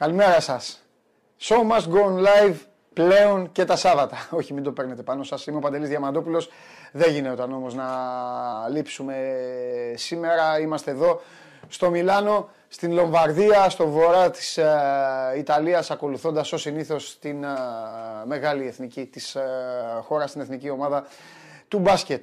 Καλημέρα σας. Show must go on live πλέον και τα Σάββατα. Όχι, μην το παίρνετε πάνω σας. Είμαι ο Παντελής Διαμαντόπουλος. Δεν γίνεται όμως να λείψουμε σήμερα. Είμαστε εδώ στο Μιλάνο, στην Λομβαρδία, στο βορρά της ε, Ιταλίας, ακολουθώντας ως συνήθως την ε, μεγάλη εθνική της ε, χώρας, την εθνική ομάδα του μπάσκετ.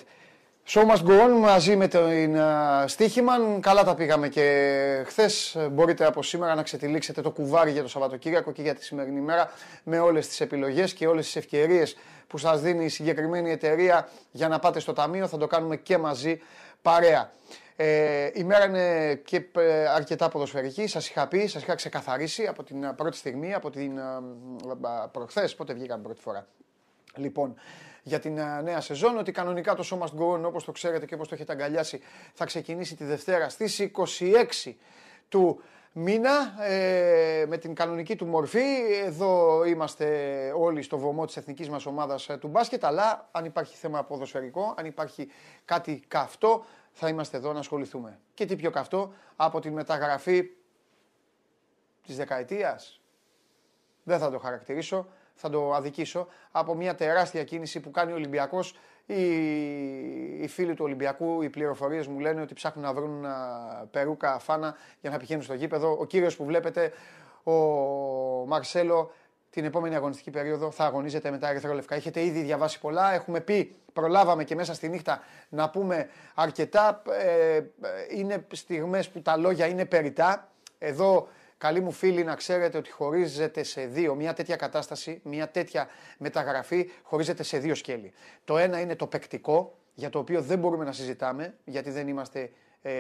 Show must go on μαζί με την uh, Στίχημαν. Καλά τα πήγαμε και χθες. Μπορείτε από σήμερα να ξετυλίξετε το κουβάρι για το Σαββατοκύριακο και για τη σημερινή μέρα με όλες τις επιλογές και όλες τις ευκαιρίες που σας δίνει η συγκεκριμένη εταιρεία για να πάτε στο ταμείο. Θα το κάνουμε και μαζί παρέα. Ε, η μέρα είναι και ε, αρκετά ποδοσφαιρική. Σας είχα πει, σας είχα ξεκαθαρίσει από την πρώτη στιγμή, από την uh, προχθές. Πότε βγήκαμε πρώτη φορά. Λοιπόν, για την ε, νέα σεζόν, ότι κανονικά το Show Must Go On, όπως το ξέρετε και όπως το έχετε αγκαλιάσει, θα ξεκινήσει τη Δευτέρα στις 26 του μήνα ε, με την κανονική του μορφή. Εδώ είμαστε όλοι στο βωμό της εθνικής μας ομάδας ε, του μπάσκετ, αλλά αν υπάρχει θέμα ποδοσφαιρικό, αν υπάρχει κάτι καυτό, θα είμαστε εδώ να ασχοληθούμε. Και τι πιο καυτό από την μεταγραφή της δεκαετίας. Δεν θα το χαρακτηρίσω θα το αδικήσω, από μια τεράστια κίνηση που κάνει ο Ολυμπιακός. Οι, οι φίλοι του Ολυμπιακού, οι πληροφορίες μου λένε ότι ψάχνουν να βρουν περούκα φάνα για να πηγαίνουν στο γήπεδο. Ο κύριος που βλέπετε, ο Μαρσέλο, την επόμενη αγωνιστική περίοδο θα αγωνίζεται με τα ερυθρόλευκα. Έχετε ήδη διαβάσει πολλά. Έχουμε πει, προλάβαμε και μέσα στη νύχτα να πούμε αρκετά. Ε, είναι στιγμές που τα λόγια είναι περιτά. Εδώ Καλή μου φίλη, να ξέρετε ότι χωρίζεται σε δύο. Μια τέτοια κατάσταση, μια τέτοια μεταγραφή χωρίζεται σε δύο σκέλη. Το ένα είναι το παικτικό, για το οποίο δεν μπορούμε να συζητάμε, γιατί δεν είμαστε ε,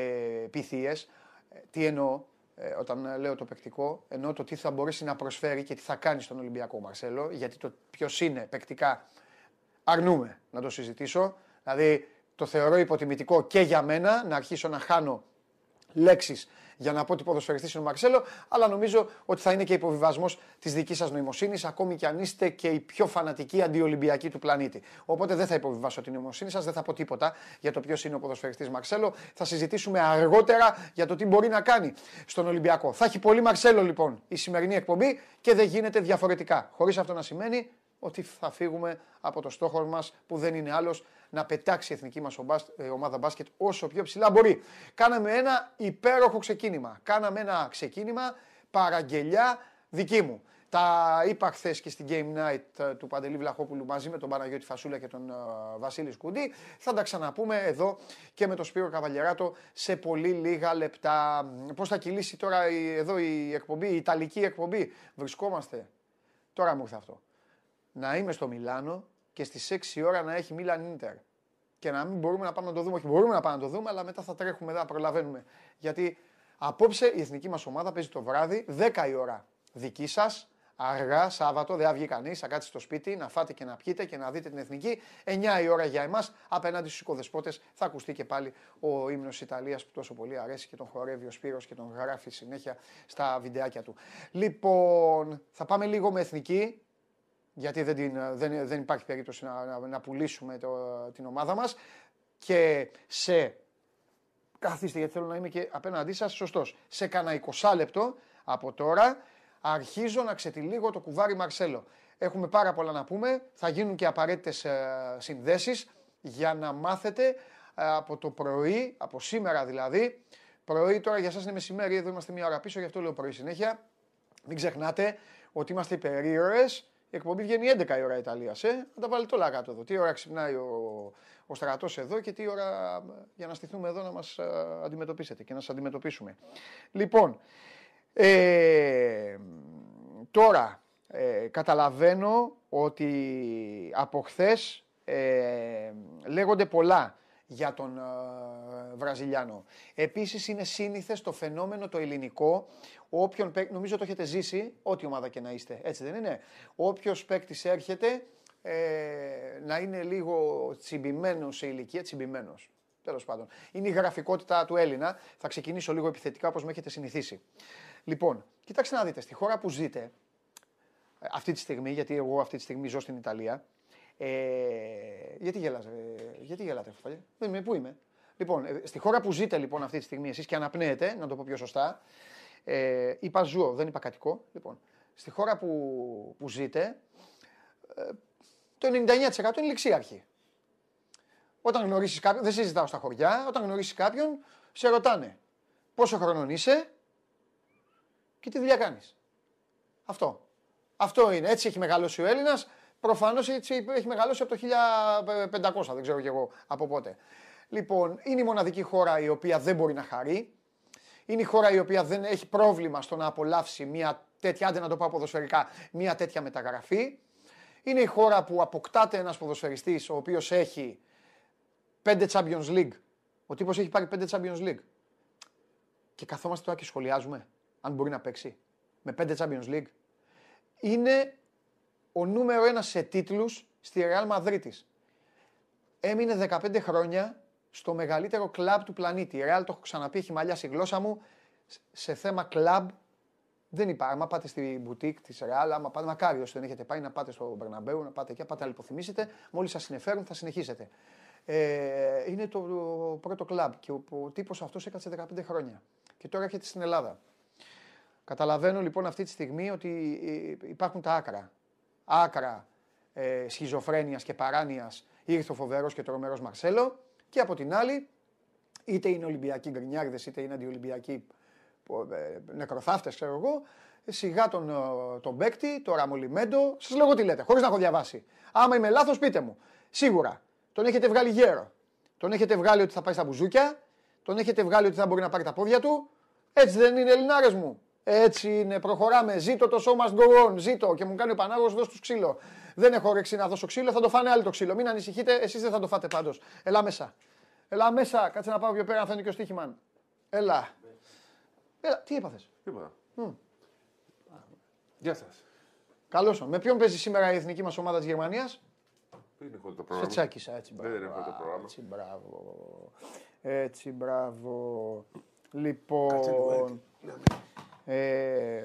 πυθίες. Ε, τι εννοώ, ε, όταν λέω το παικτικό, εννοώ το τι θα μπορέσει να προσφέρει και τι θα κάνει στον Ολυμπιακό Μαρσέλο, γιατί το ποιος είναι παικτικά αρνούμε να το συζητήσω. Δηλαδή το θεωρώ υποτιμητικό και για μένα να αρχίσω να χάνω λέξεις για να πω ότι ποδοσφαιριστής είναι ο Μαρσέλο, αλλά νομίζω ότι θα είναι και υποβιβασμός της δικής σας νοημοσύνης, ακόμη και αν είστε και η πιο φανατική αντιολυμπιακή του πλανήτη. Οπότε δεν θα υποβιβάσω την νοημοσύνη σας, δεν θα πω τίποτα για το ποιος είναι ο ποδοσφαιριστής Μαρσέλο. Θα συζητήσουμε αργότερα για το τι μπορεί να κάνει στον Ολυμπιακό. Θα έχει πολύ Μαρσέλο λοιπόν η σημερινή εκπομπή και δεν γίνεται διαφορετικά. Χωρίς αυτό να σημαίνει ότι θα φύγουμε από το στόχο μας που δεν είναι άλλος να πετάξει η εθνική μας ε, ομάδα μπάσκετ όσο πιο ψηλά μπορεί. Κάναμε ένα υπέροχο ξεκίνημα. Κάναμε ένα ξεκίνημα παραγγελιά δική μου. Τα είπα χθες και στην Game Night ε, του Παντελή Βλαχόπουλου μαζί με τον Παναγιώτη Φασούλα και τον uh, Βασίλη Σκουντή. Θα τα ξαναπούμε εδώ και με τον Σπύρο Καβαλιαράτο σε πολύ λίγα λεπτά. Πώς θα κυλήσει τώρα η, εδώ η εκπομπή, η Ιταλική εκπομπή; Βρισκόμαστε. Τώρα μου ήρθε αυτό να είμαι στο Μιλάνο και στις 6 ώρα να έχει Μίλαν Ίντερ. Και να μην μπορούμε να πάμε να το δούμε. Όχι, μπορούμε να πάμε να το δούμε, αλλά μετά θα τρέχουμε εδώ, προλαβαίνουμε. Γιατί απόψε η εθνική μας ομάδα παίζει το βράδυ, 10 η ώρα δική σας, αργά, Σάββατο, δεν θα βγει κανείς, θα κάτσει στο σπίτι, να φάτε και να πιείτε και να δείτε την εθνική. 9 η ώρα για εμάς, απέναντι στους οικοδεσπότες θα ακουστεί και πάλι ο ύμνος Ιταλίας που τόσο πολύ αρέσει και τον χορεύει ο Σπύρος και τον γράφει συνέχεια στα βιντεάκια του. Λοιπόν, θα πάμε λίγο με εθνική γιατί δεν, την, δεν, δεν υπάρχει περίπτωση να, να, να πουλήσουμε το, την ομάδα μας. Και σε καθίστε γιατί θέλω να είμαι και απέναντί σας σωστός. Σε κανένα 20 λεπτό από τώρα αρχίζω να ξετυλίγω το κουβάρι Μαρσέλο. Έχουμε πάρα πολλά να πούμε. Θα γίνουν και απαραίτητες ε, συνδέσεις για να μάθετε ε, από το πρωί, από σήμερα δηλαδή. Πρωί τώρα για σας είναι μεσημέρι εδώ είμαστε μια ώρα πίσω γι' αυτό λέω πρωί συνέχεια. Μην ξεχνάτε ότι είμαστε υπερήρωες η εκπομπή βγαίνει 11 η ώρα Ιταλίας. Ε. Να τα βάλετε όλα κάτω εδώ. Τι ώρα ξυπνάει ο, ο στρατός εδώ και τι ώρα για να στηθούμε εδώ να μας αντιμετωπίσετε και να σας αντιμετωπίσουμε. Λοιπόν, ε, τώρα ε, καταλαβαίνω ότι από χθες ε, λέγονται πολλά για τον uh, Βραζιλιάνο. Επίσης είναι σύνηθες το φαινόμενο το ελληνικό, όποιον παίκτη, νομίζω το έχετε ζήσει, ό,τι ομάδα και να είστε, έτσι δεν είναι; Όποιος παίκτης έρχεται ε, να είναι λίγο τσιμπημένος σε ηλικία, τσιμπημένος. Τέλος πάντων. Είναι η γραφικότητα του Έλληνα. Θα ξεκινήσω λίγο επιθετικά όπως με έχετε συνηθίσει. Λοιπόν, κοιτάξτε να δείτε, στη χώρα που ζείτε, ε, αυτή τη στιγμή, γιατί εγώ αυτή τη στιγμή ζω στην Ιταλία, ε, γιατί γελάς, γιατί γελάτε, Φαλιέ. Δεν είμαι, πού είμαι; Λοιπόν, ε, στη χώρα που ζείτε λοιπόν αυτή τη στιγμή εσείς και αναπνέετε, να το πω πιο σωστά, Ε, είπα ζώο, δεν είπα κατοικό. Λοιπόν, στη χώρα που, που ζείτε, ε, το 99% είναι ληξίαρχοι. Όταν γνωρίσει κάποιον, δεν συζητάω στα χωριά, όταν γνωρίσει κάποιον, σε ρωτάνε πόσο χρονών είσαι; Και τι δουλειά κάνεις. Αυτό. Αυτό είναι. Έτσι έχει μεγαλώσει ο Έλληνας. Προφανώς έτσι έχει μεγαλώσει από το 1500, δεν ξέρω κι εγώ από πότε. Λοιπόν, είναι η μοναδική χώρα η οποία δεν μπορεί να χαρεί. Είναι η χώρα η οποία δεν έχει πρόβλημα στο να απολαύσει μια τέτοια, άντε να το πάω ποδοσφαιρικά, μια τέτοια μεταγραφή. Είναι η χώρα που αποκτάται ένας ποδοσφαιριστής ο οποίος έχει 5 Champions League. Ο τύπος έχει πάρει 5 Champions League. Και καθόμαστε τώρα και σχολιάζουμε αν μπορεί να παίξει με 5 Champions League. Είναι ο νούμερο ένας σε τίτλους στη Real Madrid. Έμεινε 15 χρόνια στο μεγαλύτερο κλαμπ του πλανήτη. Η Real, το έχω ξαναπεί, έχει μαλλιάσει η γλώσσα μου. Σε θέμα κλαμπ δεν υπάρχει. Άμα πάτε στη μπουτίκ της Real, άμα πάτε, μακάρι όσοι δεν έχετε πάει, να πάτε στο Μπερναμπέου, να πάτε εκεί, να πάτε να λιποθυμήσετε. Μόλις σας συνεφέρουν, θα συνεχίσετε. Ε, είναι το, πρώτο κλαμπ και ο, ο τύπος αυτός έκατσε 15 χρόνια. Και τώρα έρχεται στην Ελλάδα. Καταλαβαίνω λοιπόν αυτή τη στιγμή ότι ε, υπάρχουν τα άκρα. Άκρα ε, σχιζοφρένειας και παράνοιας ήρθε ο φοβερός και τρομερός Μαρσέλο και από την άλλη είτε είναι Ολυμπιακοί γκρινιάρδες είτε είναι αντιολυμπιακοί ε, νεκροθάφτες ξέρω εγώ σιγά τον, ε, τον παίκτη, το Ραμολιμέντο, σας λέω τι λέτε, χωρίς να έχω διαβάσει. Άμα είμαι λάθος πείτε μου. Σίγουρα τον έχετε βγάλει γέρο. Τον έχετε βγάλει ότι θα πάει στα μπουζούκια, τον έχετε βγάλει ότι θα μπορεί να πάρει τα πόδια του. Έτσι δεν είναι Ελληνάρες μου. Έτσι είναι, προχωράμε. Ζήτω το σώμα go on. Ζήτω και μου κάνει ο Πανάγος δώσ' τους ξύλο. Δεν έχω όρεξη να δώσω ξύλο, θα το φάνε άλλοι το ξύλο. Μην ανησυχείτε, εσείς δεν θα το φάτε πάντως. Ελά μέσα. Ελά μέσα, κάτσε να πάω πιο πέρα να φαίνεται και ο στοίχημαν. Έλα. Έλα, τι έπαθες; Τίποτα. Γεια σας. Καλώς Με ποιον παίζει σήμερα η εθνική μας ομάδα της Γερμανίας; Δεν έχω το πρόγραμμα. Τσάκισα, έτσι μπράβο. Δεν έχω το πρόγραμμα. Έτσι μπράβο. Έτσι μπράβο. Λοιπόν. Ε,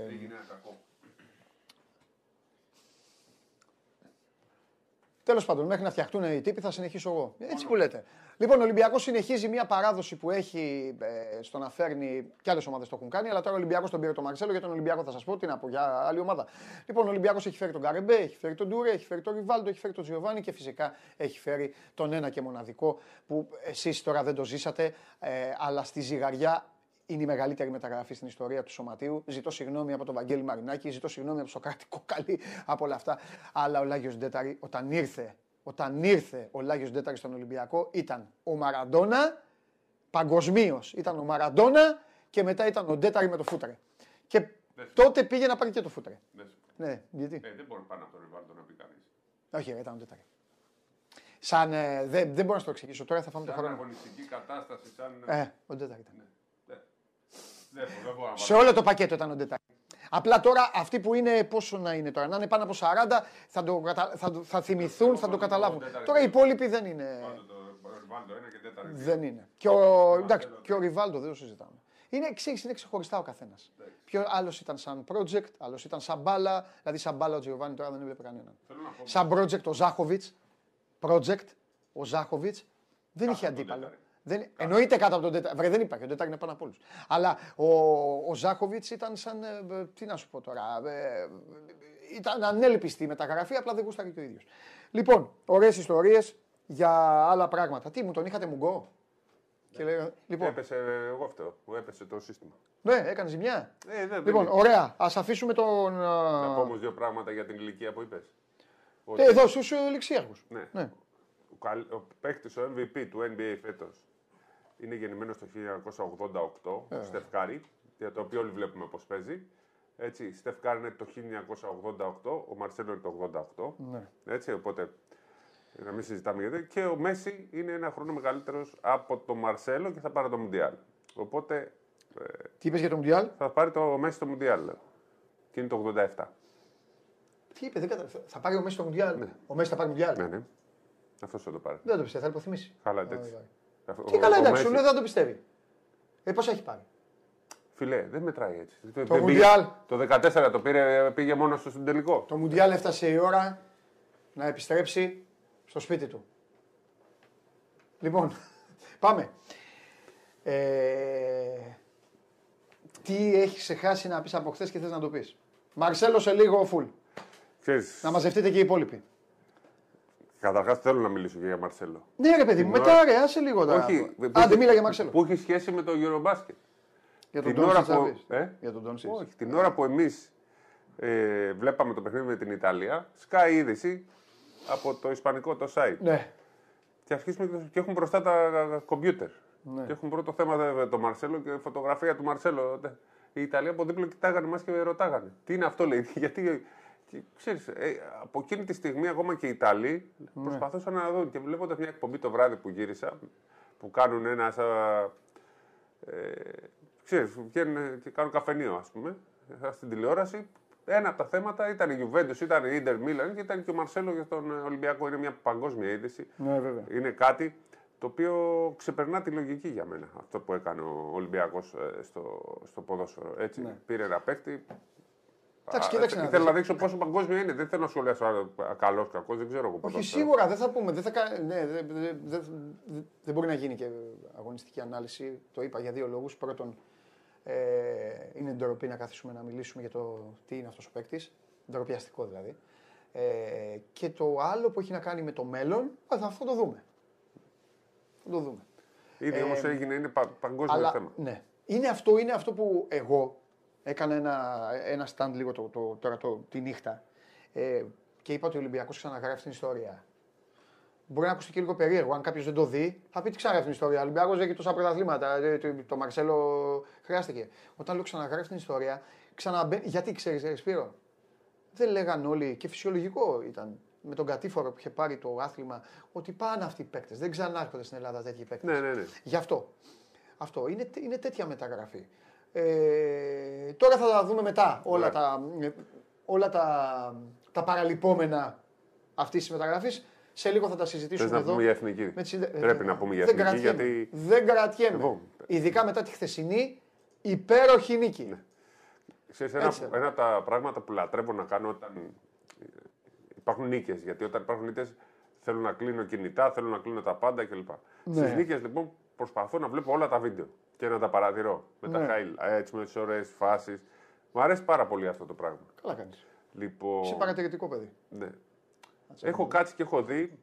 Τέλος πάντων, μέχρι να φτιαχτούν οι τύποι θα συνεχίσω εγώ. Έτσι που λέτε. Λοιπόν, ο Ολυμπιακός συνεχίζει μια παράδοση που έχει ε, στο να φέρνει. και άλλες ομάδες το έχουν κάνει, αλλά τώρα ο Ολυμπιακός τον πήρε τον Μαρσέλο. Για τον Ολυμπιακό θα σας πω τι να πω για άλλη ομάδα. Λοιπόν, ο Ολυμπιακός έχει φέρει τον Καρεμπέ, έχει φέρει τον Ντούρε, έχει φέρει τον Ριβάλντο, έχει φέρει τον Τζιοβάνι και φυσικά έχει φέρει τον ένα και μοναδικό που εσείς τώρα δεν το ζήσατε, ε, αλλά στη ζυγαριά είναι η μεγαλύτερη μεταγραφή στην ιστορία του Σωματείου. Ζητώ συγγνώμη από τον Βαγγέλη Μαρινάκη, ζητώ συγγνώμη από τον Σοκράτη Κοκαλή από όλα αυτά. Αλλά ο Λάγιος Ντέταρη, όταν ήρθε, όταν ήρθε ο Λάγιος Ντέταρη στον Ολυμπιακό, ήταν ο Μαραντόνα παγκοσμίως. Ήταν ο Μαραντόνα και μετά ήταν ο Ντέταρη με το φούτρε. Και τότε πήγε να πάρει και το φούτρε. Ναι, γιατί; Ε, δεν μπορεί πάνω από τον Ριβάλτο να πει κανείς. Όχι, ήταν ο Ντέταρη. Σαν, ε, δεν, δεν μπορώ να το εξηγήσω τώρα, θα φάμε το χρόνο. Σαν αγωνιστική κατάσταση, σαν. Ε, ο Ντέταρη ήταν. Ναι. Δεν, δεν σε όλο το πακέτο ήταν ο Ντετάκη. Απλά τώρα αυτοί που είναι, πόσο να είναι τώρα, να είναι πάνω από 40, θα, το, θα, θα θυμηθούν, θα το καταλάβουν. Τώρα οι υπόλοιποι δεν είναι. Δεν είναι. Και ο, εντάξει, και ο Ριβάλντο δεν το συζητάμε. Είναι, ξέρεις, είναι ξεχωριστά ο καθένας. Ποιο άλλος ήταν σαν project, άλλος ήταν σαν μπάλα. Δηλαδή, σαν μπάλα ο Τζιοβάνι τώρα δεν έβλεπε κανέναν. Σαν project ο Ζάχοβιτς. Project ο Ζάχοβιτς δεν είχε αντίπαλο. Δεν, εννοείται κάτω από τον Τέταρ. Βρε, δεν υπάρχει. Ο Τέταρ είναι πάνω από όλους. Αλλά ο, ο Ζάχοβιτς ήταν σαν. Ε, τι να σου πω τώρα. Ε, ήταν ανέλπιστη η μεταγραφή, απλά δεν γούσταρε και ο ίδιος. Λοιπόν, ωραίες ιστορίες για άλλα πράγματα. Τι μου τον είχατε μουγκό; Και λέει, λοιπόν, έπεσε εγώ αυτό, μου έπεσε το σύστημα. Ναι, έκανε ζημιά. Ε, δεν, λοιπόν, δεν ωραία. Α αφήσουμε τον. Να πω όμως δύο πράγματα για την ηλικία που είπες. Ότι... Εδώ στους ληξίαρχους. Ναι. ναι. Ο, ο παίκτης, ο MVP του NBA φέτος είναι γεννημένος το 1988, ο Στεφκάρη, για το οποίο όλοι βλέπουμε πώς παίζει. Έτσι, Στεφκάρη είναι το 1988, ο Μαρσέλο είναι το 88. Ναι. Έτσι, οπότε να μην συζητάμε γιατί. Και ο Μέση είναι ένα χρόνο μεγαλύτερος από τον Μαρσέλο και θα πάρει το Μουντιάλ. Οπότε. Ε, Τι είπες για το Μουντιάλ; Θα πάρει το Μέση το Μουντιάλ. Και είναι το 87. Τι είπε, δεν κατα... θα πάρει ο Μέση το Μουντιάλ; Ναι. Ο Μέση θα πάρει το Μουντιάλ; Ναι, ναι. Αυτό θα το πάρει. Δεν το πιστεύω, θα υποθυμήσει. Καλά, έτσι. Τι καλά, εντάξει, σου λέει δεν το πιστεύει. Ε, πώς έχει πάρει; Φιλέ, δεν μετράει έτσι. Το Μουντιάλ. Το 14 το πήρε, πήγε μόνος στο στον τελικό. Το Μουντιάλ έφτασε η ώρα να επιστρέψει στο σπίτι του. Λοιπόν, πάμε. Ε, Τι έχεις ξεχάσει να πεις από χθες και θες να το πεις; Μαρσέλο σε λίγο φουλ. Ξέρεις, Να μαζευτείτε και οι υπόλοιποι. Καταρχάς θέλω να μιλήσω και για Μαρσέλο. Ναι, ρε παιδί μου, Την μετά ρε, άσε λίγο τώρα. Όχι, που Άντε, έχει- μίλα για Μαρσέλο. Που έχει σχέση με το Eurobasket. Για τον την ώρα Ντόνσιτ θα που- πεις. ε; Για τον Ντόνσιτ. Όχι, την ώρα που εμείς ε, βλέπαμε το παιχνίδι με την Ιταλία, σκάει η είδηση από το ισπανικό το site. Ναι. Και αρχίσουμε και- και έχουν μπροστά τα κομπιούτερ. Ναι. Και έχουν πρώτο θέμα δε- το Μαρσέλο και φωτογραφία του Μαρσέλο. Η Ιταλία από δίπλα κοιτάγανε μας και ρωτάγανε. Τι είναι αυτό, λέει. Γιατί. Και, ξέρεις, ε, από εκείνη τη στιγμή ακόμα και οι Ιταλοί Ναι. προσπαθούσαν να δουν. Και βλέποντας μια εκπομπή το βράδυ που γύρισα, που κάνουν ένα. Σα, ε, ξέρεις, βγαίνουν και κάνουν καφενείο, ας πούμε, στην τηλεόραση. Ένα από τα θέματα ήταν η Juventus, ήταν η Inter Milan και ήταν και ο Μαρσέλο για τον Ολυμπιακό. Είναι μια παγκόσμια είδηση Ναι, βέβαια. είναι κάτι το οποίο ξεπερνά τη λογική για μένα. Αυτό που έκανε ο Ολυμπιακός στο, στο ποδόσφαιρο. Έτσι. Ναι. Πήρε ένα παίκτη. Εντάξει, Α, κοίταξε να Θέλω δεις. να δείξω πόσο παγκόσμιο είναι. Δεν θέλω να σχολιάσω καλός κακός, δεν ξέρω εγώ Όχι, ποδόσφαιρο. σίγουρα δεν θα πούμε. Δεν, θα, κα- ναι, δεν, δεν, δεν, δεν μπορεί να γίνει και αγωνιστική ανάλυση. Το είπα για δύο λόγους. Πρώτον, ε, είναι ντροπή να καθίσουμε να μιλήσουμε για το τι είναι αυτός ο παίκτης. Ντροπιαστικό δηλαδή. Ε, και το άλλο που έχει να κάνει με το μέλλον, α, θα αυτό το δούμε. Θα το δούμε. Ήδη Ε, όμω έγινε, είναι πα, παγκόσμιο Αλλά, θέμα. ναι. Είναι αυτό, είναι αυτό που εγώ έκανα ένα, ένα stand λίγο το, το, τώρα το, τη νύχτα ε, και είπα ότι ο Ολυμπιακός ξαναγράφει την ιστορία. Μπορεί να ακουστεί και λίγο περίεργο. Αν κάποιος δεν το δει, θα πει τι ξαναγράφει την ιστορία. Ο Ολυμπιακός έχει τόσα πρωταθλήματα. ε, Το, το Μαρσέλο χρειάστηκε. Όταν λέω ξαναγράφει την ιστορία, ξαναμπαίνει. Γιατί ξέρεις, Σπύρο, δεν λέγαν όλοι και φυσιολογικό ήταν με τον κατήφορο που είχε πάρει το άθλημα ότι πάνε αυτοί οι παίκτες. Δεν ξανάρχονται στην Ελλάδα τέτοιοι παίκτες. Ναι, ναι, ναι. Γι' αυτό. Αυτό. Είναι, είναι τέτοια μεταγραφή. Ε, τώρα θα τα δούμε μετά όλα, Ναι. τα, ε, όλα τα, τα παραλυπόμενα αυτής της μεταγραφής. Σε λίγο θα τα συζητήσουμε Θες να εδώ. πούμε για εθνική; με τις ιδε- Πρέπει ε, να πούμε για δεν εθνική, κρατιέμαι. γιατί- Δεν κρατιέμαι. Εγώ. Ειδικά μετά τη χθεσινή υπέροχη νίκη. Ξέρεις, ένα, Έτσι. ένα από τα πράγματα που λατρεύω να κάνω όταν ε, υπάρχουν νίκες. Γιατί όταν υπάρχουν νίκες θέλω να κλείνω κινητά, θέλω να κλείνω τα πάντα κλπ. Ναι. Στις νίκες λοιπόν προσπαθώ να βλέπω όλα τα βίντεο και να τα παρατηρώ με τα Ναι. highlights, έτσι με τις ωραίες φάσεις. Μου αρέσει πάρα πολύ αυτό το πράγμα. Καλά κάνεις. Λοιπόν, Είσαι παρατηρητικό παιδί. ναι. Έχω κάτσει και έχω δει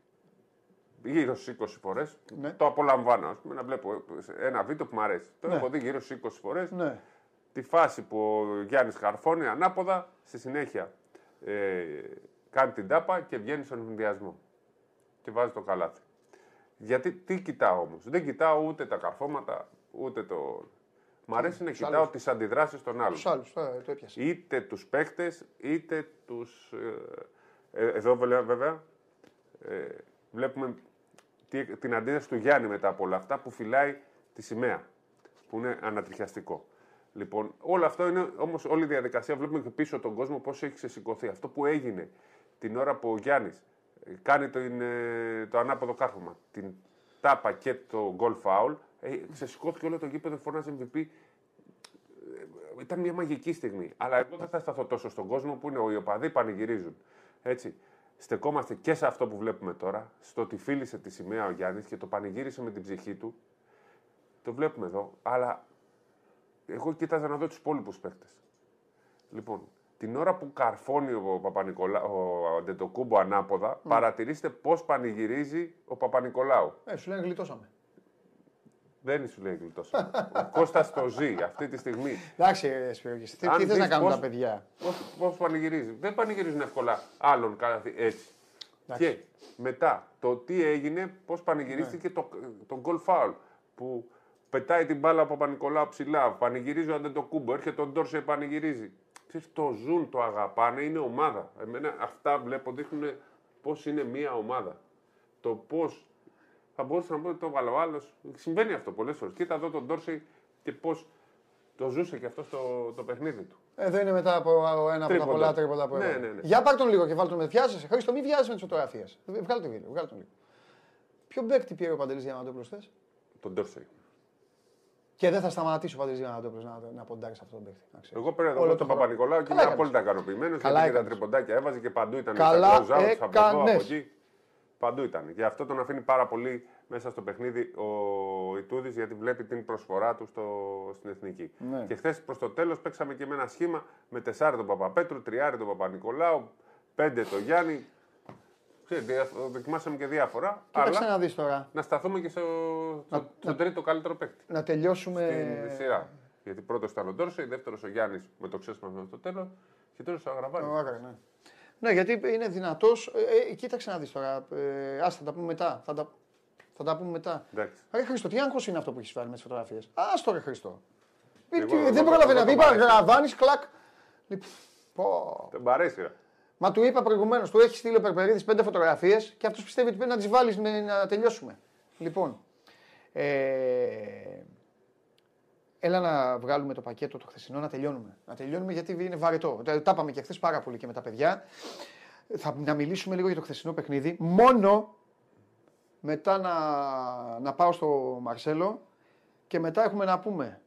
γύρω στις 20 φορές. Ναι. Το απολαμβάνω, ας πούμε, να βλέπω ένα βίντεο που μου αρέσει. Το Ναι. έχω δει γύρω στις 20 φορές Ναι. τη φάση που ο Γιάννης καρφώνει ανάποδα, στη συνέχεια ε, κάνει την τάπα και βγαίνει στον ενδιασμό. Και βάζει το καλάθι. Γιατί τι κοιτάω όμως; Δεν κοιτάω ούτε τα καρφώματα, ούτε το... Μ' αρέσει να τους κοιτάω άλλους. τις αντιδράσεις των άλλων. Τους άλλους, το, το έπιασε. Είτε τους παίκτες, είτε τους... Ε, ε, εδώ βέβαια, βέβαια ε, βλέπουμε τι- την αντίδραση του Γιάννη μετά από όλα αυτά που φυλάει τη σημαία, που είναι ανατριχιαστικό. Λοιπόν, όλο αυτό είναι όμως όλη η διαδικασία. Βλέπουμε και πίσω τον κόσμο πώς έχει ξεσηκωθεί. Αυτό που έγινε την ώρα που ο Γιάννης κάνει το, είναι, το ανάποδο κάρφωμα, την τάπα και το goal foul, ε, ξεσηκώθηκε όλο το γήπεδο, φωνάζει MVP. Ε, Ήταν μια μαγική στιγμή. Αλλά εγώ δεν θα σταθώ τόσο στον κόσμο που είναι οι οπαδοί πανηγυρίζουν. Έτσι. Στεκόμαστε και σε αυτό που βλέπουμε τώρα, στο ότι φίλησε τη σημαία ο Γιάννης και το πανηγύρισε με την ψυχή του. Το βλέπουμε εδώ. Αλλά εγώ κοίταζα να δω τους υπόλοιπους παίχτε. Λοιπόν, την ώρα που καρφώνει ο, Παπα-Νικολά, ο Αντετοκούμπο ανάποδα, παρατηρήστε πώς πανηγυρίζει ο Παπα-Νικολάου. Ε, σου λένε γλιτώσαμε. Δεν σου λέει γλιτός. ο Κώστας το ζει αυτή τη στιγμή. Εντάξει, ε, Σπυρογis, τι, Αν τι θες να δεις κάνουν πώς- τα παιδιά; Πώς πανηγυρίζει. Δεν πανηγυρίζουν εύκολα άλλον καλάθι έτσι. Εντάξει. Και μετά το τι έγινε, πώς πανηγυρίστηκε το, το goal foul που πετάει την μπάλα από Παπα-Νικολάου ψηλά, πανηγυρίζει ο Αντετοκούμπο, έρχεται ο Ντόρσε, πανηγυρίζει. Ξέρεις, το ζουν, το αγαπάνε, είναι ομάδα. Εμένα αυτά βλέπω, δείχνουν πώς είναι μια ομάδα. Το πώς. Θα μπορούσα να πω ότι το έβαλε ο άλλος. Συμβαίνει αυτό πολλές φορές. Κοίτα εδώ τον Ντόρσε και πώς το ζούσε και αυτό στο, το παιχνίδι του. Εδώ είναι μετά από ένα από τα Τρίποντα. πολλά τρίποτα που Ναι, έβαλε. ναι, ναι. Για πάρ' τον λίγο και βάλ τον με. Βιάζεσαι. Χρήστο, μην βιάζεσαι με τις φωτογραφίες. Βγάλε το βίντεο, βγάλε τον λίγο. Ποιο παίκτη πήρε ο Παντελής Διαμαντόπουλος χθες; Τον Ντόρσε. Και δεν θα σταματήσει ο Παντελή Διαμαντόπουλο να, να ποντάρει σε αυτόν τον παίκτη. να ξέρεις. Εγώ πήρα Όλο εδώ το τον χρόνο. Παπα-Νικολάου και Καλά είμαι έκανες. απόλυτα ικανοποιημένος. Καλά Γιατί και τα έκανες. τριποντάκια έβαζε και παντού ήταν Καλά στα close out, από εδώ, από έκανες. εκεί. Παντού ήταν. Γι' αυτό τον αφήνει πάρα πολύ μέσα στο παιχνίδι ο Ιτούδης, γιατί βλέπει την προσφορά του στο, στην εθνική. Ναι. Και χθες προς το τέλος παίξαμε και με ένα σχήμα με τεσσάρι τον Παπαπέτρου, τριάρι τον Παπα-Νικολάου, πέντε τον Γιάννη. Ξέρετε, δια- δοκιμάσαμε και διάφορα. Κοίταξε αλλά να δεις τώρα. να σταθούμε και στο, στο, στον τρίτο καλύτερο παίκτη Να τελειώσουμε. στην σειρά. Γιατί πρώτος ήταν ο Ντόρσεϊ, δεύτερος ο Γιάννης με το ξέσπασμα στο τέλος και τέλο ο Αγραβάνης. Ο Άγρα, ναι. ναι, γιατί είναι δυνατός. Ε, ε, κοίταξε να δεις τώρα. Ε, ας, θα τα πούμε μετά. Θα τα, θα τα πούμε μετά. Εντάξει. Ρε Χρήστο, τι άγχος είναι αυτό που έχεις βάλει με τις φωτογραφίες; Α το ρε Χρήστο. Εγώ- Τι- εγώ δεν το- πρόλαβε εγώ να το πει. Είπα παρέσυρα. γραβάνει, κλακ. Λοιπόν, πω. Δεν μ' αρέσει. ρε. Μα του είπα προηγουμένως, του έχει στείλει ο Περπερίδης πέντε φωτογραφίες και αυτός πιστεύει ότι πρέπει να τις βάλεις να τελειώσουμε. Λοιπόν, ε, έλα να βγάλουμε το πακέτο το χθεσινό να τελειώνουμε. Να τελειώνουμε γιατί είναι βαρετό. Τα τα είπαμε και χθες πάρα πολύ και με τα παιδιά. Θα να μιλήσουμε λίγο για το χθεσινό παιχνίδι. Μόνο μετά να, να πάω στο Μαρσέλο και μετά έχουμε να πούμε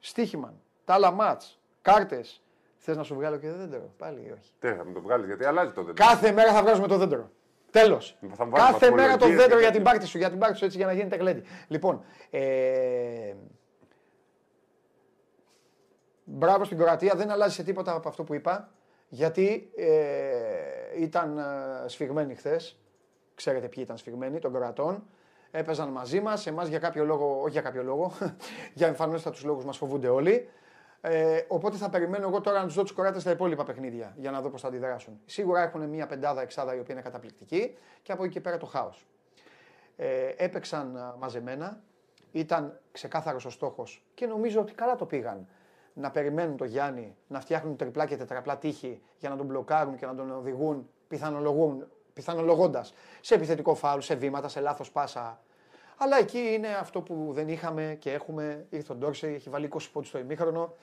στοίχημα, τα άλλα μάτς, κάρτες. Θες να σου βγάλω και δέντρο, πάλι ή όχι. Τι θα μου το βγάλεις, γιατί αλλάζει το δέντρο. Κάθε μέρα θα βγάζουμε το δέντρο. Τέλος. Θα βάλουμε Κάθε μέρα το βαθμολογίες δέντρο και για την τέτοια. πάρτι σου, για την πάρτι σου έτσι για να γίνεται γλέντι. Λοιπόν, ε, μπράβο στην Κροατία, δεν αλλάζει σε τίποτα από αυτό που είπα. Γιατί ε, ήταν ε, σφιγμένοι χθες. Ξέρετε ποιοι ήταν σφιγμένοι των Κροατών. Έπαιζαν μαζί μας. Εμάς για κάποιο λόγο, όχι για κάποιο λόγο, για εμφανίστατου λόγους μας φοβούνται όλοι. Ε, οπότε θα περιμένω εγώ τώρα να τους δω τους κοράτες στα υπόλοιπα παιχνίδια για να δω πώς θα αντιδράσουν. Σίγουρα έχουν μια πεντάδα, εξάδα η οποία είναι καταπληκτική και από εκεί και πέρα το χάος. Ε, έπαιξαν α, μαζεμένα, ήταν ξεκάθαρος ο στόχος και νομίζω ότι καλά το πήγαν. Να περιμένουν το Γιάννη να φτιάχνουν τριπλά και τετραπλά τείχη για να τον μπλοκάρουν και να τον οδηγούν πιθανολογούν, πιθανολογώντας σε επιθετικό φάουλ, σε βήματα, σε λάθος πάσα. Αλλά εκεί είναι αυτό που δεν είχαμε και έχουμε. Ήρθε ο Ντόρσεϊ, έχει βάλει 20 πόντους στο ημίχρονο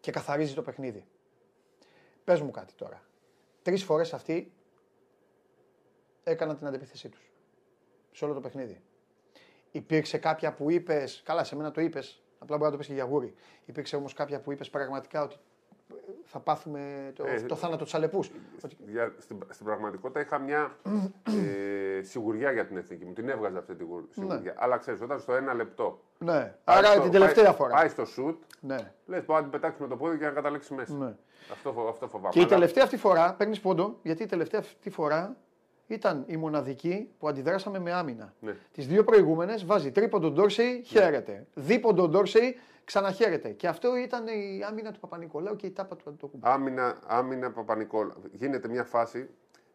και καθαρίζει το παιχνίδι. Πες μου κάτι τώρα. Τρεις φορές αυτοί έκαναν την αντεπίθεσή τους. Σε όλο το παιχνίδι. Υπήρξε κάποια που είπες, καλά, σε μένα το είπες, απλά μπορεί να το πεις και για γούρι. Υπήρξε όμως κάποια που είπες πραγματικά ότι θα πάθουμε το, Ε, το θάνατο του αλεπούς. Για, στην, στην πραγματικότητα είχα μια ε, σιγουριά για την εθνική μου. Την έβγαζα αυτή τη γου- σιγουριά. Αλλά ξέρεις, όταν στο ένα λεπτό. Ναι, πάει άρα στο- την τελευταία πάει- φορά. Πάει στο σουτ, Ναι. λες μπορεί να την πετάξει με το πόδι και να καταλήξεις μέσα. Ναι. Αυτό, φο- αυτό φοβάμαι. Και η Αλλά- τελευταία αυτή φορά παίρνεις πόντο, γιατί η τελευταία αυτή φορά ήταν η μοναδική που αντιδράσαμε με άμυνα. Ναι. Τις δύο προηγούμενες βάζει τρίποντο Ντόρσεϊ, χαίρεται. Δίποντο Ντόρσεϊ, ξαναχαίρεται. Και αυτό ήταν η άμυνα του Παπα-Νικολάου και η τάπα του Αντιτοκούμπου. Άμυνα, άμυνα Παπα-Νικόλα. Γίνεται μια φάση.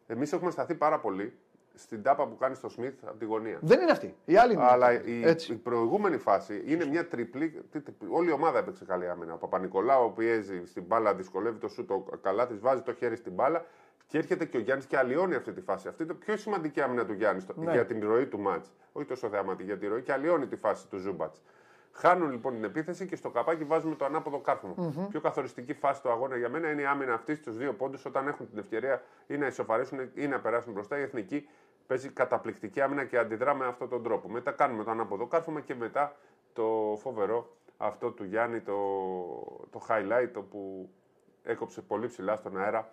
Εμείς έχουμε σταθεί πάρα πολύ στην τάπα που κάνει στο Σμιθ από τη γωνία. Δεν είναι αυτή. Η άλλη είναι. Αλλά αυτή. η, Έτσι. η προηγούμενη φάση είναι μια τριπλή. τι- τι- Όλη η ομάδα έπαιξε καλή άμυνα. Ο Παπα-Νικολάου πιέζει στην μπάλα, δυσκολεύει το σου το καλά της, βάζει το χέρι στην μπάλα και έρχεται και ο Γιάννης και αλλοιώνει αυτή τη φάση. Αυτή είναι η πιο σημαντική άμυνα του Γιάννη στο- Ναι. για την ροή του μάτς. Όχι τόσο θεαματική για τη ροή και αλλοιώνει τη φάση του Ζούμπατς. Χάνουν λοιπόν την επίθεση και στο καπάκι βάζουμε το ανάποδο κάρφωμα. Πιο καθοριστική φάση του αγώνα για μένα είναι η άμυνα αυτή στους δύο πόντους όταν έχουν την ευκαιρία ή να ισοφαρίσουν ή να περάσουν μπροστά. Η εθνική παίζει καταπληκτική άμυνα και αντιδρά με αυτόν τον τρόπο. Μετά κάνουμε το ανάποδο κάρφωμα και μετά το φοβερό αυτό του Γιάννη, το, το highlight το που έκοψε πολύ ψηλά στον αέρα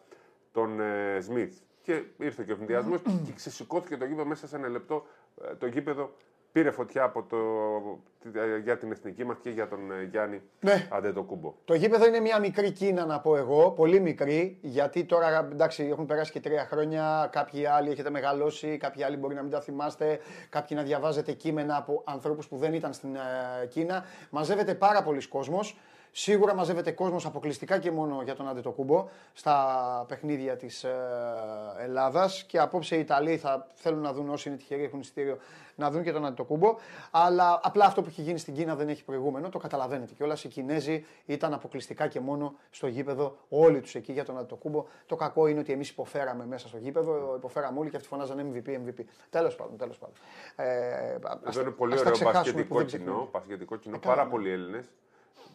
τον ε, Σμιθ. Και ήρθε και ο ευνηδιασμό και ξεσηκώθηκε το γήπεδο μέσα σε ένα λεπτό. ε, το γήπεδο πήρε φωτιά από το, ε, για την εθνική μας και για τον ε, Γιάννη Ναι. Αντετοκούμπο. Το γήπεδο είναι μια μικρή Κίνα, να πω εγώ. Πολύ μικρή. Γιατί τώρα εντάξει, έχουν περάσει και τρία χρόνια. Κάποιοι άλλοι έχετε μεγαλώσει. Κάποιοι άλλοι μπορεί να μην τα θυμάστε. Κάποιοι να διαβάζετε κείμενα από ανθρώπους που δεν ήταν στην ε, Κίνα. Μαζεύεται πάρα πολλοί κόσμος. Σίγουρα μαζεύεται κόσμος αποκλειστικά και μόνο για τον Αντετοκούμπο στα παιχνίδια της ε, Ελλάδας. Και απόψε οι Ιταλοί θα θέλουν να δουν όσοι είναι τυχεροί, έχουν εισιτήριο, να δουν και τον Αντετοκούμπο. Αλλά απλά αυτό που έχει γίνει στην Κίνα δεν έχει προηγούμενο. Το καταλαβαίνετε κιόλας. Οι Κινέζοι ήταν αποκλειστικά και μόνο στο γήπεδο, όλοι τους εκεί για τον Αντετοκούμπο. Το κακό είναι ότι εμείς υποφέραμε μέσα στο γήπεδο, υποφέραμε όλοι και αυτοί φωνάζαν MVP, MVP. Τέλος πάντων, τέλος πάντων. Ε, ας- Εδώ είναι πολύ ας τα ωραίο ξεχάσουμε πασχετικό που δεν κοινό. ξεχνάμε. Πασχετικό κοινό. Ε, καλά, Πάρα ναι. πολλοί Έλληνες.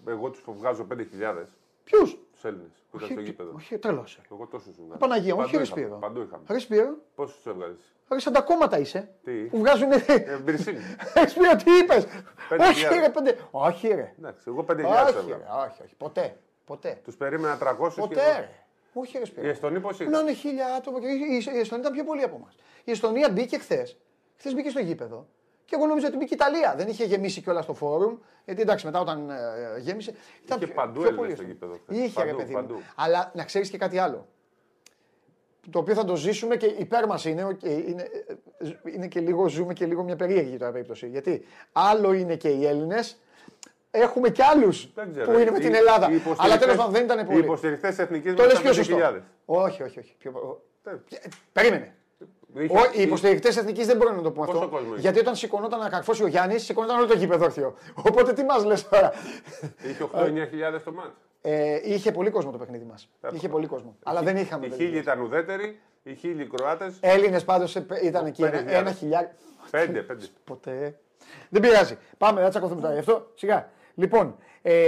Εγώ τους βγάζω 5.000 Ποιους; τους Έλληνες που ήταν στο γήπεδο. Όχι, τρελός. Εγώ τόσους βγάζω. Παναγία, μου, όχι Παντού Ρεσπίρο. είχαμε, Παντού είχαμε. Ρεσπίρο. Πόσους τους έβγαζε. Ρε σαν τα κόμματα είσαι. Τι; Που βγάζουν. Εμπειρισύνη. Ρεσπίρο, τι είπες; Πέντε Όχι χιλιάδες. ρε, πέντε. Όχι ρε. Εντάξει, εγώ 5.000 Όχι έβγαζα. ρε, όχι, όχι. Ποτέ. Ποτέ. Τους περίμενα 300 και Ποτέ εγώ- ρε. Όχι, ρε Οι Σπύρο. Εστονοί πώς Να ήταν; είναι χίλια άτομα και η, η, η Εστονία ήταν πιο πολύ από εμάς. Η Εστονία μπήκε χθες. Χθες μπήκε στο γήπεδο. Και εγώ νόμιζα ότι μπήκε η Ιταλία. Δεν είχε γεμίσει κιόλας το φόρουμ. Γιατί εντάξει, μετά όταν ε, γέμισε. Ήταν Είχε πιο- παντού πιο Έλληνες πολύ στο αυτό. γήπεδο χθες. Είχε ρε Παντού, παιδί μου. παντού. Αλλά να ξέρεις και κάτι άλλο. Το οποίο θα το ζήσουμε και υπέρ μας είναι, οκ, είναι, ε, είναι και λίγο, ζούμε και λίγο μια περίεργη τώρα περίπτωση. Γιατί άλλο είναι και οι Έλληνες, έχουμε και άλλους Δεν ξέρω. που είναι με Οι- την Ελλάδα. οι υποστηρικτές- Αλλά τέλος πάντων δεν ήταν Οι πολύ. υποστηρικτές εθνικής Το λες πιο σωστό. Όχι, όχι, όχι. Πιο... Ε, Ε, Περίμενε. Ο, οι υποστηρικτές εθνικής δεν μπορούν να το πούμε Πόσο αυτό. κόσμο είχε; Γιατί όταν σηκωνόταν να καρφώσει ο Γιάννης, σηκωνόταν όλο το γήπεδο όρθιο. Οπότε τι μας λες τώρα; Είχε 8-9 το μάτς. Ε, είχε πολύ κόσμο το παιχνίδι μας. Είχε πολύ κόσμο. Αλλά δεν είχαμε. Οι παιδιά. χίλιοι ήταν ουδέτεροι, οι χίλιοι Κροάτες. Έλληνες πάντως ήταν εκεί ένα, χιλιάδες. ένα χιλιάρι. Πέντε, πέντε. Ποτέ. Δεν πειράζει. Πάμε, δεν θα τσακωθούμε τώρα γι' αυτό. Σιγά. Λοιπόν, ε,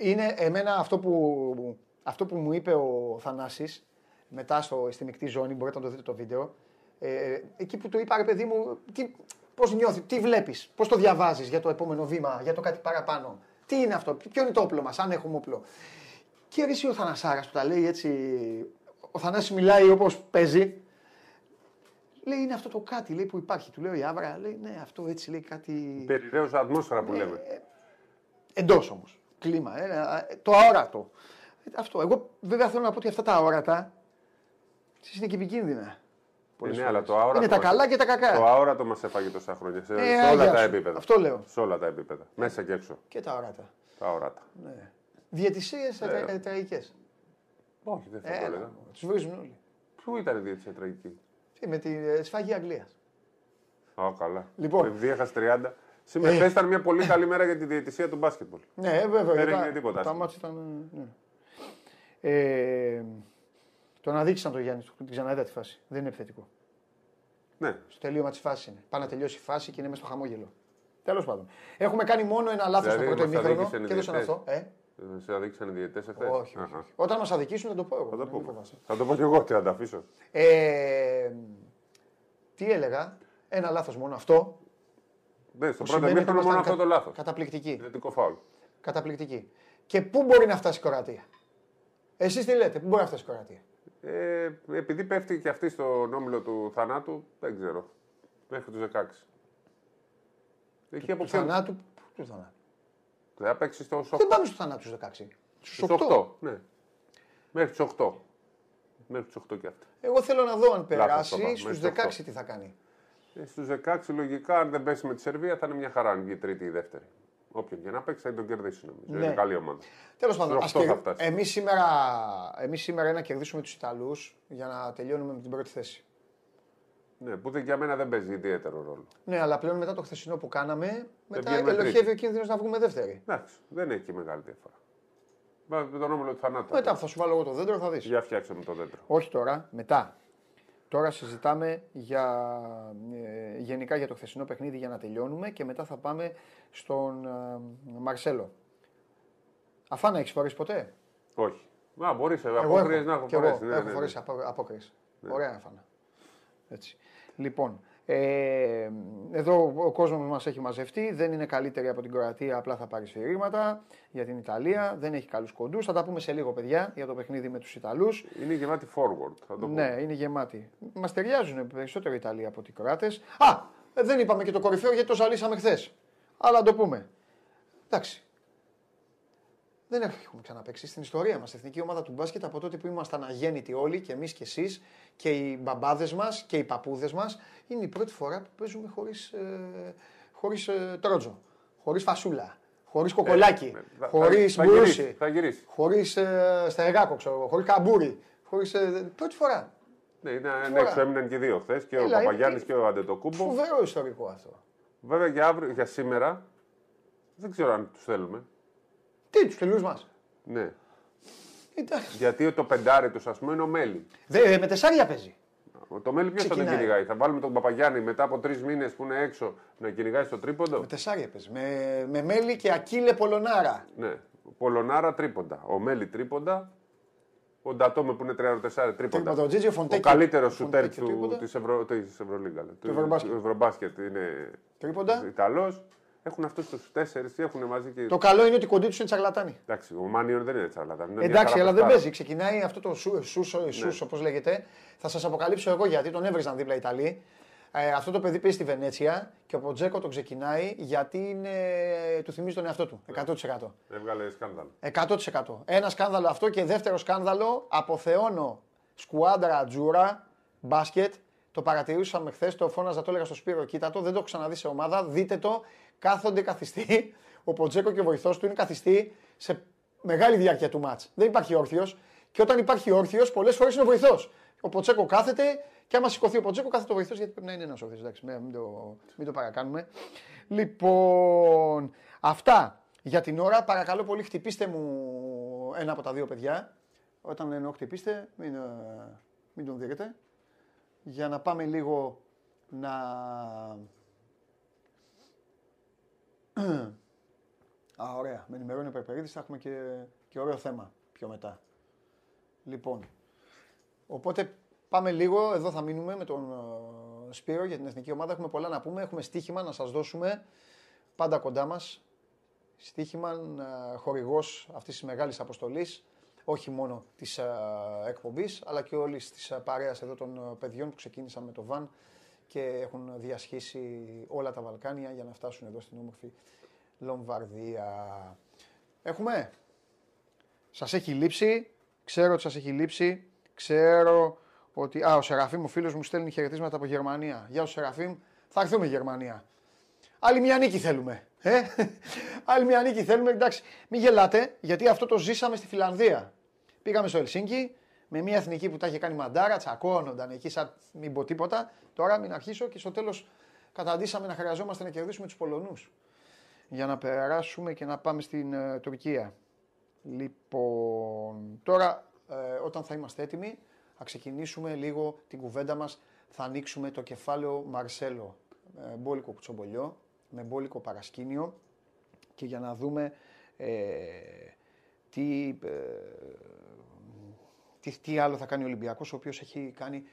είναι εμένα αυτό που, αυτό που μου είπε ο Θανάσης μετά στο, στη μεικτή ζώνη, μπορείτε να το δείτε το βίντεο. Ε, εκεί που του είπα, ρε παιδί μου, τι, πώς νιώθει, τι βλέπεις, πώς το διαβάζεις για το επόμενο βήμα, για το κάτι παραπάνω. Τι είναι αυτό, ποιο είναι το όπλο μας, αν έχουμε όπλο. Και εσύ ο Θανασάρας που τα λέει έτσι, ο Θανάσης μιλάει όπως παίζει, Λέει είναι αυτό το κάτι λέει, που υπάρχει. Του λέω η Άβρα, λέει ναι, αυτό έτσι λέει κάτι. Περιραίωσα ατμόσφαιρα που λέμε. Εντός όμως. Κλίμα. Ε, ε, το αόρατο. Ε, Αυτό. Εγώ βέβαια θέλω να πω ότι αυτά τα αόρατα είναι και επικίνδυνα. Πολλές Ναι, αλλά φορές. το αόρατο Είναι τα μας- καλά και τα κακά. Το αόρατο μας έφαγε τόσα χρόνια. Σε, Ε, σε αγιά όλα τα σου. επίπεδα. Αυτό λέω. Σε όλα τα επίπεδα. Μέσα και έξω. Και τα αόρατα. Τα αόρατα. Ναι. Διαιτησίες Ε. ε, τραγικές. Όχι, δεν θα το Ε, έλεγα. τους βρίζουν όλοι. Πού ήταν η διαιτησία τραγική; Τι, με τη ε, σφαγή Αγγλίας. Α, καλά. Λοιπόν. Επειδή έχασε 30. Σήμερα Ε. χθες ήταν μια πολύ καλή μέρα για τη διαιτησία του μπάσκετμπολ. Ναι, ε, βέβαια. Δεν τα- έγινε τίποτα. Τα μάτια ήταν. Ναι. Ε, τον αδίκησαν τον Γιάννης, την ξαναείδα τη φάση. Δεν είναι επιθετικό. Ναι. Στο τελείωμα της φάσης είναι. Πάει να τελειώσει η φάση και είναι μέσα στο χαμόγελο. Τέλος πάντων. Έχουμε κάνει μόνο ένα λάθος Δηλαδή, στο πρώτο μας ημίχρονο αδίκησαν οι και έδωσαν διαιτητές. αυτό. Ε, Ε, Σε αδείξαν οι διαιτητέ εχθές. όχι, όχι, όχι. Όταν μας αδικήσουν θα το πω εγώ. Θα το μην πούμε. φοβάσαι. Θα το πω και εγώ τι θα τα αφήσω. Ε, τι έλεγα, ένα λάθος μόνο αυτό. Ναι, στο που πρώτο σημαίνει ότι ημίχρονο μόνο ήμασταν αυτό το κα- λάθος. Καταπληκτική. Ιδιωτικό φάουλ. Καταπληκτική. Και πού μπορεί να φτάσει η Κροατία. Εσείς τι λέτε, πού μπορεί να φτάσει η Κροατία. Ε, επειδή πέφτει και αυτή στον όμιλο του θανάτου, δεν ξέρω. Μέχρι τους 16. Εκεί από Του ποιο. θανάτου. Του θανάτου; Θα παίξει στο 8. Δεν πάμε στο θανάτου στους 16. Στους 8. 8. Ναι. Μέχρι τους 8. Μέχρι τους 8 και αυτά. Εγώ θέλω να δω αν το περάσει πάμε, στους μέχρι 16 το οκτώ. τι θα κάνει. Ε, Στους 16 λογικά, αν δεν πέσει με τη Σερβία, θα είναι μια χαρά αν βγει η τρίτη ή η δεύτερη. Όποιον και να παίξει θα τον κερδίσει νομίζω. Ναι. Είναι καλή ομάδα. Τέλος πάντων, Στους οκτώ θα φτάσει. εμείς σήμερα, εμείς σήμερα είναι να κερδίσουμε τους Ιταλούς για να τελειώνουμε με την πρώτη θέση. Ναι, που δεν, για μένα δεν παίζει ιδιαίτερο ρόλο. Ναι, αλλά πλέον μετά το χθεσινό που κάναμε, μετά βγαίνουμε ελοχεύει τρίτη. ο κίνδυνος να βγούμε δεύτερη. Εντάξει, δεν έχει και μεγάλη διαφορά. Βάζω τον όμιλο του θανάτου. Μετά που θα σου βάλω εγώ το δέντρο θα δεις. Για φτιάξαμε το δέντρο. Όχι τώρα, μετά. Τώρα συζητάμε για, ε, γενικά για το χθεσινό παιχνίδι για να τελειώνουμε και μετά θα πάμε στον ε, Μαρσέλο. Αφάνα έχεις φορέσει ποτέ; Όχι. Μα μπορείς σε Εγώ απόκριε έχω, να έχω και εγώ φορέσει. Ναι, έχω ναι, ναι. φορέσει απο, απόκριση. Ωραία αφάνα. Έτσι. Λοιπόν, ε, εδώ ο κόσμος μας έχει μαζευτεί. Δεν είναι καλύτερη από την Κροατία, απλά θα πάρει σφυρίγματα για την Ιταλία. Δεν έχει καλούς κοντούς. Θα τα πούμε σε λίγο, παιδιά, για το παιχνίδι με τους Ιταλούς. Είναι γεμάτη forward. Θα το Ναι, πω. είναι γεμάτη. Μας ταιριάζουν περισσότερο οι Ιταλοί από ότι οι Κροάτες. Α, ε, δεν είπαμε και το κορυφαίο γιατί το ζαλίσαμε χθες. Αλλά να το πούμε. Εντάξει. Δεν έχουμε ξαναπέξει στην ιστορία μας. Εθνική ομάδα του μπάσκετ από τότε που ήμασταν αγέννητοι όλοι και εμείς και εσείς και οι μπαμπάδες μας και οι παππούδες μας. Είναι η πρώτη φορά που παίζουμε χωρίς ε, χωρίς, ε, τρότζο. Χωρίς φασούλα. Χωρίς κοκολάκι. Ναι, θα- Χωρίς θα- θα γυρίσεις, μπουρούση. Θα γυρίσεις. Χωρίς ε, στερεγάκο, ξέρω εγώ. Χωρίς καμπούρι. Χωρίς, ε, πρώτη φορά. Ναι, είναι Φορά. έξω έμειναν και οι δύο χθες. Και ο Έλα, Παπαγιάννης είναι- και ο Αντετοκούμπο. Φοβερό ιστορικό αυτό. Βέβαια για, αύριο, για σήμερα δεν ξέρω αν τους θέλουμε. Τι, τους τελειού μας. Ναι. Εντάξει. Γιατί το πεντάρι τους, ας πούμε, είναι ο Μέλι. Δε, με τεσσάρια παίζει. Το Μέλι ποιος θα τον Ξεκινάει. κυνηγάει; Θα βάλουμε τον Παπαγιάννη μετά από τρεις μήνες που είναι έξω να κυνηγάει στο τρίποντο; Με τεσσάρια παίζει. Με, με Μέλι και Ακίλε Πολονάρα. Ναι. Ο Πολονάρα τρίποντα. Ο Μέλι τρίποντα. Ο Ντατόμε που είναι 34 τρίποντα. Τρίποντα. Ο Τζίτζι Ο Φοντέκι. καλύτερος Φοντέκι σουτέρ του, τρίποντα. της, Ευρω... της Ευρωλίγκα. λέει. Του Ευρωμπάσκετ. του Ευρωμπάσκετ είναι Τρίποντα. Ιταλός. Έχουν αυτούς τους τέσσερις, τι έχουν μαζί και. Το καλό είναι ότι κοντή του είναι τσαρλατάνη. Εντάξει, ο Μάνιον δεν είναι τσαρλατάνη. είναι μια Εντάξει, χαρά αλλά δεν παιχτάρα. παίζει. Ξεκινάει αυτό το σου, σου, Ναι. σου, όπω λέγεται. Θα σας αποκαλύψω εγώ γιατί τον έβριζαν δίπλα οι Ιταλοί. Ε, αυτό το παιδί παίζει στη Βενέτσια και ο Ποτζέκο τον ξεκινάει γιατί είναι, του θυμίζει τον εαυτό του. Ναι. 100%. Έβγαλε σκάνδαλο. 100%. Ένα σκάνδαλο αυτό και δεύτερο σκάνδαλο. Αποθεώνω σκουάντρα τζούρα μπάσκετ. Το παρατηρούσαμε χθες, το φώναζα, το έλεγα στο Σπύρο. Κοίτα το, δεν το έχω ξαναδεί σε ομάδα. Δείτε το, κάθονται καθιστοί. Ο Ποτζέκο και ο βοηθός του είναι καθιστοί σε μεγάλη διάρκεια του μάτς. Δεν υπάρχει όρθιος. Και όταν υπάρχει όρθιος, πολλές φορές είναι ο βοηθός. Ο Ποτσέκο κάθεται και άμα σηκωθεί ο Ποτσέκο, κάθεται ο βοηθός γιατί πρέπει να είναι ένας όρθιος. Εντάξει, μην το, μην το παρακάνουμε. Λοιπόν, αυτά για την ώρα. Παρακαλώ πολύ, χτυπήστε μου ένα από τα δύο παιδιά. Όταν εννοώ χτυπήστε, μην, ε, μην τον δίνετε. Για να πάμε λίγο να... Α, ωραία. Με ενημερώνει ο Περπερίδης, θα έχουμε και, και ωραίο θέμα πιο μετά. Λοιπόν, οπότε πάμε λίγο, εδώ θα μείνουμε με τον ε, Σπύρο για την εθνική ομάδα. Έχουμε πολλά να πούμε, έχουμε στοίχημα να σας δώσουμε πάντα κοντά μας. Στοίχημα, ε, χορηγός αυτής της μεγάλης αποστολής, όχι μόνο της ε, εκπομπής, αλλά και όλης της ε, παρέας εδώ των ε, παιδιών που ξεκίνησαν με το βαν και έχουν διασχίσει όλα τα Βαλκάνια για να φτάσουν εδώ στην όμορφη Λομβαρδία. Έχουμε; Σας έχει λείψει; Ξέρω ότι σας έχει λείψει. Ξέρω ότι... Α, ο Σεραφείμ, ο φίλος μου, στέλνει χαιρετίσματα από Γερμανία. Γεια σου Σεραφείμ. Θα έρθουμε Γερμανία. Άλλη μια νίκη θέλουμε. Ε; Άλλη μια νίκη θέλουμε. Εντάξει, μην γελάτε, γιατί αυτό το ζήσαμε στη Φιλανδία. Πήγαμε στο Ελσίνκι με μια εθνική που τα είχε κάνει μαντάρα, τσακώνονταν εκεί σαν μην πω τίποτα. Τώρα μην αρχίσω και στο τέλος καταντήσαμε να χρειαζόμαστε να κερδίσουμε τους Πολωνούς για να περάσουμε και να πάμε στην ε, Τουρκία. Λοιπόν, τώρα ε, όταν θα είμαστε έτοιμοι θα ξεκινήσουμε λίγο την κουβέντα μας. Θα ανοίξουμε το κεφάλαιο Μαρσέλο, ε, μπόλικο κουτσομπολιό, με μπόλικο παρασκήνιο και για να δούμε ε, τι, ε, τι, τι άλλο θα κάνει ο Ολυμπιακός, ο οποίος έχει κάνει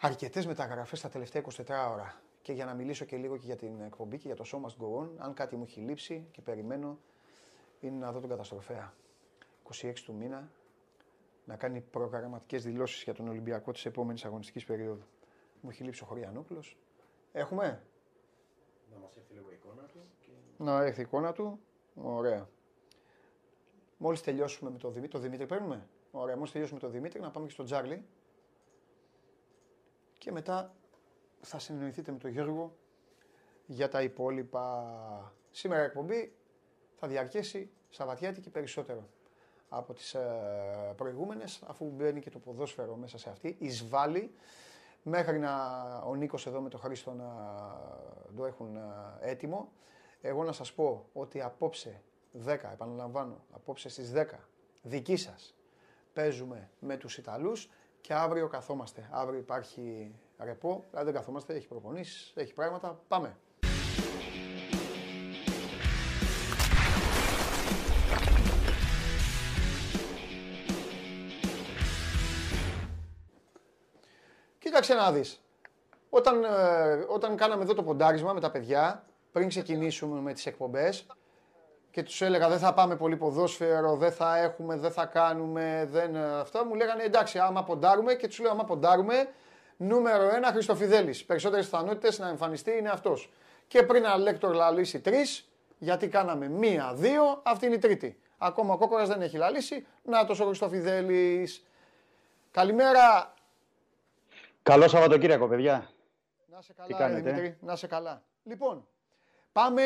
αρκετές μεταγραφές τα τελευταία 24 ώρα. Και για να μιλήσω και λίγο και για την εκπομπή και για το Show Must Go On, αν κάτι μου έχει λείψει και περιμένω, είναι να δω τον καταστροφέα. 26 του μήνα, να κάνει προγραμματικές δηλώσεις για τον Ολυμπιακό της επόμενης αγωνιστικής περίοδου. Μου έχει λείψει ο Χωριανόπουλος. Έχουμε; Να μας έρθει λίγο η εικόνα του. Και... Να έρθει η εικόνα του. Ωραία. Μόλις τελειώσουμε με τον Δημήτρη, το Δημήτρη παίρνουμε; Ωραία, μόλις τελειώσουμε με τον Δημήτρη, να πάμε και στον Τζάρλι. Και μετά θα συνεννοηθείτε με τον Γιώργο για τα υπόλοιπα. Σήμερα η εκπομπή θα διαρκέσει Σαββατιάτικη περισσότερο από τις ε, προηγούμενες, αφού μπαίνει και το ποδόσφαιρο μέσα σε αυτή, εισβάλλει μέχρι να ο Νίκος εδώ με τον Χρήστο να το έχουν ε, έτοιμο. Εγώ να σας πω ότι απόψε 10, επαναλαμβάνω, απόψε στις 10, δική σας, παίζουμε με τους Ιταλούς και αύριο καθόμαστε. Αύριο υπάρχει ρεπό, δηλαδή δεν καθόμαστε, έχει προπονήσεις, έχει πράγματα. Πάμε. Κοίταξε να δεις. Όταν, ε, όταν κάναμε εδώ το ποντάρισμα με τα παιδιά, πριν ξεκινήσουμε με τις εκπομπές, και τους έλεγα δεν θα πάμε πολύ ποδόσφαιρο, δεν θα έχουμε, δεν θα κάνουμε, δεν ε, αυτά, μου λέγανε εντάξει άμα ποντάρουμε και τους λέω άμα ποντάρουμε, νούμερο ένα Χριστοφιδέλης, περισσότερες πιθανότητες να εμφανιστεί είναι αυτός. Και πριν Αλέκτορ λαλήσει τρεις, γιατί κάναμε μία, δύο, αυτή είναι η τρίτη. Ακόμα ο Κόκορας δεν έχει λαλήσει, να το ο Χριστοφιδέλης. Καλημέρα, Καλό Σαββατοκύριακο, παιδιά. να σε καλά, Τι ρε κάνετε; Δημήτρη, να σε καλά. Λοιπόν, πάμε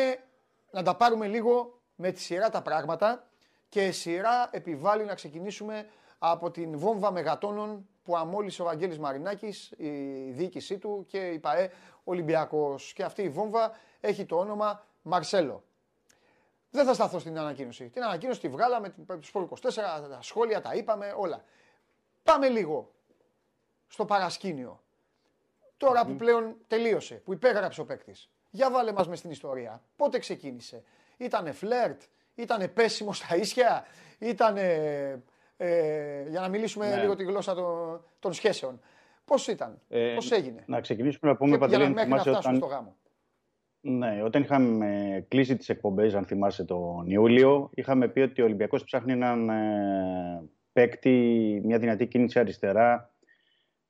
να τα πάρουμε λίγο με τη σειρά τα πράγματα και η σειρά επιβάλλει να ξεκινήσουμε από την βόμβα μεγατόνων που αμόλυσε ο Βαγγέλης Μαρινάκης, η διοίκησή του και η ΠαΕ Ολυμπιακός. Και αυτή η βόμβα έχει το όνομα Μαρσέλο. Δεν θα σταθώ στην ανακοίνωση. Την ανακοίνωση τη βγάλαμε, τους Σπορ 24, τα σχόλια τα είπαμε, όλα. Πάμε λίγο στο παρασκήνιο. Τώρα που πλέον τελείωσε, που υπέγραψε ο παίκτης. Για βάλε μας μες στην ιστορία. Πότε ξεκίνησε; Ήτανε φλερτ, ήτανε πέσιμο στα ίσια, ήτανε... Ε, για να μιλήσουμε Ναι. λίγο τη γλώσσα των, των σχέσεων. Πώς ήταν, Ε, πώς έγινε; Να ξεκινήσουμε να πούμε, και για να Παντελήνη, μέχρι να θυμάσαι φτάσουμε όταν, στο γάμο. Ναι, όταν είχαμε κλείσει τις εκπομπές, αν θυμάσαι τον Ιούλιο, είχαμε πει ότι ο Ολυμπιακός ψάχνει έναν ε, παίκτη, μια δυνατή κίνηση αριστερά,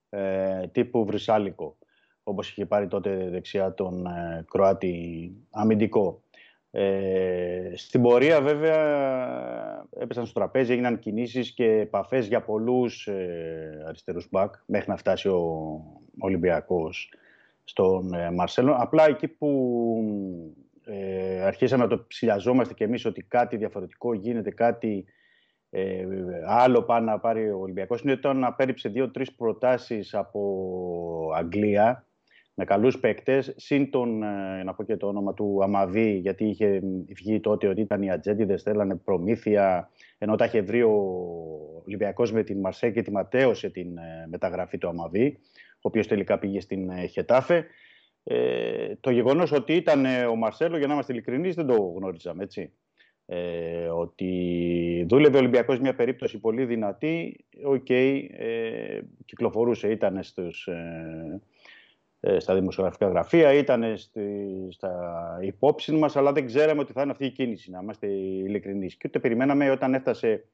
ε, τύπου Βρυσάλικο, όπως είχε πάρει τότε δεξιά τον ε, Κροάτι αμυντικό. Ε, στην πορεία βέβαια έπεσαν στο τραπέζι, έγιναν κινήσεις και επαφές για πολλούς ε, αριστερούς μπακ μέχρι να φτάσει ο Ολυμπιακός στον ε, Μαρσέλο. Απλά εκεί που ε, αρχίσαμε να το ψηλιαζόμαστε κι εμείς ότι κάτι διαφορετικό γίνεται, κάτι ε, άλλο πάει να πάρει ο Ολυμπιακός είναι όταν απέριψε δύο-τρεις προτάσεις από Αγγλία με καλούς παίκτες, συν τον, ε, να πω και το όνομα του Αμαβή, γιατί είχε βγει τότε ότι ήταν οι ατζέντιδες, θέλανε προμήθεια, ενώ τα είχε βρει ο Ολυμπιακός με την Μαρσέ και τη ματέωσε την ε, μεταγραφή του Αμαβή, ο οποίος τελικά πήγε στην ε, Χετάφε. Ε, το γεγονός ότι ήταν ο Μαρσέλο, για να είμαστε ειλικρινείς, δεν το γνώριζαμε, έτσι. Ε, ότι δούλευε ο Ολυμπιακός μια περίπτωση πολύ δυνατή, OK, okay, ε, κυκλοφορούσε, ήταν στους, ε, στα δημοσιογραφικά γραφεία, ήταν στα υπόψη μας, αλλά δεν ξέραμε ότι θα είναι αυτή η κίνηση, να είμαστε ειλικρινείς. Και ούτε περιμέναμε όταν έφτασε,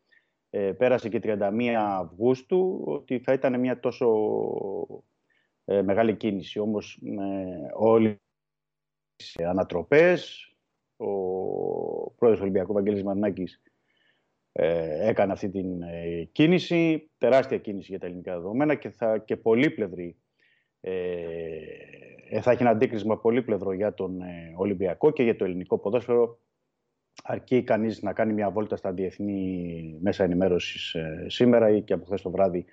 ε, πέρασε και 31 Αυγούστου, ότι θα ήταν μια τόσο ε, μεγάλη κίνηση. Όμως όλοι σε ανατροπές, ο πρόεδρος του Ολυμπιακού Βαγγέλης Μαρνάκης έκανε αυτή την κίνηση, τεράστια κίνηση για τα ελληνικά δεδομένα και, θα, και πολύπλευρη ε, ε, θα έχει ένα αντίκρισμα πολύπλευρο για τον ε, Ολυμπιακό και για το ελληνικό ποδόσφαιρο. Αρκεί κανείς να κάνει μια βόλτα στα διεθνή μέσα ενημέρωσης ε, σήμερα ή και από χθες το βράδυ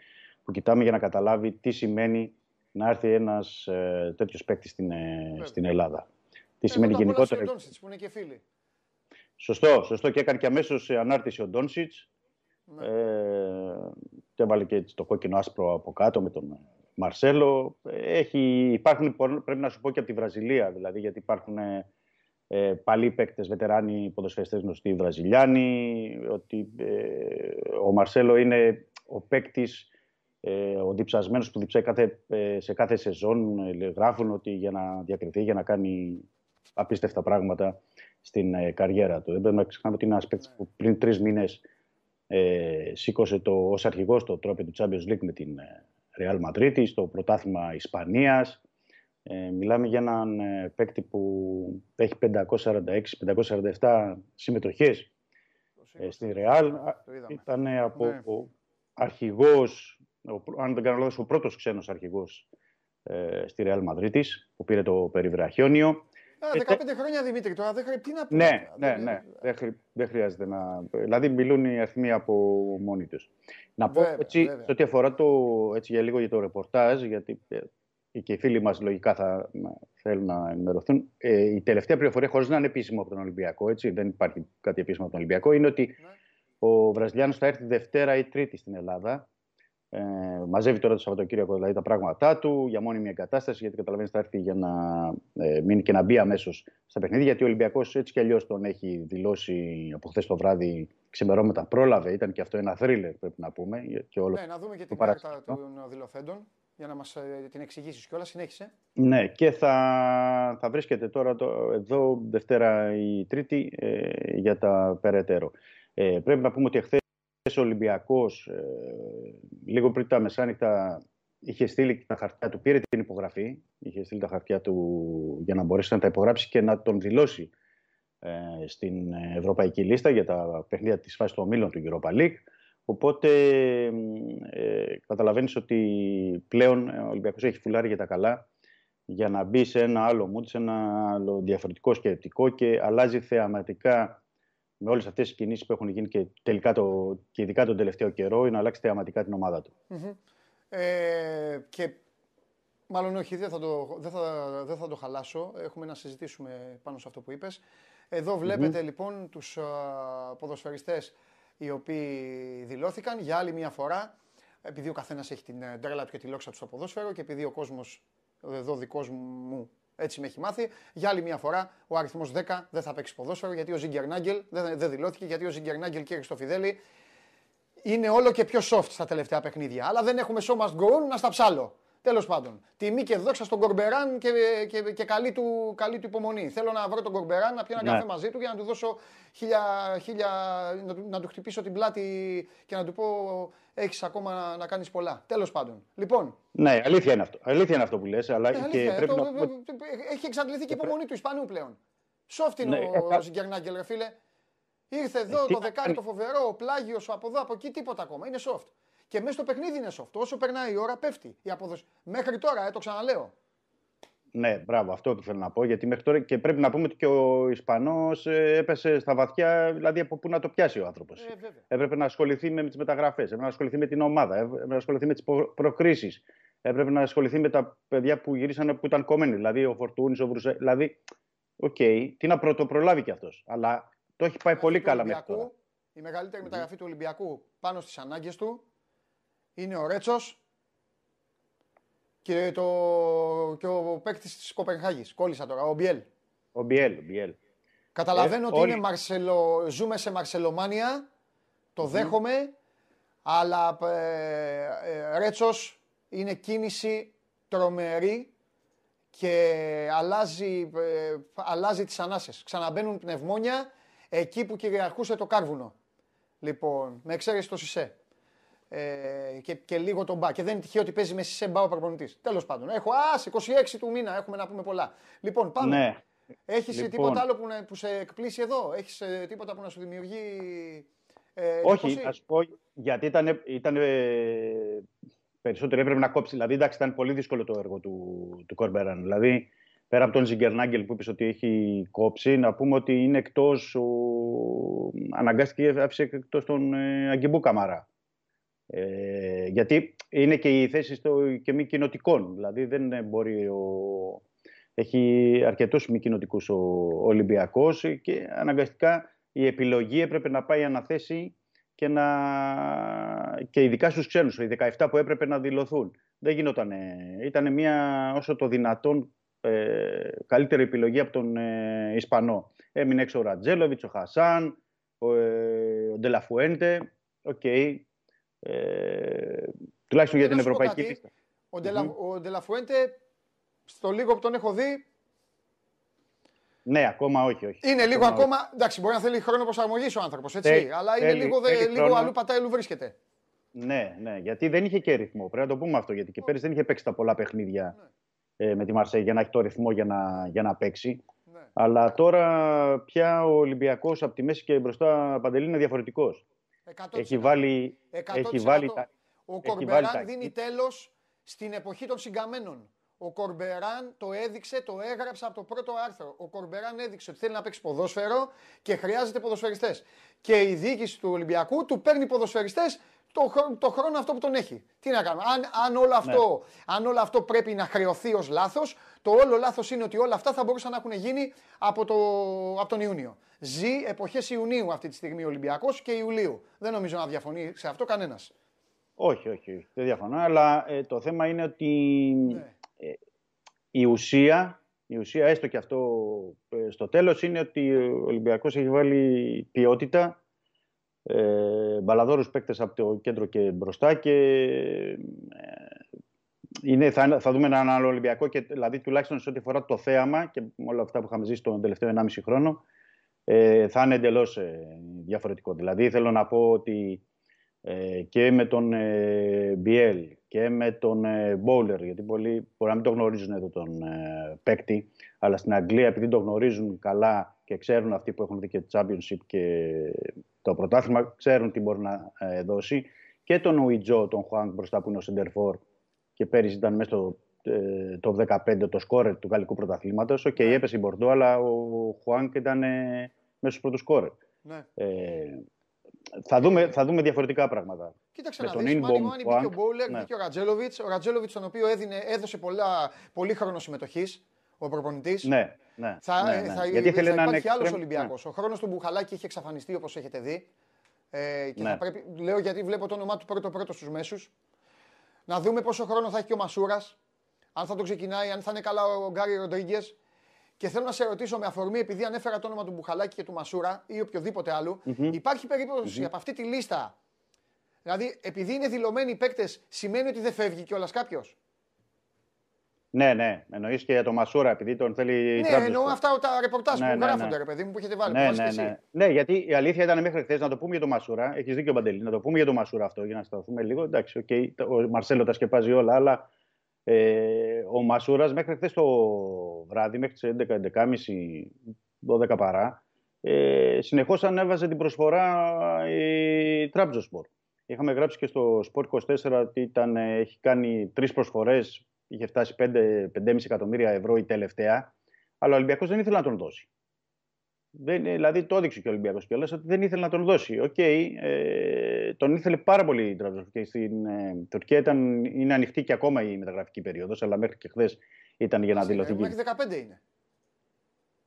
που κοιτάμε για να καταλάβει τι σημαίνει να έρθει ένας ε, τέτοιος παίκτης στην, ε, στην Ελλάδα. Τι σημαίνει γενικότερα; που είναι και φίλοι. Σωστό, σωστό και έκανε και αμέσως ανάρτηση ο Ντόνσιτς. Ναι. Ε, και έβαλε και το κόκκινο άσπρο από κάτω με τον Μαρσέλο. Έχει, υπάρχουν, πρέπει να σου πω και από τη Βραζιλία, δηλαδή, γιατί υπάρχουν ε, ε παλιοί παίκτες, βετεράνοι ποδοσφαιριστές γνωστοί Βραζιλιάνοι, ότι ε, ο Μαρσέλο είναι ο παίκτης, ε, ο διψασμένος που διψάει κάθε, ε, σε κάθε σεζόν. γράφουν ότι για να διακριθεί, για να κάνει απίστευτα πράγματα στην καριέρα του. Δεν πρέπει να ξεχνάμε ότι είναι ένας παίκτης που πριν τρεις μήνες ε, σήκωσε το, ως αρχηγός το τρόπο του Champions League με την Real Madrid, στο πρωτάθλημα Ισπανίας. Ε, μιλάμε για έναν ε, παίκτη που έχει 546-547 συμμετοχές ε, στη Real. Ήταν από ναι. ο αρχηγός, αν δεν κάνω λάθος, ο πρώτος ξένος αρχηγός ε, στη Real Madrid που πήρε το περιβραχιόνιο. 15 χρόνια Δημήτρη, τώρα δεν χρειάζεται. Τι να πει. Ναι, ναι, ναι. Δεν, δεν χρειάζεται να. Δηλαδή, μιλούν οι αριθμοί από μόνοι τους. Να πω έτσι, σε ό,τι αφορά το. Έτσι, για λίγο για το ρεπορτάζ, γιατί ε, και οι φίλοι μας λογικά θα θέλουν να ενημερωθούν. Ε, η τελευταία πληροφορία, χωρίς να είναι επίσημο από τον Ολυμπιακό, έτσι, δεν υπάρχει κάτι επίσημο από τον Ολυμπιακό, είναι ότι ναι. ο Βραζιλιάνος θα έρθει Δευτέρα ή Τρίτη στην Ελλάδα ε, μαζεύει τώρα το Σαββατοκύριακο δηλαδή, τα πράγματά του για μόνιμη εγκατάσταση, γιατί καταλαβαίνεις θα έρθει για να ε, μείνει και να μπει αμέσως στα παιχνίδια. Γιατί ο Ολυμπιακός έτσι κι αλλιώς τον έχει δηλώσει από χθες το βράδυ ξημερώματα. Πρόλαβε, ήταν και αυτό ένα θρίλερ πρέπει να πούμε. Και όλο ναι, να δούμε και την κάρτα των δηλωθέντων για να μας ε, την εξηγήσεις κιόλας. Συνέχισε. Ναι, και θα, θα βρίσκεται τώρα το, εδώ Δευτέρα ή Τρίτη ε, για τα περαιτέρω. Ε, πρέπει να πούμε ότι εχθέ ο Ολυμπιακός ε, λίγο πριν τα μεσάνυχτα είχε στείλει τα χαρτιά του, πήρε την υπογραφή, είχε στείλει τα χαρτιά του για να μπορέσει να τα υπογράψει και να τον δηλώσει ε, στην ευρωπαϊκή λίστα για τα παιχνίδια της φάσης του ομίλων του Europa League. Οπότε ε, καταλαβαίνεις ότι πλέον ο Ολυμπιακός έχει φουλάρει για τα καλά για να μπει σε ένα άλλο mood, σε ένα άλλο διαφορετικό σκεπτικό και αλλάζει θεαματικά με όλες αυτές τις κινήσεις που έχουν γίνει και τελικά το, και ειδικά τον τελευταίο καιρό, είναι να αλλάξει θεαματικά την ομάδα του. Ε, και μάλλον όχι, δεν θα, το, δεν, θα, δεν θα το χαλάσω. Έχουμε να συζητήσουμε πάνω σε αυτό που είπες. Εδώ λοιπόν τους ποδοσφαιριστές οι οποίοι δηλώθηκαν για άλλη μια φορά. Επειδή ο καθένας έχει την ε, τρέλα του και τη λόξα του στο ποδόσφαιρο και επειδή ο κόσμος εδώ δικός μου έτσι με έχει μάθει. Για άλλη μια φορά ο αριθμός 10 δεν θα παίξει ποδόσφαιρο γιατί ο Ζίγκερ Νάγκελ δεν, δεν δηλώθηκε. Γιατί ο Ζίγκερ Νάγκελ και στο Φιδέλη είναι όλο και πιο soft στα τελευταία παιχνίδια. Αλλά δεν έχουμε so must go on να στα ψάλω. Τέλος πάντων, τιμή και δόξα στον Κορμπεράν και, και, και καλή, του, καλή του υπομονή. Θέλω να βρω τον Κορμπεράν, να πιω ένα ναι. καφέ μαζί του για να του δώσω χίλια, χίλια να, του, να του χτυπήσω την πλάτη και να του πω έχεις ακόμα να, να κάνεις πολλά. Τέλος πάντων. Λοιπόν. Ναι, αλήθεια είναι αυτό, αλήθεια είναι αυτό που λες. Αλλά ναι, και πρέπει το, να... Έχει εξαντληθεί και η υπομονή του Ισπανού πλέον. Σόφτ είναι ναι, ο, ε, ρε φίλε. Ήρθε εδώ ε, το δεκάρι το φοβερό, ο πλάγιος από εδώ, από εκεί, τίποτα ακόμα. Είναι soft. Και μέσα στο παιχνίδι είναι soft. Όσο περνάει η ώρα, πέφτει η απόδοση. Μέχρι τώρα, ε, το ξαναλέω. Ναι, μπράβο, αυτό που θέλω να πω. Γιατί μέχρι τώρα και πρέπει να πούμε ότι και ο Ισπανός ε, έπεσε στα βαθιά, δηλαδή από πού να το πιάσει ο άνθρωπος. Ε, έπρεπε να ασχοληθεί με τις μεταγραφές, έπρεπε να ασχοληθεί με την ομάδα, έπρεπε να ασχοληθεί με τις προκρίσεις. Έπρεπε να ασχοληθεί με τα παιδιά που γυρίσαν που ήταν κομμένοι. Δηλαδή ο Φορτούνης, ο Βρουσέ. Δηλαδή, OK, okay, τι να πρωτοπρολάβει κι αυτός. Αλλά το έχει πάει πολύ καλά μέχρι τώρα. Η μεγαλύτερη μεταγραφή του Ολυμπιακού πάνω στις ανάγκες του είναι ο Ρέτσος και, το, και ο παίκτης της Κοπενχάγης. Κόλλησα τώρα, ο Μπιέλ. Ο Μπιέλ, ο Μπιέλ. Καταλαβαίνω ε, ότι είναι Μαρσελο, ζούμε σε Μαρσελομάνια, το δέχομαι, αλλά ε, ε, Ρέτσος είναι κίνηση τρομερή και αλλάζει, ε, αλλάζει τις ανάσες. Ξαναμπαίνουν πνευμόνια εκεί που κυριαρχούσε το κάρβουνο. Λοιπόν, με εξαίρεση το Σισε. Ε, και, και λίγο τον Μπα. Και δεν είναι τυχαίο ότι παίζει με Σισε Μπα ο προπονητής. Τέλος πάντων. Έχω ας 26 του μήνα, έχουμε να πούμε πολλά. Λοιπόν, πάμε. Ναι. Έχεις λοιπόν. τίποτα άλλο που, που σε εκπλήσει εδώ, Έχεις ε, τίποτα που να σου δημιουργεί. Ε, Όχι, ας πω γιατί ήταν, ήταν ε, περισσότερο έπρεπε να κόψει. Δηλαδή, εντάξει, ήταν πολύ δύσκολο το έργο του, του Κορμπεράν. Δηλαδή, πέρα από τον Ζιγκερνάγκελ που είπες ότι έχει κόψει, να πούμε ότι είναι εκτός. Αναγκάστηκε άφησε εκτός τον ε, Αγκιμπού Καμαρά. Ε, γιατί είναι και η θέση στο, και μη κοινοτικών. Δηλαδή δεν μπορεί ο, έχει αρκετούς μη κοινοτικούς ο, ο Ολυμπιακός και αναγκαστικά η επιλογή έπρεπε να πάει αναθέσει και, να... και ειδικά στους ξένους, οι 17 που έπρεπε να δηλωθούν. Δεν γινόταν. Ήταν μια όσο το δυνατόν ε, καλύτερη επιλογή από τον ε, Ισπανό. Έμεινε έξω ο Ρατζέλοβιτς, ο Χασάν, ο, ε, ο Ντελαφουέντε. OK. Okay. Ε, τουλάχιστον για την ευρωπαϊκή πίστα. Ο, mm-hmm. ο Ντελαφουέντε, στο λίγο που τον έχω δει, ναι, ακόμα όχι. όχι. Είναι λίγο ακόμα. Εντάξει, μπορεί να θέλει χρόνο προσαρμογής ο άνθρωπος, έτσι. αλλά είναι λίγο, δε, λίγο αλλού πατάει, αλλού βρίσκεται. Ναι, ναι, γιατί δεν είχε και ρυθμό. Πρέπει να το πούμε αυτό. Γιατί και πέρυσι δεν είχε παίξει τα πολλά παιχνίδια ναι. ε, με τη Μαρσέη για να έχει το ρυθμό για να, για να παίξει. Ναι. Αλλά τώρα πια ο Ολυμπιακός από τη μέση και μπροστά παντελή είναι διαφορετικός. Έχει βάλει. 100%. Έχει βάλει ο Κορμπεράν δίνει τέλος στην εποχή των συγκαμένων. Ο Κορμπεράν το έδειξε, το έγραψε από το πρώτο άρθρο. Ο Κορμπεράν έδειξε ότι θέλει να παίξει ποδόσφαιρο και χρειάζεται ποδοσφαιριστές. Και η διοίκηση του Ολυμπιακού του παίρνει ποδοσφαιριστές το, το χρόνο αυτό που τον έχει. Τι να κάνουμε; Αν, αν, όλο, αυτό, ναι. αν όλο αυτό πρέπει να χρεωθεί ως λάθος, το όλο λάθος είναι ότι όλα αυτά θα μπορούσαν να έχουν γίνει από, το, από τον Ιούνιο. Ζει εποχές Ιουνίου αυτή τη στιγμή ο Ολυμπιακός και Ιουλίου. Δεν νομίζω να διαφωνεί σε αυτό κανένας. Όχι, όχι, δεν διαφωνώ. Αλλά ε, το θέμα είναι ότι ναι. ε, η ουσία, η ουσία, έστω και αυτό ε, στο τέλος, είναι ότι ο Ολυμπιακός έχει βάλει ποιότητα, ε, μπαλαδόρους παίκτες από το κέντρο και μπροστά και είναι, θα, θα δούμε έναν άλλο Ολυμπιακό και δηλαδή τουλάχιστον σε ό,τι αφορά το θέαμα και όλα αυτά που είχαμε ζήσει τον τελευταίο 1,5 χρόνο ε, θα είναι εντελώς ε, διαφορετικό. Δηλαδή θέλω να πω ότι ε, και με τον ε, Μπιέλ και με τον ε, Μπόλερ, γιατί πολλοί μπορεί να μην το γνωρίζουν εδώ τον ε, παίκτη, αλλά στην Αγγλία επειδή το γνωρίζουν καλά και ξέρουν αυτοί που έχουν δει και το Championship και το πρωτάθλημα, ξέρουν τι μπορεί να ε, δώσει. Και τον Ουιτζό, τον Χουάνκ μπροστά που είναι ο Σεντερφόρ και πέρυσι ήταν μέσα στο ε, top 15 των σκόρερ του γαλλικού πρωταθλήματος. OK, okay, ναι. έπεσε η Μπορντό, αλλά ο Χουάνκ ήταν ε, μέσα στους πρώτους σκόρερ. Ναι. Ε, θα, δούμε, θα δούμε διαφορετικά πράγματα. Κοίταξε να δεις, μάνι μάνι μπήκε ο Μπόουλερ, ναι. μπήκε ο Ρατζέλοβιτς, ο Ρατζέλοβιτς τον οποίο έδινε, έδωσε πολλά, πολύ χρόνο συμμετοχής ο προπονητής. Ναι, ναι, θα, ναι, ναι. θα, Γιατί θα, θα υπάρχει άλλος Ολυμπιακός. Ναι. Ο χρόνος του Μπουχαλάκη είχε εξαφανιστεί όπως έχετε δει. Ε, και ναι. θα πρέπει, λέω γιατί βλέπω το όνομά του πρώτο-πρώτο στους μέσους. Να δούμε πόσο χρόνο θα έχει και ο Μασούρας. Αν θα το ξεκινάει, αν θα είναι καλά ο Γκάρι Ροντρίγκες. Και θέλω να σε ρωτήσω με αφορμή, επειδή ανέφερα το όνομα του Μπουχαλάκη και του Μασούρα ή οποιοδήποτε άλλο, mm-hmm. υπάρχει περίπτωση mm-hmm. από αυτή τη λίστα. Δηλαδή, επειδή είναι δηλωμένοι οι παίκτες, σημαίνει ότι δεν φεύγει κιόλας κάποιος; Ναι, ναι. Εννοείς και για το Μασούρα, επειδή τον θέλει. Ναι, εννοώ αυτά τα ρεπορτάζ ναι, που ναι, γράφονται, ναι. ρε παιδί μου, που έχετε βάλει. Ναι, ναι, ναι. ναι, γιατί η αλήθεια ήταν μέχρι χθες να το πούμε για το Μασούρα. Έχεις δίκιο, Μπαντελή. Να το πούμε για το Μασούρα αυτό, για να σταθούμε λίγο. Εντάξει, okay, ο Μαρσέλο τα σκεπάζει όλα, αλλά ε, ο Μασούρας μέχρι χθες το βράδυ, μέχρι τις 11, 11.30, 12 παρά, ε, συνεχώς ανέβαζε την προσφορά η Τραμπζοσπορ. Είχαμε γράψει και στο Sport 24 ότι ήταν, έχει κάνει τρεις προσφορές είχε φτάσει 5-5,5 εκατομμύρια ευρώ η τελευταία, αλλά ο Ολυμπιακός δεν ήθελε να τον δώσει. Δεν, δηλαδή το έδειξε και ο Ολυμπιακός κιόλας ότι δεν ήθελε να τον δώσει. OK, okay, ε, τον ήθελε πάρα πολύ η και στην ε, Τουρκία ήταν, είναι ανοιχτή και ακόμα η μεταγραφική περίοδος, αλλά μέχρι και χθες ήταν για να δηλωθεί. Μέχρι 15 είναι.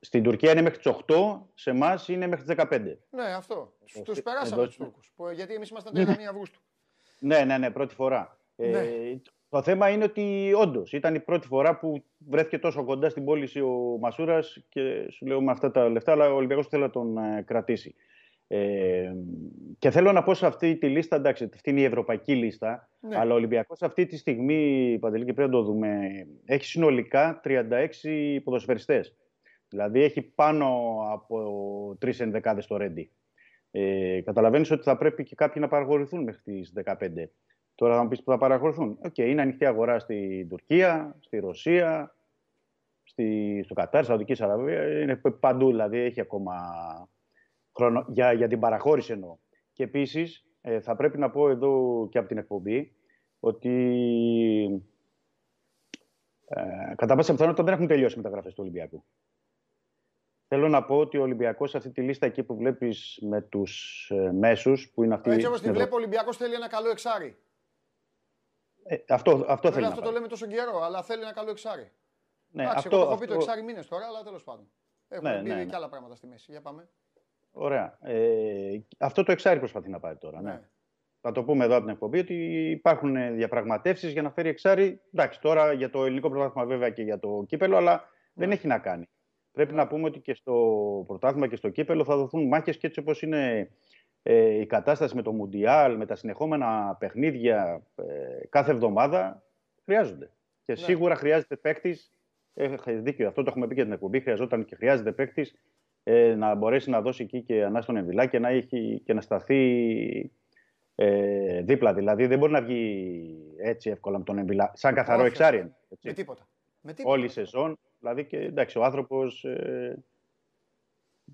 Στην Τουρκία είναι μέχρι τις 8, σε εμάς είναι μέχρι τις 15. Ναι, αυτό. Του περάσαμε τους Τούρκους. Γιατί εμείς ήμασταν 31 Αυγούστου. Ναι, ναι, ναι, πρώτη φορά. Ε, ναι. Ε, το θέμα είναι ότι όντως ήταν η πρώτη φορά που βρέθηκε τόσο κοντά στην πώληση ο Μασούρας και σου λέω με αυτά τα λεφτά, αλλά ο Ολυμπιακός θέλει να τον ε, κρατήσει. Ε, και θέλω να πω σε αυτή τη λίστα, εντάξει, αυτή είναι η ευρωπαϊκή λίστα, ναι. αλλά ο Ολυμπιακός αυτή τη στιγμή, Παντελή, και πρέπει να το δούμε, έχει συνολικά 36 ποδοσφαιριστές. Δηλαδή έχει πάνω από τρεις ενδεκάδες στο Ρέντι. Ε, Καταλαβαίνεις ότι θα πρέπει και κάποιοι να παραχωρηθούν μέχρι τις 15. Τώρα θα μου πεις που θα παραχωρηθούν. OK, okay, είναι ανοιχτή αγορά στην Τουρκία, στη Ρωσία, στη, στο Κατάρ, στη Σαουδική Αραβία. Είναι παντού, δηλαδή έχει ακόμα χρόνο για, για την παραχώρηση εννοώ. Και επίσης ε, θα πρέπει να πω εδώ και από την εκπομπή ότι ε, κατά πάσα πιθανότητα δεν έχουν τελειώσει οι μεταγραφές του Ολυμπιακού. Θέλω να πω ότι ο Ολυμπιακός αυτή τη λίστα εκεί που βλέπεις με τους ε, μέσους που είναι αυτοί. Έτσι όπω τη βλέπω, ο Ολυμπιακός θέλει ένα καλό εξάρι. Ε, αυτό αυτό θέλει. Αυτό το λέμε τόσο καιρό, αλλά θέλει ένα καλό εξάρι. Ναι, Εντάξει, αυτό, εγώ το έχω πει το εξάρι μήνες τώρα, αλλά τέλος πάντων. Έχουμε ναι, πει ναι, και ναι. άλλα πράγματα στη μέση. Για πάμε. Ωραία. Ε, αυτό το εξάρι προσπαθεί να πάρει τώρα. Ναι. ναι. Θα το πούμε εδώ από την εκπομπή ότι υπάρχουν διαπραγματεύσεις για να φέρει εξάρι. Εντάξει, τώρα για το ελληνικό πρωτάθλημα βέβαια και για το κύπελο, αλλά δεν ναι. έχει να κάνει. Πρέπει να πούμε ότι και στο πρωτάθλημα και στο κύπελο θα δοθούν μάχες και έτσι όπως είναι ε, η κατάσταση με το Μουντιάλ, με τα συνεχόμενα παιχνίδια ε, κάθε εβδομάδα χρειάζονται. Και ναι. σίγουρα χρειάζεται παίκτης. Έχει δίκιο, αυτό το έχουμε πει και την εκπομπή. Χρειαζόταν και χρειάζεται παίκτης ε, να μπορέσει να δώσει εκεί και ανά στον Εμβιλά και να, έχει, και να σταθεί ε, δίπλα. Δηλαδή δεν μπορεί να βγει έτσι εύκολα με τον Εμβιλά. Σαν καθαρό εξάρι. Με τίποτα. Με τίποτα. Όλη η σεζόν. Δηλαδή και εντάξει, ο άνθρωπος. Ε,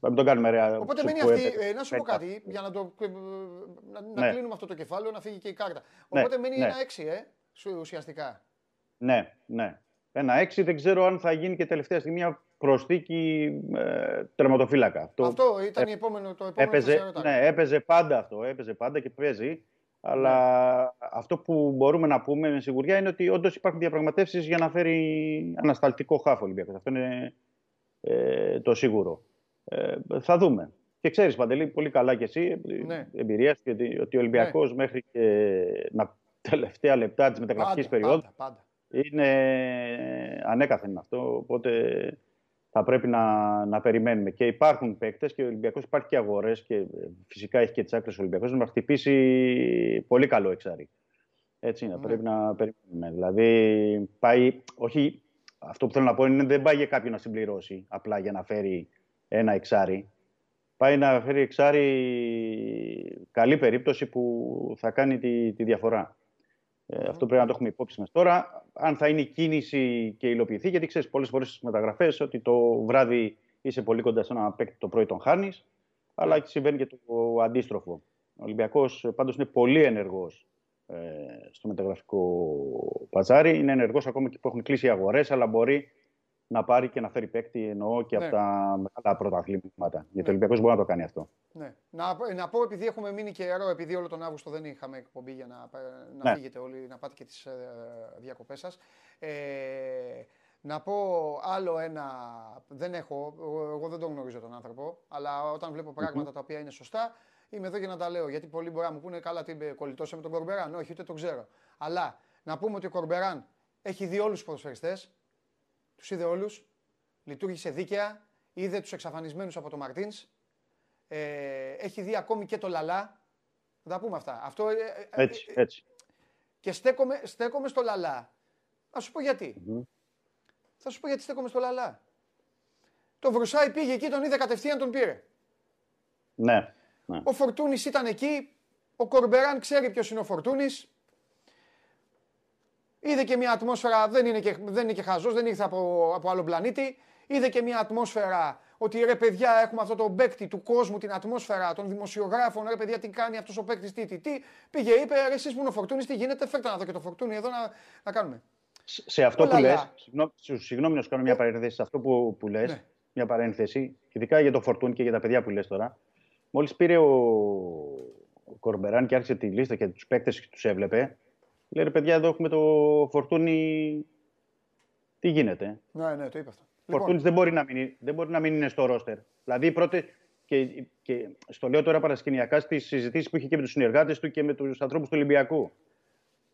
μην τον κάνουμε ρε. Οπότε μένει αυτή. Ε, να σου πω κάτι, για να, το, ε, να, να ναι. κλείνουμε αυτό το κεφάλαιο, να φύγει και η κάρτα. Ναι, Οπότε μένει ναι. ένα έξι, ε, ουσιαστικά. Ναι, ναι. Ένα έξι, δεν ξέρω αν θα γίνει και τελευταία στιγμή μια προσθήκη ε, τερματοφύλακα. Αυτό, αυτό ήταν ε, επόμενο, το επόμενο έπαιζε, ναι, έπαιζε πάντα αυτό, έπαιζε πάντα και παίζει. Αλλά ναι. αυτό που μπορούμε να πούμε με σιγουριά είναι ότι όντως υπάρχουν διαπραγματεύσεις για να φέρει ανασταλτικό χάφο Ολυμπιακός. Αυτό είναι ε, το σίγουρο. Ε, θα δούμε. Και ξέρεις, Παντελή, πολύ καλά κι εσύ, ναι. εμπειρίας, ότι ο Ολυμπιακός ναι. μέχρι και να τελευταία λεπτά της μεταγραφικής περίοδου είναι ανέκαθεν αυτό. Οπότε θα πρέπει να, να περιμένουμε. Και υπάρχουν παίκτες και ο Ολυμπιακός υπάρχει και αγορές και φυσικά έχει και τις άκρες ο Ολυμπιακός να χτυπήσει πολύ καλό εξάρι. Έτσι είναι, ναι. πρέπει να περιμένουμε. Δηλαδή, πάει, όχι, αυτό που θέλω να πω είναι δεν πάει για κάποιον να συμπληρώσει απλά για να φέρει ένα εξάρι. Πάει να φέρει εξάρι καλή περίπτωση που θα κάνει τη, τη διαφορά. Ε, αυτό πρέπει να το έχουμε υπόψη μας. Τώρα, αν θα είναι η κίνηση και υλοποιηθεί, γιατί ξέρεις πολλές φορές στις μεταγραφές ότι το βράδυ είσαι πολύ κοντά σε ένα παίκτη, το πρωί τον χάνεις, αλλά ναι. συμβαίνει και το αντίστροφο. Ο Ολυμπιακός πάντως είναι πολύ ενεργός ε, στο μεταγραφικό παζάρι. Είναι ενεργός ακόμα και που έχουν κλείσει οι αγορές, αλλά μπορεί να πάρει και να φέρει παίκτη εννοώ και ναι. από τα μεγάλα πρωταθλήματα. Γιατί ο ναι. Ολυμπιακό μπορεί να το κάνει αυτό. Ναι. Να, να πω, επειδή έχουμε μείνει καιρό, επειδή όλο τον Αύγουστο δεν είχαμε εκπομπή για να, να ναι. φύγετε όλοι, να πάτε και τις ε, διακοπές σας. Ε, να πω άλλο ένα, δεν έχω, εγώ δεν τον γνωρίζω τον άνθρωπο, αλλά όταν βλέπω τα οποία είναι σωστά, είμαι εδώ για να τα λέω. Γιατί πολλοί μπορεί να μου πούνε καλά τι κολλητώσε με τον Κορμπεράν. Όχι, ούτε το ξέρω. Αλλά να πούμε ότι ο Κορμπεράν έχει δει όλους τους ποδοσφαιριστές, τους είδε όλους. Λειτουργήσε δίκαια. Είδε τους εξαφανισμένους από το Μαρτίνς. Ε, έχει δει ακόμη και το Λαλά. Θα τα πούμε αυτά. Αυτό, ε, ε, έτσι, έτσι. Και στέκομαι, στέκομαι στο Λαλά. Να σου πω γιατι Θα σου πω γιατί στέκομαι στο Λαλά. Το Βρουσάη πήγε εκεί, τον είδε κατευθείαν, τον πήρε. Ναι. ναι. Ο Φορτούνης ήταν εκεί. Ο Κορμπεράν ξέρει ποιος είναι ο Φορτούνης. Είδε και μια ατμόσφαιρα, δεν είναι και, δεν είναι και χαζός, δεν ήρθε από, από άλλο πλανήτη. Είδε και μια ατμόσφαιρα ότι ρε παιδιά έχουμε αυτό το παίκτη του κόσμου, την ατμόσφαιρα των δημοσιογράφων, ρε παιδιά τι κάνει αυτός ο παίκτης, τι, τι, τι. Πήγε, είπε, ρε εσείς που είναι ο Φορτούνης, τι γίνεται, φέρτε να δω και το Φορτούνη εδώ να, να κάνουμε. Σε αυτό που λες, συγγνώμη να σου κάνω μια παρένθεση, σε αυτό που, που λες, ναι. μια παρένθεση, ειδικά για το Φορτούνη και για τα παιδιά που λες τώρα, μόλις πήρε ο, ο Κορμπεράν και άρχισε τη λίστα και τους παίκτες και τους έβλεπε, λέει ρε παιδιά εδώ έχουμε το Φορτούνη, τι γίνεται. Ναι, ναι, το είπε αυτό. Ο λοιπόν. δεν, μπορεί να μην, δεν μπορεί να μην είναι στο ρόστερ. Δηλαδή, πρώτε, και, και στο λέω τώρα παρασκηνιακά στις συζητήσεις που είχε και με τους συνεργάτες του και με τους ανθρώπους του Ολυμπιακού.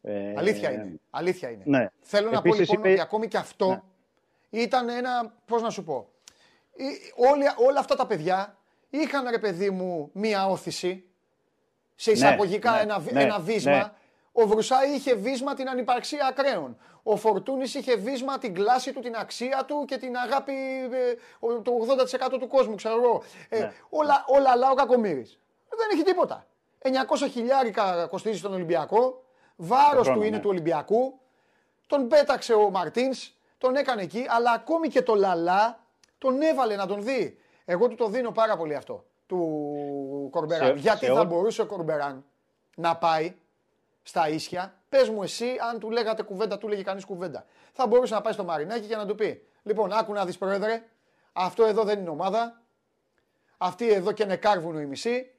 Ε, Αλήθεια είναι. Αλήθεια είναι. Ναι. Θέλω να πω λοιπόν είπε... ότι ακόμη και αυτό ναι. ήταν ένα. Πώς να σου πω; όλα αυτά τα παιδιά είχαν ρε παιδί μου μία όθηση. Σε ναι, εισαγωγικά ναι, ένα, ναι, ένα βίσμα. Ο Βρουσάη είχε βίσμα την ανυπαρξία ακραίων. Ο Φορτούνης είχε βίσμα την κλάση του, την αξία του και την αγάπη ε, του 80% του κόσμου, ξέρω εγώ. Ε, ναι. όλα, όλα αλλά ο Κακομήρη. Δεν έχει τίποτα. 900 χιλιάρικα κοστίζει στον Ολυμπιακό. Βάρος του είναι ναι. του Ολυμπιακού. Τον πέταξε ο Μαρτίνς, τον έκανε εκεί, αλλά ακόμη και το Λαλά τον έβαλε να τον δει. Εγώ του το δίνω πάρα πολύ αυτό του Κορμπεράν. Γιατί θα μπορούσε ο Κορμπεράν να πάει στα ίσια. Πες μου εσύ, αν του λέγατε κουβέντα, του λέγε κανείς κουβέντα. Θα μπορούσε να πάει στο Μαρινάκι και να του πει: Λοιπόν, άκου να δεις, Πρόεδρε, αυτό εδώ δεν είναι ομάδα. Αυτοί εδώ και είναι κάρβουνο η μισή.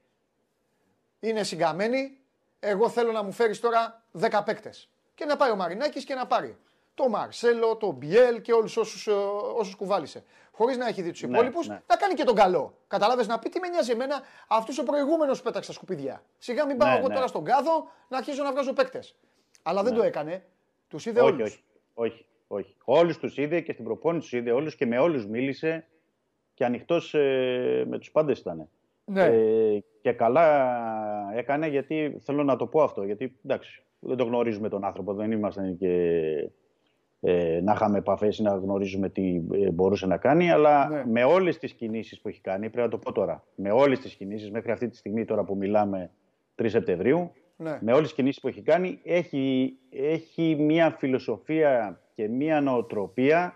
Είναι συγκαμμένοι. Εγώ θέλω να μου φέρεις τώρα 10 παίκτες. Και να πάει ο Μαρινάκης και να πάρει το Μαρσέλο, το Μπιέλ και όλους όσους όσους κουβάλισε. Χωρίς να έχει δει τους ναι, υπόλοιπους, ναι. να κάνει και τον καλό. Καταλάβει να πει τι με νοιάζει εμένα, αυτός ο προηγούμενος που πέταξε τα σκουπίδια. Σιγά μην πάω ναι, εγώ ναι. τώρα στον κάδο να αρχίσω να βγάζω παίκτες. Αλλά δεν το έκανε. Τους είδε όλους. Όχι, όχι, όχι. Όλους τους είδε και στην προπόνηση τους είδε όλους και με όλους μίλησε και ανοιχτός ε, με τους πάντες ήταν. Ναι. Ε, και καλά έκανε γιατί θέλω να το πω αυτό. Γιατί εντάξει, δεν το γνωρίζουμε τον άνθρωπο, δεν είμαστε και ε, να είχαμε επαφές ή να γνωρίζουμε τι ε, μπορούσε να κάνει. Αλλά ναι. με όλες τις κινήσεις που έχει κάνει, πρέπει να το πω τώρα, με όλες τις κινήσεις μέχρι αυτή τη στιγμή τώρα που μιλάμε 3 Σεπτεμβρίου, ναι. με όλες τις κινήσεις που έχει κάνει, έχει, έχει μια φιλοσοφία και μια νοοτροπία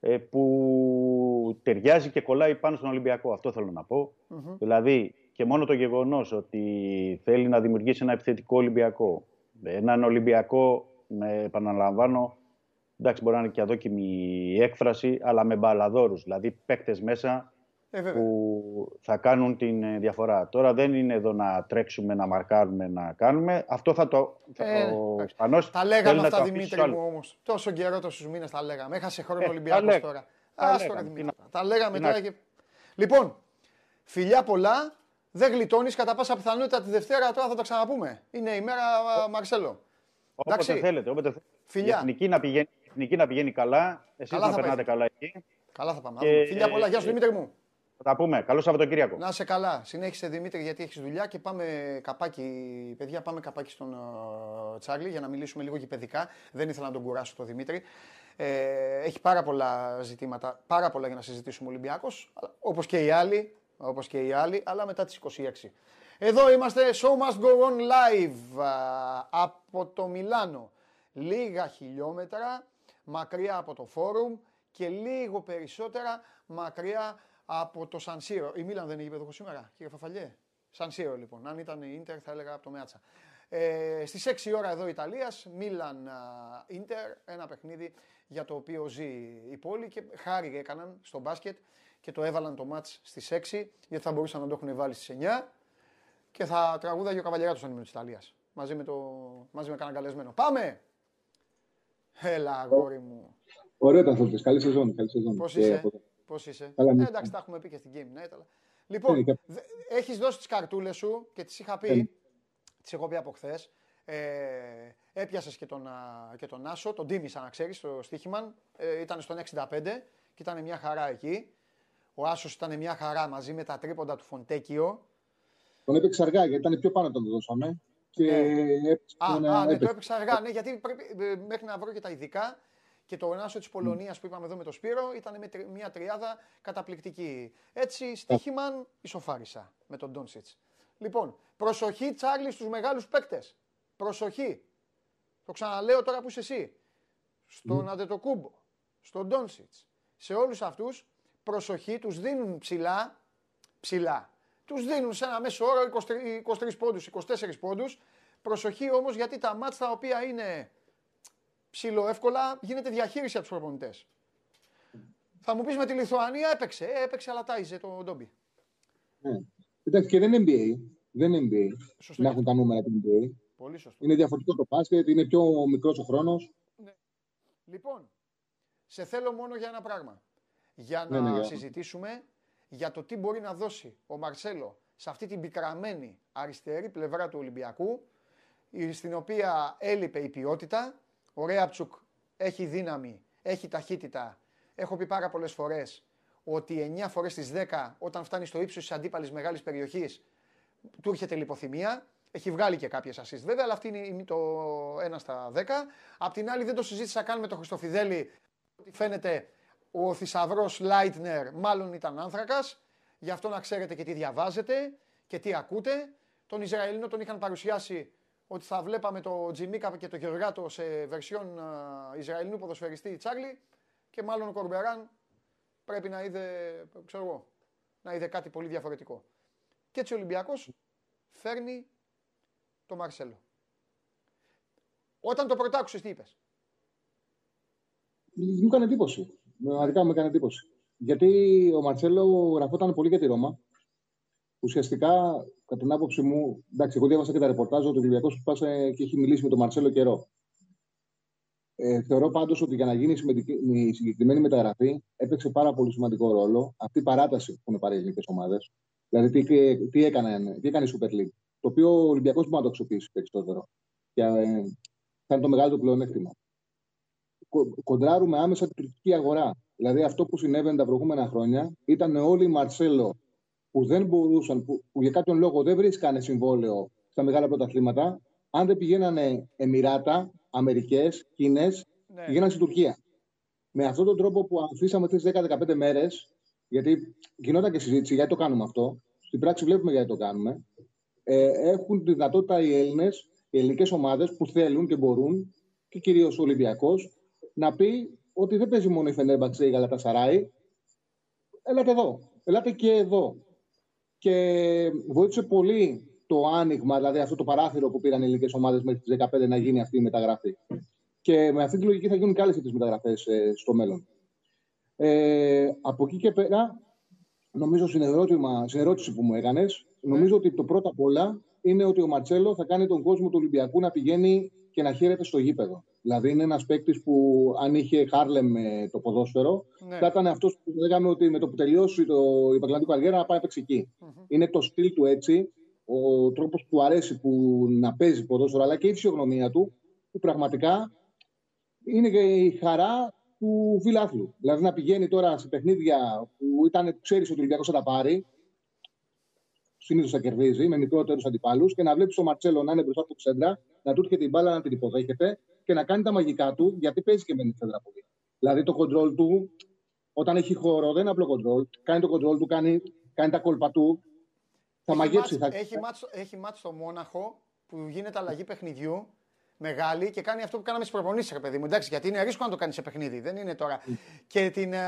ε, που ταιριάζει και κολλάει πάνω στον Ολυμπιακό. Αυτό θέλω να πω. Δηλαδή, και μόνο το γεγονός ότι θέλει να δημιουργήσει ένα επιθετικό Ολυμπιακό, έναν Ολυμπιακό, με, επαναλαμβάνω, εντάξει, μπορεί να είναι και αδόκιμη έκφραση, αλλά με μπαλαδόρους. Δηλαδή παίκτες μέσα ε, που θα κάνουν την ε, διαφορά. Τώρα δεν είναι εδώ να τρέξουμε, να μαρκάρουμε, να κάνουμε. Αυτό θα το. Ε, ο Ισπανός τα λέγαμε αυτά, Δημήτρη μου όμως. Τόσο καιρό, τόσους μήνες τα λέγαμε. Έχασε χρόνο ε, Ολυμπιακός τώρα. Α τώρα Δημήτρη. Τα λέγαμε τώρα. Και... Λοιπόν, φιλιά πολλά. Δεν γλιτώνεις κατά πάσα πιθανότητα τη Δευτέρα. Τώρα θα τα ξαναπούμε. Είναι η μέρα Μαρσέλο. Όποτε θέλετε. Όποτε... Φιλιά. Η εθνική να πηγαίνει εθνική να πηγαίνει καλά, εσείς να περνάτε καλά εκεί. Καλά θα πάμε. Και... Φιλιά πολλά, γεια σου Δημήτρη μου. Θα τα πούμε. Καλό Σαββατοκύριακο. Να είσαι καλά. Συνέχισε Δημήτρη γιατί έχεις δουλειά και πάμε καπάκι. Παιδιά, πάμε καπάκι στον uh, Τσάρλι για να μιλήσουμε λίγο παιδικά. Δεν ήθελα να τον κουράσω το Δημήτρη. Ε, έχει πάρα πολλά ζητήματα, πάρα πολλά για να συζητήσουμε Ολυμπιακός, όπως και οι άλλοι. Όπως και οι άλλοι, αλλά μετά τις 26. Εδώ είμαστε, Show Must Go On Live από το Μιλάνο. Λίγα χιλιόμετρα μακριά από το φόρουμ και λίγο περισσότερα μακριά από το Σανσίρο. Η Μίλαν δεν είναι γήπεδο σήμερα, κύριε Φαφαλιέ; Σανσίρο λοιπόν. Αν ήταν η Ίντερ θα έλεγα από το Μέατσα. Ε, στις 6 ώρα εδώ Ιταλίας, Μίλαν Ίντερ, ένα παιχνίδι για το οποίο ζει η πόλη και χάρη έκαναν στο μπάσκετ και το έβαλαν το μάτς στις 6 γιατί θα μπορούσαν να το έχουν βάλει στις 9 και θα τραγούδαγε ο Καβαλιαράτος αν της Ιταλίας μαζί με, το, μαζί με κανένα καλεσμένο. Πάμε! Έλα, αγόρι μου. Ωραίο ήταν αυτό. Καλή σεζόν. Καλή σεζόν. Πώς είσαι; Πώς είσαι; Καλά, ε, εντάξει, τα έχουμε πει και στην Game Night. Αλλά... Λοιπόν, ε, έχεις δώσει τις καρτούλες σου και τις είχα πει, ε. τις έχω πει από χθες. Ε, έπιασες και τον, και τον Άσο, τον τίμησα να ξέρεις, το στοίχημα. Ε, ήταν στον 65 και ήταν μια χαρά εκεί. Ο Άσος ήταν μια χαρά μαζί με τα τρίποντα του Φοντέκιο. Τον έπαιξε αργά γιατί ήταν πιο πάνω τον το δώσαμε. Και ναι. Α, α, ναι, το έπαιξα αργά, ναι, γιατί πρέπει, ε, μέχρι να βρω και τα ειδικά και το Νάσο της Πολωνίας που είπαμε εδώ με το Σπύρο ήταν με τρι- μια τριάδα καταπληκτική. Έτσι, στοίχημαν, ισοφάρισα με τον Ντόνσιτς. Λοιπόν, προσοχή Τσάρλις στους μεγάλους παίκτες. Προσοχή. Το ξαναλέω τώρα που είσαι εσύ. Στον Αντετοκούμπο, στον Ντόνσιτς, σε όλους αυτούς, προσοχή, τους δίνουν ψηλά, ψηλά. Τους δίνουν σε ένα μέσο όρο 23, 23 πόντους, 24 πόντους. Προσοχή όμως γιατί τα μάτς τα οποία είναι ψηλό εύκολα γίνεται διαχείριση από τους προπονητές. Θα μου πεις με τη Λιθουανία έπαιξε, ε, έπαιξε αλλά τάιζε το Ντόμπι. Ναι. Εντάξει, και δεν είναι NBA. Δεν είναι NBA. Σωστό. Να έχουν τα νούμερα του NBA. Πολύ σωστό. Είναι διαφορετικό το μπάσκετ, είναι πιο μικρός ο χρόνος. Λοιπόν, σε θέλω μόνο για ένα πράγμα. Για Ναι, να ναι, για- συζητήσουμε για το τι μπορεί να δώσει ο Μαρσέλο σε αυτή την πικραμένη αριστερή πλευρά του Ολυμπιακού, η- στην οποία έλειπε η ποιότητα. Ο Ρέαπτσουκ έχει δύναμη, έχει ταχύτητα. Έχω πει πάρα πολλές φορές ότι 9 φορές στις 10 όταν φτάνει στο ύψος της αντίπαλης μεγάλης περιοχής του έρχεται λιποθυμία. Έχει βγάλει και κάποιες assist βέβαια, αλλά αυτή είναι το 1 στα 10. Απ' την άλλη, δεν το συζήτησα καν με τον Χριστοφιδέλη. Ότι φαίνεται ο θησαυρός Λάιτνερ μάλλον ήταν άνθρακας. Γι' αυτό να ξέρετε και τι διαβάζετε και τι ακούτε. Τον Ισραηλινό τον είχαν παρουσιάσει ότι θα βλέπαμε το Τζιμίκα και το Γεωργάτο σε βερσιόν α, Ισραηλινού ποδοσφαιριστή Τσάρλι και μάλλον ο Κορμπεράν πρέπει να είδε, ξέρω εγώ, να είδε κάτι πολύ διαφορετικό. Και έτσι ο Ολυμπιακός φέρνει το Μαρσέλο. Όταν το πρωτάκουσες τι είπες; Μου έκανε εντύπωση. Πραγματικά μου έκανε εντύπωση. Γιατί ο Μαρτσέλο γραφόταν πολύ για τη Ρώμα. Ουσιαστικά, κατά την άποψη μου, εντάξει, εγώ διάβασα και τα ρεπορτάζ ότι ο Ολυμπιακός πάσε και έχει μιλήσει με τον Μαρτσέλο καιρό. Ε, θεωρώ πάντως ότι για να γίνει η σημαντική- η συγκεκριμένη μεταγραφή έπαιξε πάρα πολύ σημαντικό ρόλο αυτή η παράταση που έχουν πάρει οι ελληνικές ομάδες. Δηλαδή, τι, τι, έκανε, τι έκανε η Super League. Το οποίο ο Ολυμπιακός μπορεί να το αξιοποιήσει περισσότερο. Και ε, θα είναι το μεγάλο του πλεονέκτημα κο- κοντράρουμε άμεσα την τουρκική αγορά. Δηλαδή αυτό που συνέβαινε τα προηγούμενα χρόνια ήταν όλοι οι Μαρσέλο που δεν μπορούσαν, που, που για κάποιον λόγο δεν βρίσκανε συμβόλαιο στα μεγάλα πρωταθλήματα, αν δεν πηγαίνανε Εμμυράτα, Αμερικές, Κίνες, Ναι. πηγαίναν στην Τουρκία. Με αυτόν τον τρόπο που αφήσαμε τις 10-15 μέρες, γιατί γινόταν και συζήτηση γιατί το κάνουμε αυτό, στην πράξη βλέπουμε γιατί το κάνουμε, ε, έχουν τη δυνατότητα οι Έλληνες, οι ελληνικές ομάδες που θέλουν και μπορούν, και κυρίως ο Ολυμπιακός, να πει ότι δεν παίζει μόνο η Φενέμπαξε ή η Γαλατασαράη. Ελάτε εδώ. Ελάτε και εδώ. Και βοήθησε πολύ το άνοιγμα, δηλαδή αυτό το παράθυρο που πήραν οι ελληνικές ομάδες μέχρι τις 15 να γίνει αυτή η μεταγραφή. Και με αυτή τη λογική θα γίνουν και άλλες μεταγραφές στο μέλλον. Ε, από εκεί και πέρα, νομίζω στην, ερώτημα, στην ερώτηση που μου έκανες, νομίζω ότι το πρώτο απ' όλα είναι ότι ο Μαρτσέλο θα κάνει τον κόσμο του Ολυμπιακού να πηγαίνει και να χαίρεται στο γήπεδο. Δηλαδή είναι ένας παίκτης που αν είχε Χάρλεμ με το ποδόσφαιρο, Ναι. θα ήταν αυτός που λέγαμε ότι με το που τελειώσει το η επαγγελματική καριέρα να πάει να παίξει εκεί. Είναι το στυλ του έτσι, ο τρόπος που του αρέσει που να παίζει ποδόσφαιρο, αλλά και η φυσιογνωμία του, που πραγματικά είναι και η χαρά του φιλάθλου. Δηλαδή να πηγαίνει τώρα σε παιχνίδια που ήταν, ξέρεις ότι ο Ολυμπιακός θα τα πάρει, συνήθως θα κερδίζει με μικρότερους αντιπάλους και να βλέπει τον Μαρτσέλο να είναι μπροστά από το ξέντρα, να του έρχεται την μπάλα να την υποδέχεται και να κάνει τα μαγικά του, γιατί παίζει και με την ξέντρα πολύ. Δηλαδή το κοντρόλ του, όταν έχει χώρο, δεν είναι απλό κοντρόλ. Κάνει το κοντρόλ του, κάνει, κάνει τα κόλπα του. Θα Έχει μαγέψει. μάτς- Θα... Έχει μάτς, έχει μάτς στο Μόναχο που γίνεται αλλαγή παιχνιδιού μεγάλη και κάνει αυτό που κάναμε στις προπονήσεις, ρε παιδί μου. Εντάξει, γιατί είναι ρίσκο να το κάνει σε παιχνίδι. Δεν είναι τώρα. και, την, ε,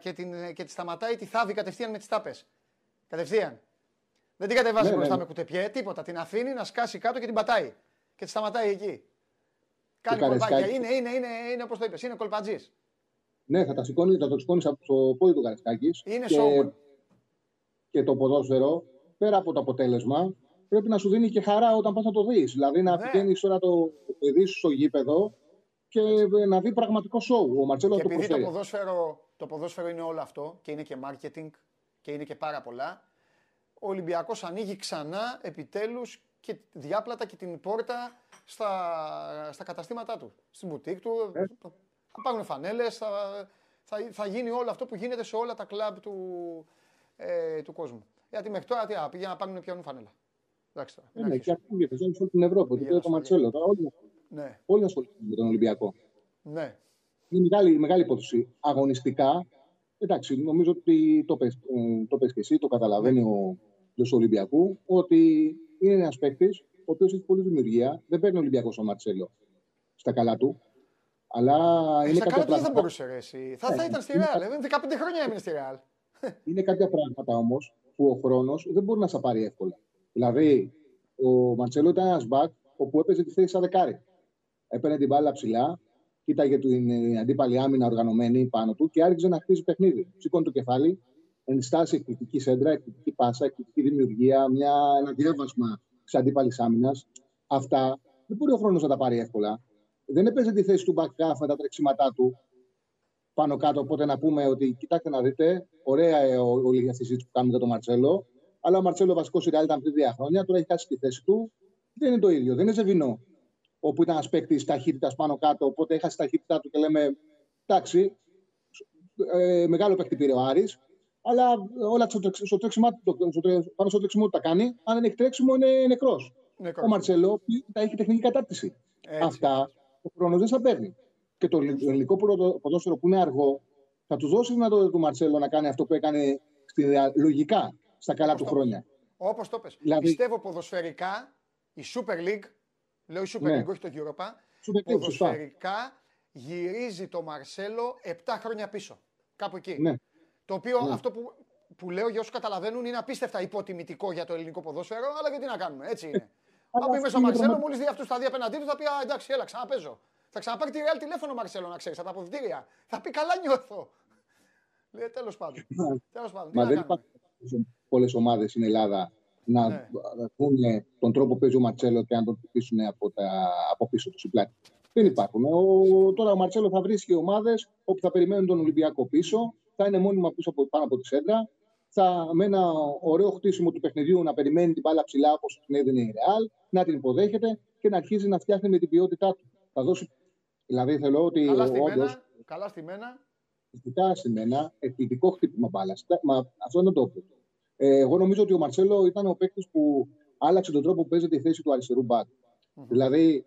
και, την, ε, και τη σταματάει τη θάβη κατευθείαν με τις τάπες. Κατευθείαν. Δεν την κατεβάζει Ναι, ναι, μπροστά ναι. με κουτεπιέ, τίποτα. Την αφήνει να σκάσει κάτω και την πατάει. Και τη σταματάει εκεί. Κάνει Καρεσκάκη. κολπάκια. Είναι, είναι, είναι, είναι όπως το είπες, είναι κολπατζής. Ναι, θα τα σηκώνει, θα το σηκώνεις από το πόδι του Καρεσκάκη. Είναι και, showman. και το ποδόσφαιρο, πέρα από το αποτέλεσμα, πρέπει να σου δίνει και χαρά όταν πας να το δεις. Δηλαδή να Ναι. πηγαίνεις τώρα το παιδί σου στο γήπεδο και να δει πραγματικό σοου. Ο Μαρτσέλο Και το επειδή το προσφέρει. ποδόσφαιρο, το ποδόσφαιρο είναι όλο αυτό και είναι και marketing και είναι και πάρα πολλά, ο Ολυμπιακός ανοίγει ξανά επιτέλους και διάπλατα και την πόρτα στα, στα καταστήματά του. Στην μπουτίκ του, θα πάρουν φανέλες, θα, θα, θα γίνει όλο αυτό που γίνεται σε όλα τα κλαμπ του, ε, του κόσμου. Γιατί μέχρι τώρα τι, α, πήγαιναν να πάρουν πιάνουν φανέλα. Εντάξει τώρα. Ε, μην Ναι, και αρχίσουμε. αυτό για σε όλη την Ευρώπη. Πήγαινα Και το στο Μαρτσέλο. Τώρα όλοι, Ναι, όλοι ασχολούνται με τον Ολυμπιακό. ναι. Είναι μεγάλη, μεγάλη υπόθεση. Αγωνιστικά, εντάξει, νομίζω ότι το πες, ε, το πες και εσύ, το καταλαβαίνει ο του Ολυμπιακού, ότι είναι ένας παίκτης ο οποίος έχει πολλή δημιουργία. Δεν παίρνει Ολυμπιακός ο Μαρτσέλο στα καλά του. Αλλά ε, είναι στα καλά κάποια του δεν θα πράγματα. μπορούσε ρε, εσύ. Θα, θα ήταν στη Ρεάλ. ε, 15 χρόνια έμεινε στη Ρεάλ. Είναι κάποια πράγματα όμως που ο χρόνος δεν μπορεί να σε πάρει εύκολα. Δηλαδή, ο Μαρτσέλο ήταν ένας μπακ όπου έπαιζε τη θέση σαν δεκάρι. Έπαιρνε την μπάλα ψηλά, κοίταγε την ε, αντίπαλη άμυνα οργανωμένη πάνω του και άρχιζε να χτίζει παιχνίδι. Σήκωνε το κεφάλι, ενστάσει εκπληκτική σέντρα, εκπληκτική πάσα, εκπληκτική δημιουργία, μια, ένα διάβασμα της αντίπαλης άμυνας. Αυτά δεν μπορεί ο χρόνος να τα πάρει εύκολα. Δεν έπαιζε τη θέση του back με τα τρεξίματά του πάνω κάτω. Οπότε να πούμε ότι κοιτάξτε να δείτε, ωραία ε, ο- όλη αυτή η συζήτηση που κάνουμε για τον Μαρτσέλο. Αλλά ο Μαρτσέλο βασικός Ιράλ ήταν πριν τρία χρόνια, τώρα έχει κάτσει στη θέση του. Δεν είναι το ίδιο. Δεν είναι Ζεβινό, όπου ήταν ένας παίκτης ταχύτητας πάνω κάτω. Οπότε έχασε τη ταχύτητά του και λέμε εντάξει, ε, μεγάλο παίκτη πήρε ο Άρης, αλλά όλα στο, τρεξ- στο τρέξιμά του, το- στο τρε- πάνω στο τρέξιμο του τα κάνει. Αν δεν έχει τρέξιμο, είναι νεκρός. Νεκρός. Ο Μαρτσέλο τα έχει τεχνική κατάρτιση. Έτσι. Αυτά ο χρόνος δεν θα παίρνει. Και το ελληνικό ποδο- ποδόσφαιρο που είναι αργό, θα τους δώσει δυνατότητα του Μαρτσέλο να κάνει αυτό που έκανε στη, Ρεάλ, λογικά στα καλά Όπως του το χρόνια. Όπως το πες. Δηλαδή- Πιστεύω ποδοσφαιρικά η Super League, λέω η Super Ναι. League, όχι το Europa, Super League, σωστά. ποδοσφαιρικά γυρίζει το Μαρσέλο 7 χρόνια πίσω. Κάπου εκεί. Ναι. Το οποίο Ναι. αυτό που, που λέω για όσους καταλαβαίνουν είναι απίστευτα υποτιμητικό για το ελληνικό ποδόσφαιρο, αλλά γιατί να κάνουμε, έτσι είναι. Αλλά Αν είμαι στο είναι Μαρσέλο, πραγματικά- μόλις δει αυτούς τα δύο απέναντί τους, θα πει Α, εντάξει, έλα, ξαναπέζω. Θα ξαναπάρει τη Real τηλέφωνο Μαρσέλο, να ξέρεις, από τα αποδητήρια. Θα πει καλά νιώθω. Λέει τέλος πάντων. Τέλος πάντων. Τι Μα να δεν κάνουμε. υπάρχουν πολλές ομάδες στην Ελλάδα να Ναι. δουν τον τρόπο που παίζει ο Μαρτσέλο και να τον χτυπήσουν από, τα, από πίσω τους η πλάτη. Δεν υπάρχουν. Ο, τώρα ο Μαρτσέλο θα βρίσκει ομάδες όπου θα περιμένουν τον Ολυμπιακό πίσω, θα είναι μόνιμα πίσω από, πάνω από τη σέντρα, θα με ένα ωραίο χτίσιμο του παιχνιδιού να περιμένει την μπάλα ψηλά όπως την έδινε η Ρεάλ, να την υποδέχεται και να αρχίζει να φτιάχνει με την ποιότητά του. Θα δώσει. Δηλαδή θέλω ότι Καλά όντως, στημένα. Καλά στημένα. Εκπληκτικά σημαίνα, εκπληκτικό χτύπημα μπάλας. Μα αυτό είναι το όπλο. Ε, εγώ νομίζω ότι ο Μαρσέλο ήταν ο παίκτης που άλλαξε τον τρόπο που παίζει τη θέση του αριστερού μπακ. Δηλαδή,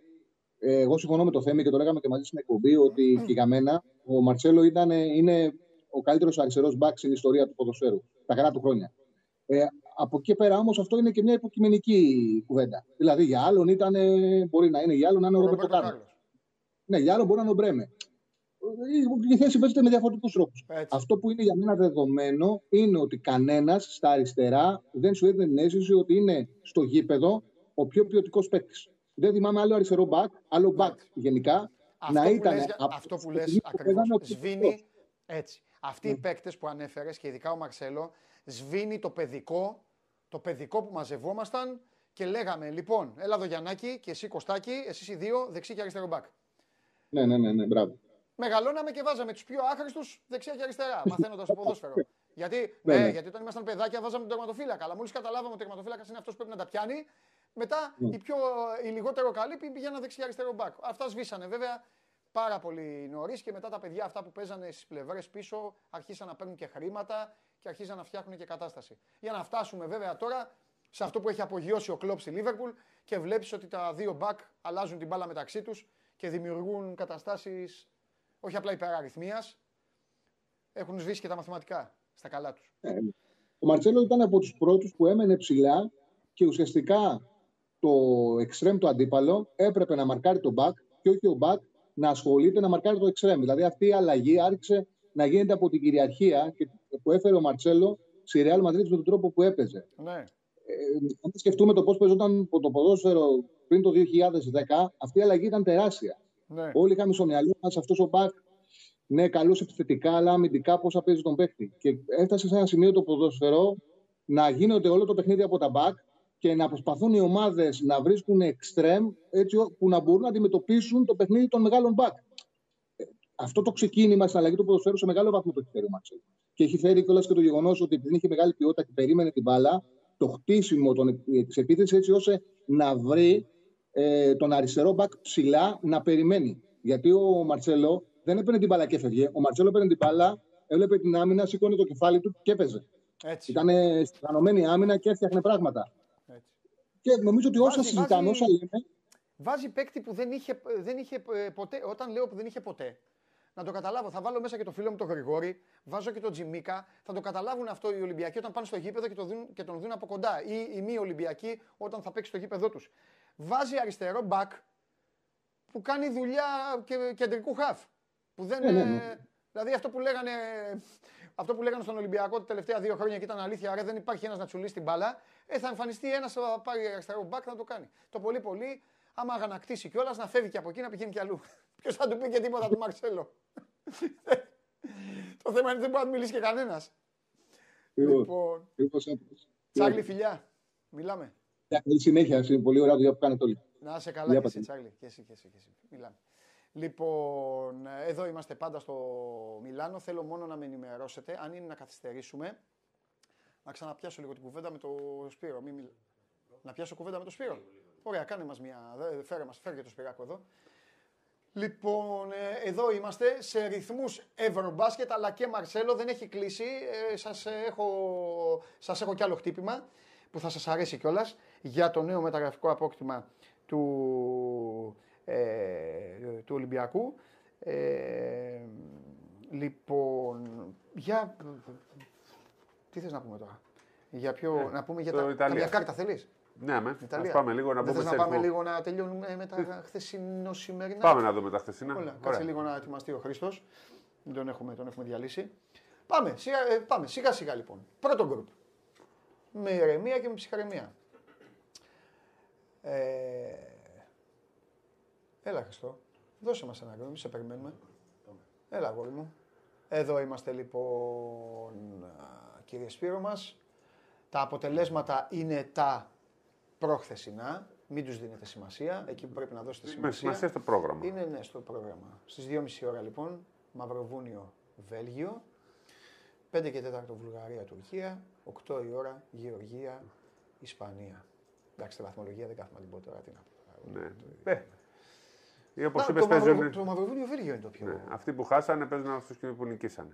ε, εγώ συμφωνώ με το θέμα και το λέγαμε και μαζί στην εκπομπή ότι και για μένα ο Μαρσέλο ήταν, είναι ο καλύτερος αριστερός μπακ στην ιστορία του ποδοσφαίρου τα καλά του χρόνια. Ε, από εκεί και πέρα όμως αυτό είναι και μια υποκειμενική κουβέντα. Δηλαδή για άλλον ήταν, μπορεί να είναι για άλλον να είναι ο Ρόμπερτο Ρομπέρτο Κάρλος. Κάρλος. Ναι, για άλλον μπορεί να είναι ο Μπρέμε. Η θέση παίζεται με διαφορετικούς τρόπους. Έτσι. Αυτό που είναι για μένα δεδομένο είναι ότι κανένας στα αριστερά δεν σου έδινε την αίσθηση ότι είναι στο γήπεδο ο πιο ποιοτικός παίκτης. Δεν θυμάμαι άλλο αριστερό μπακ, άλλο μπακ γενικά. Αυτό να που ήταν λες, για- από αυτό τη που λες στιγμή που ακριβώς, παίζανε ο σβήνει ποιοτικός. έτσι. Αυτοί οι Ναι. παίκτες που ανέφερες και ειδικά ο Μαρσέλο, σβήνει το παιδικό, το παιδικό που μαζευόμασταν και λέγαμε, λοιπόν, έλα εδώ Γιαννάκη και εσύ Κωστάκη, εσείς οι δύο δεξί και αριστερό μπακ. Ναι, ναι, ναι, ναι, μπράβο. Μεγαλώναμε και βάζαμε τους πιο άχρηστους δεξιά και αριστερά, μαθαίνοντας το ποδόσφαιρο. Γιατί, Ναι, ναι, ναι. γιατί όταν ήμασταν παιδάκια βάζαμε τον τερματοφύλακα. Αλλά μόλις καταλάβαμε ότι ο τερματοφύλακας είναι αυτός που πρέπει να τα πιάνει, μετά Ναι. οι, πιο, οι λιγότερο καλοί πήγαιναν δεξιά αριστερό μπακ. Αυτά σβήσανε βέβαια πάρα πολύ νωρίς και μετά τα παιδιά αυτά που παίζανε στις πλευρές πίσω αρχίσαν να παίρνουν και χρήματα και αρχίσαν να φτιάχνουν και κατάσταση. Για να φτάσουμε βέβαια τώρα σε αυτό που έχει απογειώσει ο Κλοπ στη Λίβερπουλ και βλέπεις ότι τα δύο μπακ αλλάζουν την μπάλα μεταξύ τους και δημιουργούν καταστάσεις όχι απλά υπεραριθμίας, έχουν σβήσει και τα μαθηματικά στα καλά τους. Ε, Ο Μαρτσέλο ήταν από τους πρώτους που έμενε ψηλά και ουσιαστικά το εξτρέμ του αντίπαλο έπρεπε να μαρκάρει τον back και όχι ο back να ασχολείται να μαρκάρει το εξτρέμ. Δηλαδή αυτή η αλλαγή άρχισε να γίνεται από την κυριαρχία και- που έφερε ο Μαρτσέλο στη Real Madrid με τον τρόπο που έπαιζε. Ναι. Ε, αν σκεφτούμε το πώς παίζονταν το ποδόσφαιρο πριν το 2010, αυτή η αλλαγή ήταν τεράστια. Ναι. Όλοι είχαμε στο μυαλό μας αυτός ο μπακ. Ναι, καλός επιθετικά, αλλά αμυντικά πώ θα παίζει τον παίκτη. Και έφτασε σε ένα σημείο το ποδόσφαιρο να γίνεται όλο το παιχνίδι από τα μπακ και να προσπαθούν οι ομάδες να βρίσκουν εξτρέμ έτσι ό- που να μπορούν να αντιμετωπίσουν το παιχνίδι των μεγάλων μπακ. Ε, Αυτό το ξεκίνημα στην αλλαγή του ποδοσφαίρου σε μεγάλο βαθμό το έχει φέρει ο Μάτσελ. Και έχει φέρει κιόλας και το γεγονός ότι επειδή είχε μεγάλη ποιότητα και περίμενε την μπάλα, το χτίσιμο τη επίθεση έτσι ώστε να βρει ε, τον αριστερό μπακ ψηλά να περιμένει. Γιατί ο Μαρτσέλο δεν έπαιρνε την μπάλα και έφευγε. Ο Μαρτσέλο έπαιρνε την μπάλα, έβλεπε την άμυνα, σήκωνε το κεφάλι του και έπαιζε. Έτσι. Ήταν στραμμένη άμυνα και έφτιαχνε πράγματα. Έτσι. Και νομίζω ότι όσα Βάζει- συζητάμε, βάζει- όσα λέμε. Βάζει παίκτη που δεν είχε, δεν είχε ε, ποτέ, όταν λέω που δεν είχε ποτέ, να το καταλάβω. Θα βάλω μέσα και το φίλο μου τον Γρηγόρη, βάζω και τον Τζιμίκα. Θα το καταλάβουν αυτό οι Ολυμπιακοί όταν πάνε στο γήπεδο και, το δουν, και τον δουν από κοντά. Ή οι μη Ολυμπιακοί όταν θα παίξει στο γήπεδο τους. Βάζει αριστερό μπακ που κάνει δουλειά και, κεντρικού χαφ. Που δεν, Ναι, ναι, ναι. Δηλαδή αυτό που, λέγανε, αυτό που λέγανε στον Ολυμπιακό τα τελευταία δύο χρόνια και ήταν αλήθεια, άρα δεν υπάρχει ένας να τσουλήσει την μπάλα, ε, θα εμφανιστεί ένας να πάρει αριστερό μπακ να το κάνει. Το πολύ πολύ, άμα αγανακτήσει κιόλας, να φεύγει και από εκεί να πηγαίνει κι αλλού. Ποιος θα του πει και τίποτα του Μαρσέλο; το θέμα είναι ότι δεν μπορεί να μιλήσει και κανένας. Λοιπόν, Λοιπόν, ακριβώς έτσι. Τσάρλι, φιλιά. Μιλάμε. Για Καλή συνέχεια. Είναι πολύ ωραία δουλειά που κάνετε όλοι. Να είσαι καλά Γεια και εσύ, Πατή. Τσάρλι. Και εσύ, και εσύ, και εσύ. Μιλάμε. Λοιπόν, εδώ είμαστε πάντα στο Μιλάνο. Θέλω μόνο να με ενημερώσετε. Αν είναι να καθυστερήσουμε, να ξαναπιάσω λίγο την κουβέντα με το Σπύρο. Μην μιλ- Να πιάσω κουβέντα με το Σπύρο. Ωραία, κάνε μας μια. δε- Φέρε μας, φέρε και το Σπυράκο εδώ. Λοιπόν, ε, εδώ είμαστε σε ρυθμούς Ευρωμπάσκετ αλλά και Μαρσέλο δεν έχει κλείσει. Ε, σας, έχω, σας έχω κι άλλο χτύπημα που θα σας αρέσει κιόλας για το νέο μεταγραφικό απόκτημα του, ε, του Ολυμπιακού. Ε, λοιπόν, για... Τι θες να πούμε τώρα; Για ποιο, να πούμε για το τα, Ιταλία. καμιά κάρτα θέλεις; Ναι, με. Ιταλία. Ας πάμε λίγο να Δεν πούμε θες σε να πάμε ρυθμό. λίγο να τελειώνουμε με τα χθεσινό-σημερινά. Πάμε να δούμε τα χθεσινά. Όλα, Ωραία. κάτσε λίγο να ετοιμαστεί ο Χρήστος. Δεν τον έχουμε, τον έχουμε διαλύσει. Πάμε σιγά, ε, πάμε σιγά σιγά λοιπόν. Πρώτο γκρουπ. Με ηρεμία και με ψυχαρεμία. Ε, έλα Χριστό. Δώσε μας ένα γκρουπ, σε περιμένουμε. Έλα αγόρι μου. Εδώ είμαστε λοιπόν α, κύριε Σπύρο μας. Τα αποτελέσματα είναι τα προχθεσινά. Μην τους δίνετε σημασία. Εκεί που πρέπει να δώσετε Με σημασία. σημασία στο πρόγραμμα. Είναι ναι στο πρόγραμμα. Στις 2.30 ώρα λοιπόν, Μαυροβούνιο, Βέλγιο. 5 και 4 Βουλγαρία, Τουρκία. 8 η ώρα, Γεωργία, Ισπανία. Εντάξει, τη βαθμολογία δεν κάθομαι να την πω τώρα. Τι να πω. Ναι. Ε, ή όπως Να, είπες, το, Μαυρο, παίζουν... το Μαυροβούνιο, Βέλγιο είναι το πιο. Ναι. Αυτοί που χάσανε παίζουν αυτούς και που νικήσανε.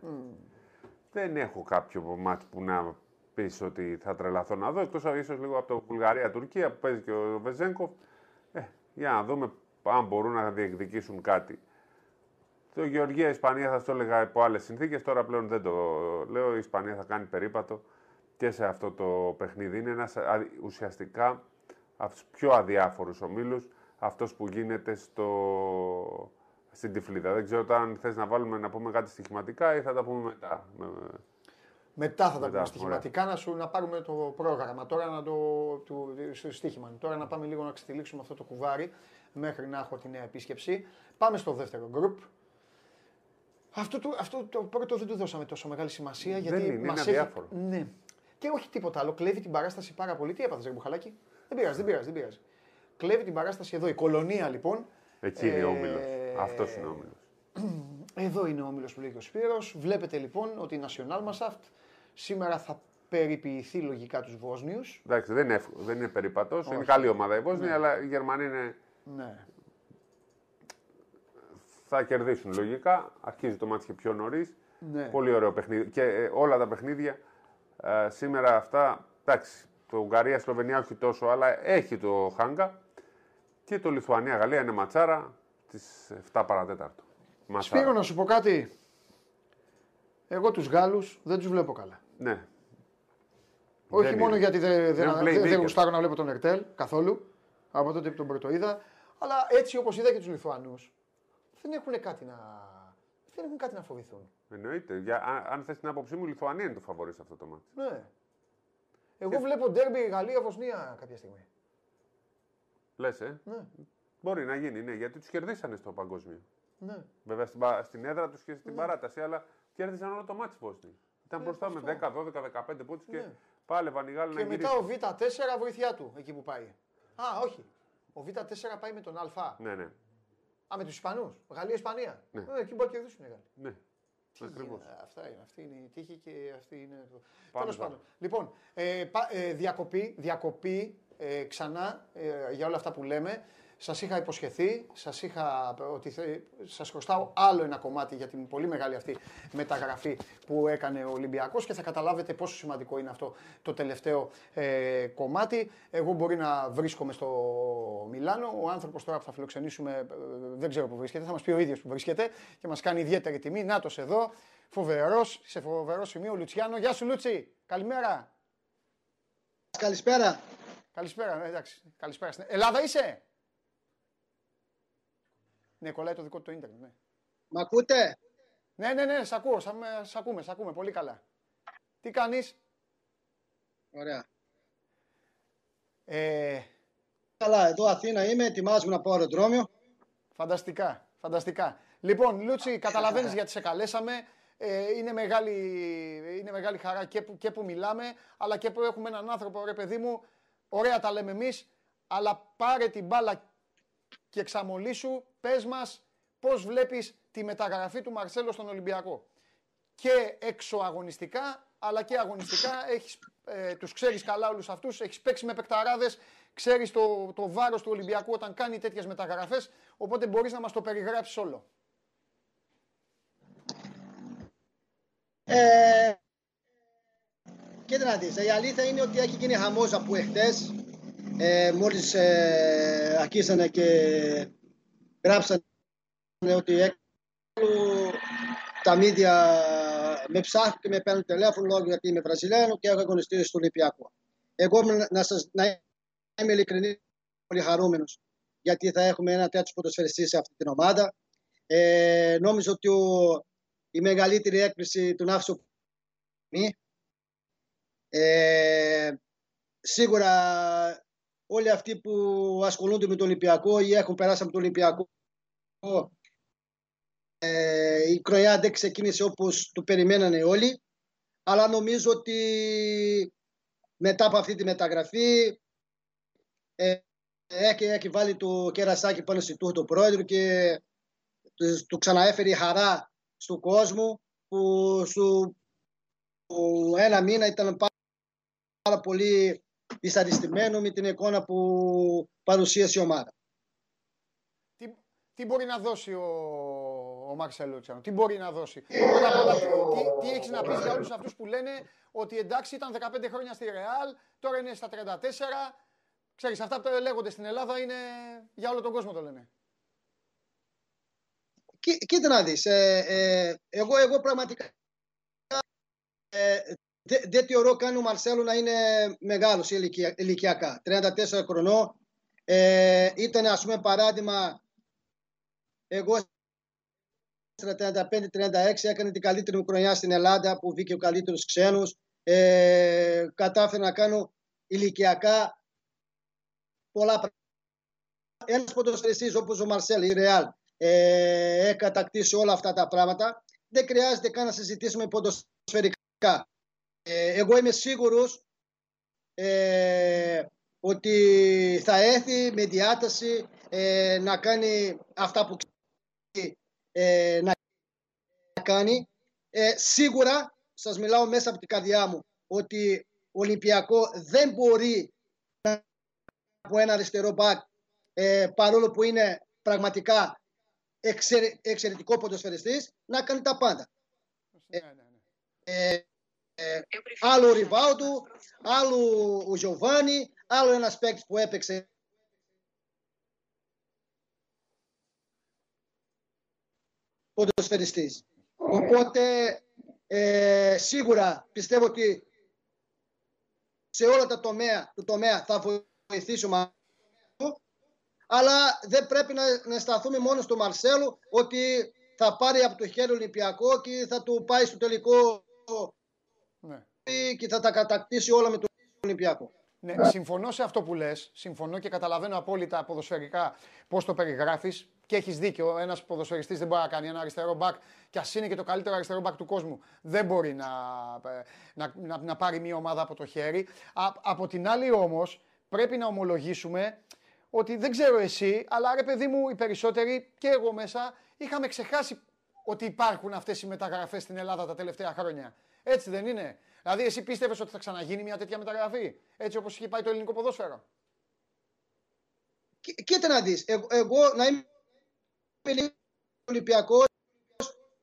Δεν έχω κάποιο μάτι που να πεις ότι θα τρελαθώ να δω, εκτός ίσως λίγο από το Βουλγαρία-Τουρκία που παίζει και ο Βεζέγκοφ. Ε, για να δούμε αν μπορούν να διεκδικήσουν κάτι. Το Γεωργία-Ισπανία θα στο έλεγα υπό άλλες συνθήκες. Τώρα πλέον δεν το λέω. Η Ισπανία θα κάνει περίπατο και σε αυτό το παιχνίδι. Είναι ένας ουσιαστικά από τους πιο αδιάφορους ομίλους. Αυτός που γίνεται στο, στην Τυφλίδα. Δεν ξέρω αν θες να βάλουμε να πούμε κάτι στοιχηματικά ή θα τα πούμε μετά. Με- Μετά θα τα Μετά, πούμε στοιχηματικά να, σου, να πάρουμε το πρόγραμμα. Τώρα να το. Του, στο στοίχημα. Τώρα να πάμε λίγο να ξετυλίξουμε αυτό το κουβάρι μέχρι να έχω τη νέα επίσκεψη. Πάμε στο δεύτερο γκρουπ. Αυτό, το, αυτό το πρώτο δεν του δώσαμε τόσο μεγάλη σημασία γιατί είναι, είναι μας αδιάφορο. Έχει, ναι. Και όχι τίποτα άλλο. Κλέβει την παράσταση πάρα πολύ. Τι έπαθες, Μπουχαλάκη; Δεν πειράζει, δεν πειράζει, δεν πειράζει. Κλέβει την παράσταση εδώ. Η κολονία λοιπόν. Εκεί είναι ο όμιλος. Ε, Αυτός είναι ο όμιλος. Εδώ είναι ο όμιλος που λέγει ο Σπύρος. Βλέπετε λοιπόν ότι η National Masaft σήμερα θα περιποιηθεί λογικά τους Βόσνιους. Εντάξει, δεν είναι, εύκολο, δεν είναι περίπατο. Είναι καλή ομάδα η Βόσνια, αλλά οι Γερμανοί είναι, Ναι. θα κερδίσουν λογικά. Αρχίζει το μάτι και πιο νωρίς. ναι. Πολύ ωραίο παιχνίδι. Και ε, όλα τα παιχνίδια ε, σήμερα αυτά. Εντάξει, το Ουγγαρία-Σλοβενία όχι τόσο, αλλά έχει το Χάγκα. Και το Λιθουανία-Γαλλία είναι ματσάρα στι 7 παρατέταρτο. Ματσάρα. Σπύρο να σου πω κάτι. Εγώ τους Γάλλους δεν τους βλέπω καλά. Ναι. Όχι Δεν μόνο είναι. γιατί δεν, δεν, Δεν δεν, playmaker. δεν γουστάρω να βλέπω τον Ερτέλ καθόλου. Από τότε που τον πρώτο είδα. Αλλά έτσι όπως είδα και τους Λιθουανούς δεν έχουν κάτι να, δεν έχουν κάτι να φοβηθούν. Εννοείται. Για, αν, αν θες την άποψή μου, η Λιθουανία είναι το φαβορή σε αυτό το μάτι. Ναι. Εγώ βλέπω ντέρμπι Γαλλία-Βοσνία κάποια στιγμή. Λες, ε; Ναι, Μπορεί να γίνει, ναι, γιατί τους κερδίσανε στο παγκόσμιο. ναι. Βέβαια στην, πα- στην έδρα τους και στην παράταση, αλλά κέρδισαν όλο το μάτι Βόσνοι. Ήταν μπροστά με 10, 12, 15 πόντους και Ναι. πάλευαν οι Γάλλοι να Και μετά γυρίσουν. ο Β4 βοηθιά του εκεί που πάει. Α, όχι. Ο Β4 πάει με τον Α. Ναι, ναι. Α, με τους Ισπανούς. Γαλλία-Ισπανία. Ναι. Ε, εκεί μπορεί να κερδίσουν οι Γάλλοι. ναι. Ακριβώς. Ε, Αυτά είναι. Αυτή είναι η τύχη και αυτή είναι. το- Πάμε Τέλος τώρα. πάντων. Λοιπόν, ε, πα- ε, διακοπή, διακοπή ε, ξανά ε, για όλα αυτά που λέμε. Σας είχα υποσχεθεί, σας είχα ότι σας χρωστάω άλλο ένα κομμάτι για την πολύ μεγάλη αυτή μεταγραφή που έκανε ο Ολυμπιακός και θα καταλάβετε πόσο σημαντικό είναι αυτό το τελευταίο ε, κομμάτι. Εγώ μπορεί να βρίσκομαι στο Μιλάνο. Ο άνθρωπος τώρα που θα φιλοξενήσουμε ε, δεν ξέρω που βρίσκεται, θα μας πει ο ίδιος που βρίσκεται και μας κάνει ιδιαίτερη τιμή. Νάτο εδώ, φοβερός, σε φοβερό σημείο, Λουτσιάνο. Γεια σου, Λούτσι, καλημέρα. Καλησπέρα. Καλησπέρα, ναι, εντάξει. Καλησπέρα. Ελλάδα είσαι; Ναι, κολλάει το δικό του το ίντερνετ. Ναι. Μ' ακούτε; Ναι, ναι, ναι, σ' ακούω, σ' ακούμε, σ' ακούμε, πολύ καλά. Τι κάνεις; Ωραία. Ε... Καλά, εδώ Αθήνα είμαι, ετοιμάζουμε να πάω αεροδρόμιο. Φανταστικά, φανταστικά. Λοιπόν, Λούτσι, καταλαβαίνεις γιατί σε καλέσαμε. Ε, είναι, μεγάλη, είναι μεγάλη χαρά και που, και που μιλάμε, αλλά και που έχουμε έναν άνθρωπο, ρε παιδί μου, ωραία τα λέμε εμείς, αλλά πάρε την μπάλα και εξαμολύσου, πες μας πώς βλέπεις τη μεταγραφή του Μαρσέλο στον Ολυμπιακό. Και εξωαγωνιστικά, αλλά και αγωνιστικά, έχεις, ε, τους ξέρεις καλά όλους αυτούς, έχεις παίξει με παικταράδες, ξέρεις το, το βάρος του Ολυμπιακού όταν κάνει τέτοιες μεταγραφές, οπότε μπορείς να μας το περιγράψεις όλο. Ε, κοίτα να δεις, η αλήθεια είναι ότι έχει γίνει χαμός από εχθές ε, μόλις ε, αρχίσανε και γράψανε ότι τα μίδια με ψάχνουν και με παίρνουν τηλέφωνο λόγω γιατί είμαι Βραζιλιάνο και έχω αγωνιστεί στο Ολυμπιακό. Εγώ να, σας, να είμαι ειλικρινή, πολύ χαρούμενος γιατί θα έχουμε ένα τέτοιο ποδοσφαιριστή σε αυτή την ομάδα. Ε, νόμιζα ότι ο, η μεγαλύτερη έκπληξη του άφησε ε, σίγουρα όλοι αυτοί που ασχολούνται με το Ολυμπιακό ή έχουν περάσει από το Ολυμπιακό ε, η κροιά δεν ξεκίνησε όπως το περιμένανε όλοι αλλά νομίζω ότι μετά από αυτή τη μεταγραφή ε, έχει, έχει βάλει το κερασάκι πάνω στη τούχο του πρόεδρου και του, του ξαναέφερε η χαρά στον κόσμο που σου ένα μήνα ήταν πάρα πολύ δυσαρεστημένο με την εικόνα που παρουσίασε η ομάδα. Τι, τι μπορεί να δώσει ο, ο Μάρσελ τι μπορεί να δώσει; τι, τι έχεις να πεις για όλους αυτούς που λένε ότι εντάξει ήταν 15 χρόνια στη Ρεάλ, τώρα είναι στα 34. Ξέρεις, αυτά που λέγονται στην Ελλάδα είναι για όλο τον κόσμο το λένε. κοίτα να δεις, ε, ε, εγώ, εγώ πραγματικά ε, δεν θεωρώ καν ο Μαρσέλο να είναι μεγάλος ηλικια, ηλικιακά. 34 χρονών. Ε, ήταν ας πούμε παράδειγμα εγώ 35-36 έκανε την καλύτερη μου χρονιά στην Ελλάδα που βγήκε ο καλύτερος ξένος. Ε, κατάφερα να κάνω ηλικιακά πολλά πράγματα. Ένας ποδοσφαιριστής όπως ο Μαρσέλ, η Ρεάλ, ε, έχει κατακτήσει όλα αυτά τα πράγματα. Δεν χρειάζεται καν να συζητήσουμε ποδοσφαιρικά. Ε, εγώ είμαι σίγουρος ε, ότι θα έρθει με διάταση ε, να κάνει αυτά που ξέρει να κάνει. σίγουρα, σας μιλάω μέσα από την καρδιά μου, ότι ο Ολυμπιακό δεν μπορεί να από ένα αριστερό μπακ παρόλο που είναι πραγματικά εξαιρετικό ποδοσφαιριστής να κάνει τα πάντα. Ναι, ναι, ναι. Ε, άλλο ο Ριβάουτου, άλλο ο Γιωβάνι, άλλο ένας παίκτης που έπαιξε. Ποδοσφαιριστής. Οπότε ε, σίγουρα πιστεύω ότι σε όλα τα τομέα, το τομέα θα βοηθήσουμε αλλά δεν πρέπει να, να σταθούμε μόνο στο Μαρσέλο ότι θα πάρει από το χέρι Ολυμπιακό και θα του πάει στο τελικό ναι. και θα τα κατακτήσει όλα με τον Ολυμπιακό. Ναι, συμφωνώ σε αυτό που λες. Συμφωνώ και καταλαβαίνω απόλυτα ποδοσφαιρικά πώς το περιγράφεις. Και έχεις δίκιο. Ένας ποδοσφαιριστής δεν μπορεί να κάνει ένα αριστερό μπακ, και ας είναι και το καλύτερο αριστερό μπακ του κόσμου. Δεν μπορεί να, να, να, να πάρει μια ομάδα από το χέρι. Α, από την άλλη όμως, πρέπει να ομολογήσουμε ότι δεν ξέρω εσύ, αλλά ρε παιδί μου, οι περισσότεροι και εγώ μέσα είχαμε ξεχάσει ότι υπάρχουν αυτές οι μεταγραφές στην Ελλάδα τα τελευταία χρόνια. Έτσι δεν είναι. Δηλαδή, εσύ πίστευες ότι θα ξαναγίνει μια τέτοια μεταγραφή. Έτσι όπως είχε πάει το ελληνικό ποδόσφαιρο; κοίτα να δεις, εγώ, εγώ να είμαι Ολυμπιακός,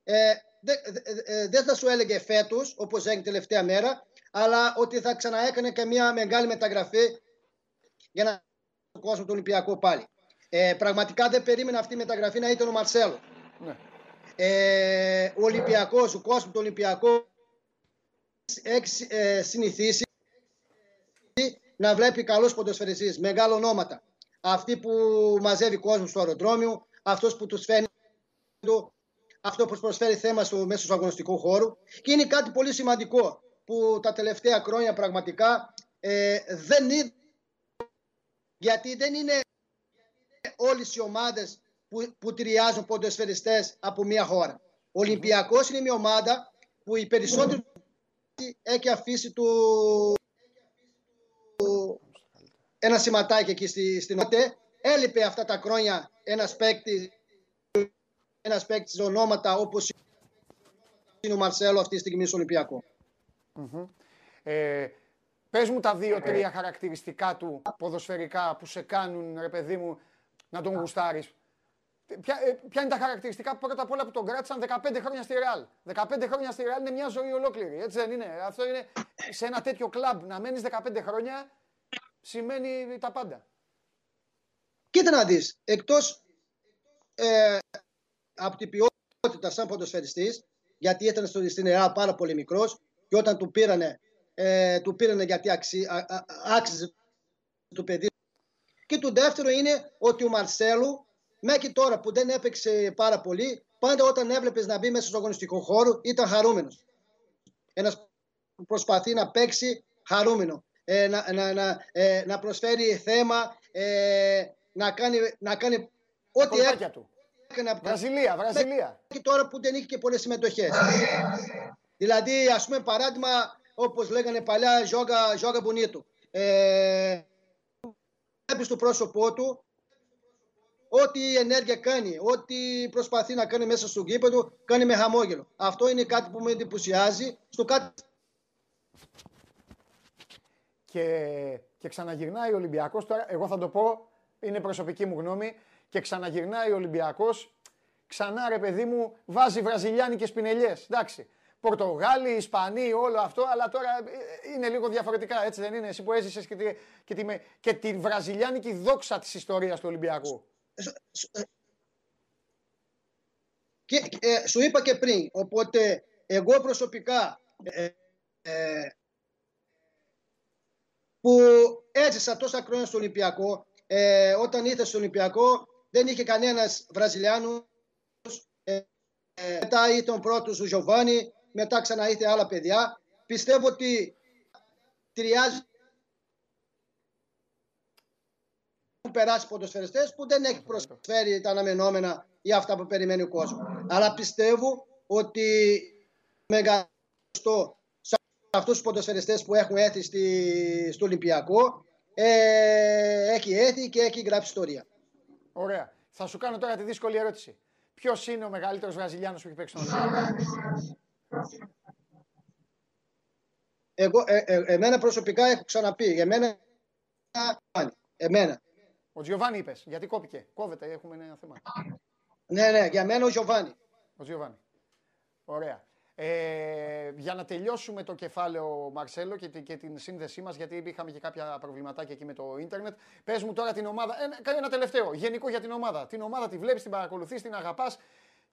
ε, δεν δε, δε θα σου έλεγε φέτος, όπως έγινε τελευταία μέρα, αλλά ότι θα ξαναέκανε και μια μεγάλη μεταγραφή για να τον κόσμο του Ολυμπιακού πάλι. Ε, πραγματικά δεν περίμενα αυτή η μεταγραφή να ήταν ο Μαρσέλο. Ναι. Ε, ο Ολυμπιακός, ο κόσμος του Ολυμπιακού έχεις ε, συνηθίσει να βλέπει καλούς ποδοσφαιριστές, μεγάλο ονόματα. Αυτοί που μαζεύει κόσμο στο αεροδρόμιο, αυτός που τους φέρνει αυτό που προσφέρει θέμα στο μέσο του αγωνιστικού χώρου. Και είναι κάτι πολύ σημαντικό που τα τελευταία χρόνια πραγματικά ε, δεν είναι γιατί δεν είναι όλες οι ομάδες που, που τριάζουν ποδοσφαιριστές από μια χώρα. Ο Ολυμπιακός είναι μια ομάδα που οι περισσότεροι έχει αφήσει του, ένα σηματάκι εκεί στη, στην ΟΤΕ. Έλειπε αυτά τα χρόνια ένας παίκτης ένας παίκτης ονόματα όπως είναι ο Μαρσέλο αυτή τη στιγμή στο Ολυμπιακό. Mm-hmm. Ε, πες μου τα δύο-τρία χαρακτηριστικά του ποδοσφαιρικά που σε κάνουν, ρε παιδί μου, να τον γουστάρεις. Ποια, ε, ποια είναι τα χαρακτηριστικά πρώτα απ' όλα που τον κράτησαν 15 χρόνια στη Ρεάλ. 15 χρόνια στη Ρεάλ είναι μια ζωή ολόκληρη, έτσι δεν είναι; Αυτό είναι σε ένα τέτοιο κλαμπ να μένεις 15 χρόνια σημαίνει τα πάντα. Κοίτα να δεις, εκτός ε, από την ποιότητα σαν ποδοσφαιριστής, γιατί ήταν στο, στην ΕΑ πάρα πολύ μικρός και όταν του πήρανε, ε, του πήρανε γιατί αξί, α, α, άξιζε το παιδί. Και το δεύτερο είναι ότι ο Μαρσέλου μέχρι τώρα που δεν έπαιξε πάρα πολύ, πάντα όταν έβλεπες να μπει μέσα στο αγωνιστικό χώρο ήταν χαρούμενος. Ένας που προσπαθεί να παίξει χαρούμενο. Ε, να, να, να, ε, να προσφέρει θέμα, ε, να κάνει, να κάνει ό,τι έκανε από Βραζιλία, Βραζιλία. Και τώρα που δεν είχε και πολλές συμμετοχές. δηλαδή, ας πούμε, παράδειγμα, όπως λέγανε παλιά, ζόγα, ζόγα bonito. Ε, Βλέπεις το πρόσωπό του ό,τι ενέργεια κάνει, ό,τι προσπαθεί να κάνει μέσα στο γήπεδο, κάνει με χαμόγελο. Αυτό είναι κάτι που με εντυπωσιάζει. Στο κάτι... Και, και ξαναγυρνάει ο Ολυμπιακός, τώρα εγώ θα το πω, είναι προσωπική μου γνώμη, και ξαναγυρνάει ο Ολυμπιακός, ξανά ρε παιδί μου βάζει βραζιλιάνικες πινελιές, εντάξει. Πορτογάλοι, Ισπανοί, όλο αυτό, αλλά τώρα ε, είναι λίγο διαφορετικά, έτσι δεν είναι, εσύ που έζησες και τη, και τη, και τη βραζιλιάνικη δόξα της ιστορίας του Ολυμπιακού. Και, ε, σου είπα και πριν, οπότε εγώ προσωπικά ε, ε, που έζησα τόσα χρόνια στο Ολυμπιακό, ε, όταν ήρθε στο Ολυμπιακό δεν είχε κανένας Βραζιλιάνος. Ε, ε, μετά ήταν ο πρώτος ο Γιωβάνι, μετά ξανά ήρθε άλλα παιδιά. Πιστεύω ότι τριάζει περάσει ποδοσφαιριστές που δεν έχει προσφέρει τα αναμενόμενα ή αυτά που περιμένει ο κόσμος. Αλλά πιστεύω ότι μεγαλύτερο σε αυτούς τους ποδοσφαιριστές που έχουν έρθει στη, στο Ολυμπιακό ε, έχει έρθει και έχει γράψει ιστορία. Ωραία. Θα σου κάνω τώρα τη δύσκολη ερώτηση. Ποιος είναι ο μεγαλύτερος Βραζιλιάνος που έχει παίξει στον Ολυμπιακό; Εγώ, ε, ε, εμένα προσωπικά έχω ξαναπεί. Για μένα. Εμένα. Ο Τζιοβάνι είπες. Γιατί κόπηκε. Κόβεται, έχουμε ένα θέμα. Ναι, ναι, για μένα ο Τζιοβάνι. Ο Τζιοβάνι. Ωραία. Ε, για να τελειώσουμε το κεφάλαιο Μαρσέλο και, και την σύνδεσή μας, γιατί είχαμε και κάποια προβληματάκια εκεί με το ίντερνετ. Πες μου τώρα την ομάδα. Ε, ένα τελευταίο. Γενικό για την ομάδα. Την ομάδα τη βλέπεις, την παρακολουθείς, την αγαπάς.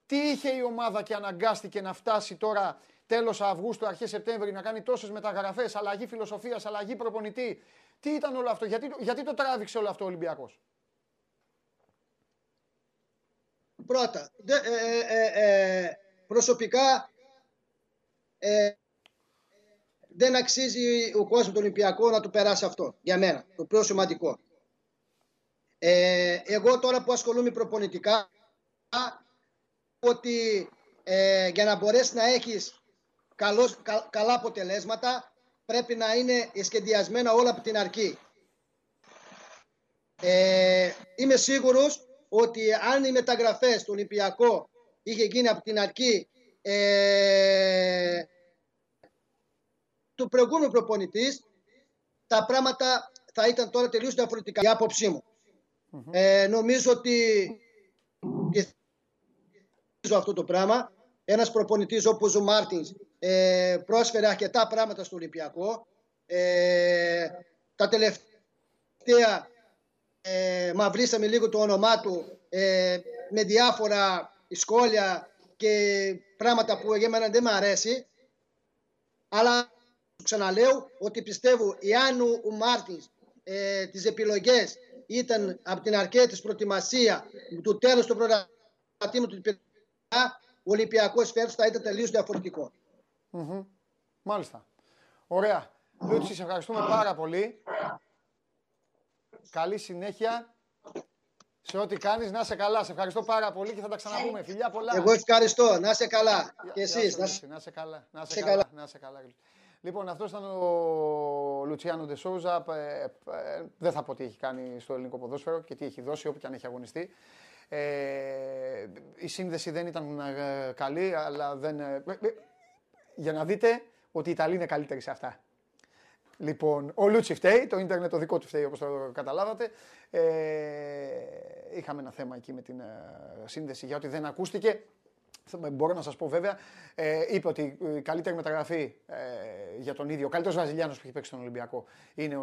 Τι είχε η ομάδα και αναγκάστηκε να φτάσει τώρα τέλος Αυγούστου, αρχές Σεπτέμβρη να κάνει τόσες μεταγραφές, αλλαγή φιλοσοφίας, αλλαγή προπονητή. Τι ήταν όλο αυτό, γιατί, γιατί το τράβηξε όλο αυτό ο Ολυμπιακός; Πρώτα, ε, ε, ε, προσωπικά ε, δεν αξίζει ο κόσμος του Ολυμπιακού να του περάσει αυτό. Για μένα, το πιο σημαντικό. Ε, εγώ τώρα που ασχολούμαι προπονητικά, ότι ε, για να μπορέσεις να έχεις καλός, καλά αποτελέσματα, πρέπει να είναι σχεδιασμένα όλα από την αρχή. Ε, είμαι σίγουρος ότι αν οι μεταγραφές του Ολυμπιακού είχε γίνει από την αρχή ε, του προηγούμενου προπονητής, τα πράγματα θα ήταν τώρα τελείως διαφορετικά. Η άποψή μου. Ε, νομίζω ότι αυτό το πράγμα. Ένας προπονητής όπως ο Μάρτινς ε, πρόσφερε αρκετά πράγματα στο Ολυμπιακό. Ε, τα τελευταία ε, μαυρίσαμε λίγο το όνομά του ε, με διάφορα σχόλια και πράγματα που εμένα δεν μου αρέσει. Αλλά ξαναλέω ότι πιστεύω εάν ο, ο Μάρτινς ε, τις επιλογές ήταν από την αρχή της προετοιμασία του τέλους του προγραμματίμου του ο Ολυμπιακός φέτος θα ήταν τελείως διαφορετικό. Mm-hmm. Μάλιστα. Ωραία. Λούτσι, σε ευχαριστούμε πάρα πολύ. Καλή συνέχεια σε ό,τι κάνεις. Να είσαι καλά. Σε ευχαριστώ πάρα πολύ και θα τα ξαναπούμε. Φιλιά πολλά. Εγώ ευχαριστώ. Να είσαι καλά. Και εσείς. Να είσαι καλά. Να είσαι καλά. Να είσαι καλά. Λοιπόν, αυτός ήταν ο Λουτσιάνο Ντεσόουζα. Ε, ε, δεν θα πω τι έχει κάνει στο ελληνικό ποδόσφαιρο και τι έχει δώσει όπου και αν έχει αγωνιστεί. Ε, η σύνδεση δεν ήταν ε, καλή, αλλά δεν. Ε, για να δείτε ότι οι Ιταλοί είναι καλύτεροι σε αυτά. Λοιπόν, ο Λούτσι φταίει, το ίντερνετ το δικό του φταίει όπως το καταλάβατε. Ε, είχαμε ένα θέμα εκεί με την σύνδεση για ότι δεν ακούστηκε. Μπορώ να σας πω βέβαια, ε, είπε ότι η καλύτερη μεταγραφή ε, για τον ίδιο, ο καλύτερος Βραζιλιάνος που έχει παίξει στον Ολυμπιακό είναι ο,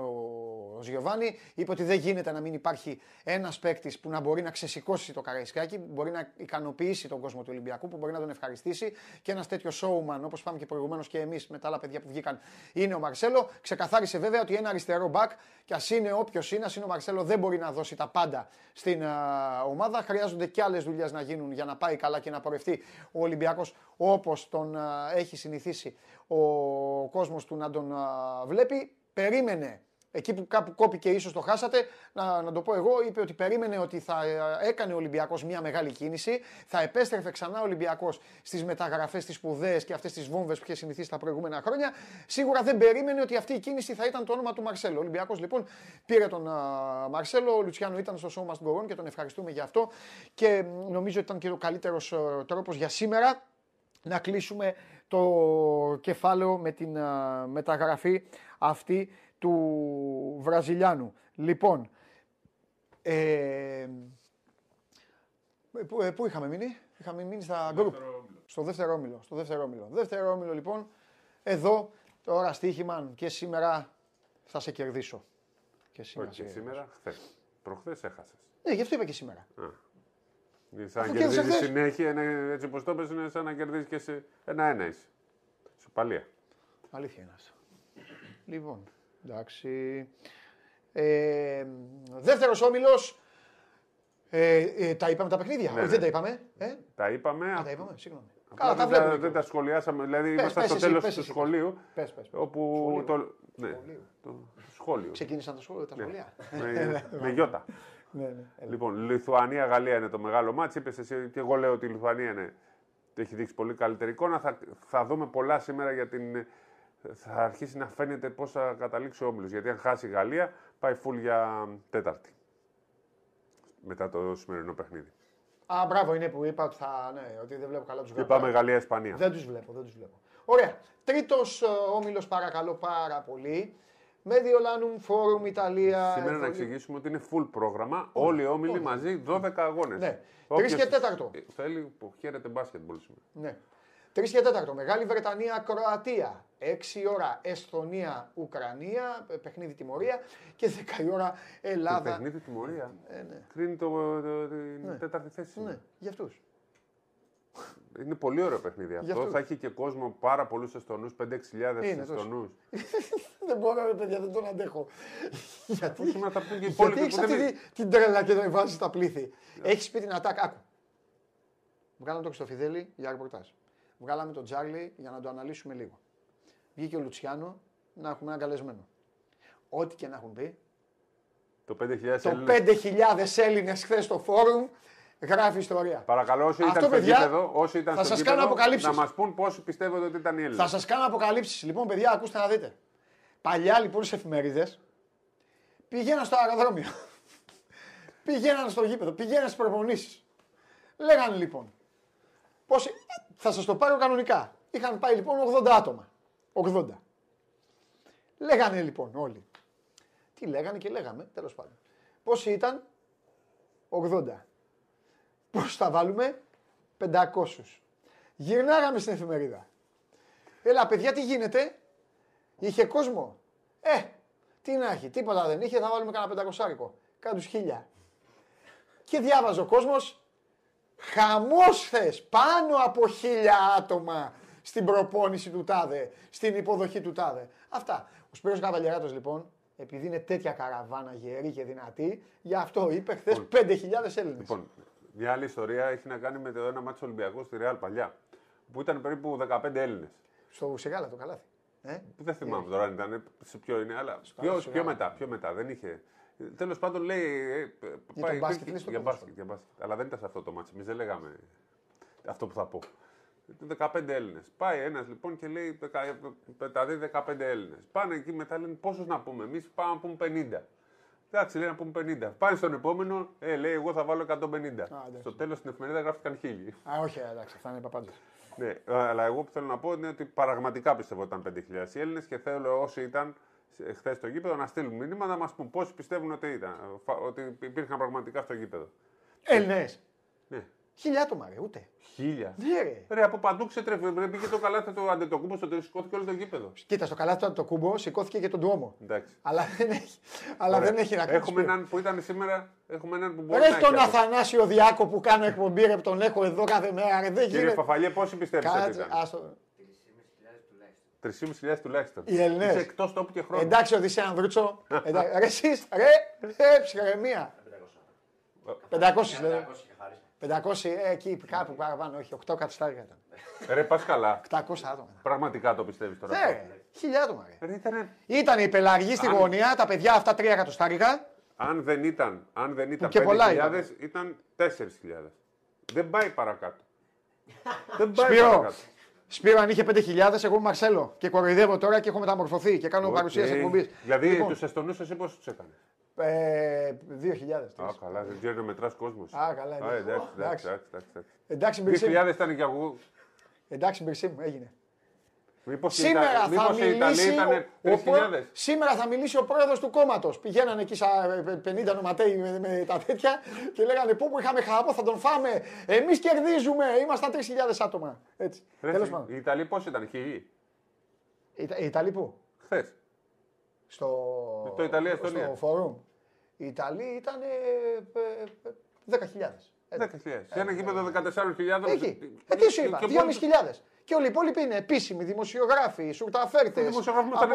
ο Ζιωβάνι. Είπε ότι δεν γίνεται να μην υπάρχει ένας παίκτης που να μπορεί να ξεσηκώσει το καραϊσκάκι, που μπορεί να ικανοποιήσει τον κόσμο του Ολυμπιακού, που μπορεί να τον ευχαριστήσει και ένας τέτοιος showman, όπως είπαμε και προηγουμένως και εμείς με τα άλλα παιδιά που βγήκαν, είναι ο Μαρσέλο. Ξεκαθάρισε βέβαια ότι ένα αριστερό μπακ, και ας είναι όποιος είναι, ας είναι ο Μαρσέλο, δεν μπορεί να δώσει τα πάντα στην ομάδα. Χρειάζονται και άλλες δουλειές να γίνουν για να πάει καλά και να πορευτεί ο Ολυμπιακός όπως τον έχει συνηθίσει ο κόσμος του να τον βλέπει. Περίμενε εκεί που κάπου κόπηκε ίσως το χάσατε, να, να το πω εγώ, είπε ότι περίμενε ότι θα ε, έκανε ο Ολυμπιακός μια μεγάλη κίνηση, θα επέστρεφε ξανά ο Ολυμπιακός στις μεταγραφές, στις σπουδαίες και αυτές τις βόμβες που είχε συνηθίσει τα προηγούμενα χρόνια. Σίγουρα δεν περίμενε ότι αυτή η κίνηση θα ήταν το όνομα του Μαρσέλο. Ο Ολυμπιακός λοιπόν πήρε τον Μαρσέλο, ο Λουτσιάνο ήταν στο σώμα στην και τον ευχαριστούμε για αυτό και νομίζω ότι ήταν και ο καλύτερος ε, τρόπος για σήμερα να κλείσουμε το κεφάλαιο με την μεταγραφή αυτή του Βραζιλιάνου. Λοιπόν, ε, πού, ε, πού είχαμε μείνει, είχαμε μείνει στα γκρουπ. Στο δεύτερο όμιλο. Στο δεύτερο όμιλο. Δεύτερο όμιλο λοιπόν, εδώ τώρα στοίχημα και σήμερα θα σε κερδίσω. Και σήμερα, Όχι, σήμερα χθες. Προχθές έχασες. Ναι, γι' αυτό είπα και σήμερα. Α. Σαν να κερδίζεις συνέχεια, έτσι όπως το πες, είναι σαν να κερδίζεις και σε ένα-ένα είσαι. Σου παλία. Αλήθεια είναι αυτό. Λοιπόν, εντάξει. Ε, Δεύτερος όμιλος. Ε, ε, τα είπαμε τα παιχνίδια; Ναι, Όχι, δεν ναι. τα είπαμε. Ε; Τα είπαμε. Α, τα είπαμε, συγγνώμη. Καλά, τα βλέπουμε. Δεν, τα σχολιάσαμε. Δηλαδή, πες, είμαστε στο τέλος του σχολείου. Πες, πες, όπου σχολείο. το, ναι, το σχόλιο. Ξεκίνησαν τα σχόλια. Τα ναι. σχολεία. με, με γιώτα. Ναι, ναι. Λοιπόν, Λιθουανία-Γαλλία είναι το μεγάλο μάτι. Είπες εσύ ότι εγώ λέω ότι η Λιθουανία είναι, έχει δείξει πολύ καλύτερη εικόνα. Θα, θα δούμε πολλά σήμερα για την. Θα αρχίσει να φαίνεται πώς θα καταλήξει ο όμιλος. Γιατί αν χάσει η Γαλλία, πάει φουλ για Τέταρτη. Μετά το σημερινό παιχνίδι. Α, μπράβο, είναι που είπα ότι, θα, ναι, ότι δεν βλέπω καλά τους Γαλλικού. Είπαμε Γαλλία-Ισπανία. Δεν τους βλέπω, δεν τους βλέπω. Ωραία. Τρίτος ε, όμιλος, παρακαλώ πάρα πολύ. Mediolánum Forum Ιταλία. Σήμερα να εξηγήσουμε ότι είναι full πρόγραμμα. Όλοι οι όμιλοι μαζί 12 αγώνες. Ναι. Τρεις και τέταρτο. Θέλει που χαίρεται μπάσκετμπολ σήμερα. Ναι. Τρεις και τέταρτο. Μεγάλη Βρετανία, Κροατία. 6 ώρα Εσθονία, Ουκρανία. Παιχνίδι τιμωρία. Και 10 η ώρα Ελλάδα. Παιχνίδι τιμωρία. Ε, ναι. Κρίνει το, το, την ναι. τέταρτη θέση. Ναι, για αυτούς. Είναι πολύ ωραίο παιχνίδι αυτό. Θα έχει και κόσμο πάρα πολλούς Εστονού, 5-6 Εστονού. δεν μπορώ, παιδιά, δεν τον αντέχω. Γιατί, να τα πούν και οι Γιατί έχεις αυτή την τρέλα και δεν βάζεις τα πλήθη. Έχεις πει την ατάκα. Άκου. Βγάλαμε το Χρυστοφιδέλη για ρεπορτάζ. Βγάλαμε τον Τζάρλι για να το αναλύσουμε λίγο. Βγήκε ο Λουτσιάνο να έχουμε ένα καλεσμένο. Ό,τι και να έχουν πει. Το 5.000 Έλληνες χθες στο φόρουμ γράφει ιστορία. Παρακαλώ, όσοι ήταν στο γήπεδο, όσοι ήταν θα στο σας κάνω αποκαλύψεις. να μας πούν πόσοι πιστεύετε ότι ήταν οι Έλληνες. Θα σας κάνω αποκαλύψεις. Λοιπόν, παιδιά, ακούστε να δείτε. Παλιά λοιπόν στις εφημερίδες πηγαίναν στο αεροδρόμιο. πηγαίναν στο γήπεδο, πηγαίναν στις προπονήσεις. Λέγανε λοιπόν. Πόσοι... Θα σας το πάρω κανονικά. Είχαν πάει λοιπόν 80 άτομα. 80. Λέγανε λοιπόν όλοι. Τι λέγανε και λέγαμε, τέλος πάντων. Πόσοι ήταν, 80. Πώς θα βάλουμε; 500. Γυρνάγαμε στην εφημερίδα. Έλα παιδιά τι γίνεται; Είχε κόσμο; Ε, τι να έχει, τίποτα δεν είχε, θα βάλουμε κανένα πεντακοσάρικο. Κάτω χίλια. Και διάβαζε ο κόσμος, χαμός θες, πάνω από χίλια άτομα στην προπόνηση του τάδε, στην υποδοχή του τάδε. Αυτά. Ο Σπύρος Καβαλιαράτος λοιπόν, επειδή είναι τέτοια καραβάνα γερή και δυνατή, γι' αυτό είπε χθες 5.000 Έλληνες. Λοιπόν, μια άλλη ιστορία έχει να κάνει με το ένα μάτσο Ολυμπιακού στη Ρεάλ παλιά. Που ήταν περίπου 15 Έλληνες. Στο Σεγάλα το καλάθι. Ε; Δεν θυμάμαι τώρα αν ήταν, σε ποιο είναι, αλλά πιο, πιο μετά, πιο μετά. Δεν είχε. Τέλος πάντων λέει. ε, ε, Για τον μπάσκετ, υπήρχε- λες το για ποδόσφαιρο. μπάσκετ, για μπάσκετ. Αλλά δεν ήταν σε αυτό το μάτσο. Εμείς δεν λέγαμε αυτό που θα πω. 15 Έλληνες. Πάει ένας λοιπόν και λέει δεκα- πεταδεί 15 Έλληνες. Πάνε εκεί μετά λένε πόσους να πούμε. Εμείς πάμε να πούμε 50. Εντάξει, λέει να πούμε 50. Πάνε στον επόμενο, ε, λέει εγώ θα βάλω 150. εντάξει. Στο τέλος στην εφημερίδα γράφτηκαν χίλιοι. Α, όχι, εντάξει, αυτά είναι παπάντζε. Ναι, αλλά εγώ που θέλω να πω είναι ότι πραγματικά πιστεύω ότι ήταν 5.000 οι Έλληνες και θέλω όσοι ήταν χθε στο γήπεδο να στείλουν μήνυμα να μας πούν πόσοι πιστεύουν ότι ήταν. φα- Ότι υπήρχαν πραγματικά στο γήπεδο. Έλληνες. Ναι. Χίλια άτομα, ρε, ούτε. Χίλια. Ναι, ρε. Ρε, από παντού ξετρέφει. Ρε, πήγε το καλάθι του αντετοκούμπο στο τέλο, σηκώθηκε όλο το γήπεδο. Κοίτα, στο καλάθι του το κούμπο σηκώθηκε και τον Ντουόμο. Εντάξει. Αλλά δεν έχει, αλλά Ωραία. δεν έχει να κάνει. Έχουμε έναν που ήταν σήμερα, έχουμε έναν που μπορεί Ρε να έχει. τον από- Αθανάσιο Διάκο που κάνω εκπομπή, ρε, τον έχω εδώ κάθε μέρα. Ρε, δεν Κύριε γίνεται. Φαφαλιέ, πόσοι πιστεύεις ότι Κάτσε, ήταν; άστο. 3.500 τουλάχιστον. Οι Έλληνες. Είσαι εκτός τόπου και χρόνου. Εντάξει, Οδυσσέα Ανδρούτσο. Εντάξει, Ρε, εσείς, ρε, ρε, ψυχραιμία. 500 λέτε. 500, ε, εκεί κάπου παραπάνω, όχι, 8 κατοστάρια ήταν. Ρε, πας καλά. 700 άτομα. Πραγματικά το πιστεύεις τώρα. Ναι, ρε, χίλια άτομα. Ρε. Ρε, ήτανε- Ήταν οι πελαργοί στη Αν- γωνία, τα παιδιά αυτά 3 εκατοστάρικα. Αν δεν ήταν, αν δεν ήταν και πολλά 5.000, ήταν 4.000. Δεν πάει παρακάτω. δεν πάει Σπύρο, παρακάτω. Σπύρο, αν είχε 5.000, εγώ είμαι Μαρσέλο και κοροϊδεύω τώρα και έχω μεταμορφωθεί και κάνω Οκ. παρουσίαση εκπομπής. Δηλαδή, Λοιπόν, τους Εστονούς εσύ πώς τους έκανες; ε, 2.000. Α, καλά, δεν ξέρει να μετράς κόσμος. Α, καλά, Α, εντάξει. εντάξει, εντάξει, Εντάξει. εντάξει, εντάξει. Εντάξει, Μπυρσίμ. 2.000 ήταν και εγώ. Εντάξει, Μπυρσίμ, έγινε. Μήπως η Σήμερα Ιτα- θα μήπως η Ιταλία μιλήσει. ήταν ο- ο προ- 3.000. Σήμερα θα μιλήσει ο πρόεδρος του κόμματος. Πηγαίνανε εκεί σαν 50 νοματέοι με, με τα τέτοια και λέγανε πού που είχαμε χαμός, θα τον φάμε. Εμείς κερδίζουμε. Ήμασταν 3.000 άτομα. Έτσι. Ρε, Τέλος οι- πάντων. Οι Ιταλοί πώς ήταν, χιλιοί. Οι Ιτα- οι Ιταλοί πού; Χθες. Στο, Το Ιταλία-Εστονία. στο φόρουμ. Οι Ιταλοί ήταν ε, ε, 10.000. Έτσι. 10.000. Σε ένα γήπεδο 14.000. Εκεί. Ε, τι σου είπα, και 2.500. Και όλοι οι υπόλοιποι είναι επίσημοι δημοσιογράφοι, σουρταφέρτες. Οι δημοσιογράφοι ήταν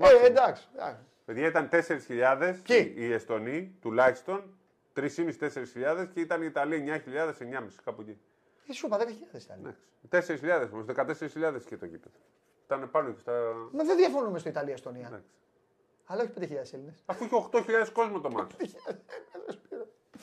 100. Ε, εντάξει. Παιδιά ήταν 4.000 Ποιοι; οι Εστονοί τουλάχιστον. 3.500-4.000 και ήταν οι Ιταλοί 9.000, 9.500 κάπου εκεί. Ε, σου είπα 10.000 ήταν. Εντάξει. 4.000 όμως, 14.000 και το γήπεδο. Ήταν πάνω και στα. Μα δεν διαφωνούμε στο Ιταλία-Εστονία. Εντάξει. Αλλά όχι 5.000 Έλληνες. Αφού είχε 8.000 κόσμο το μάτσο.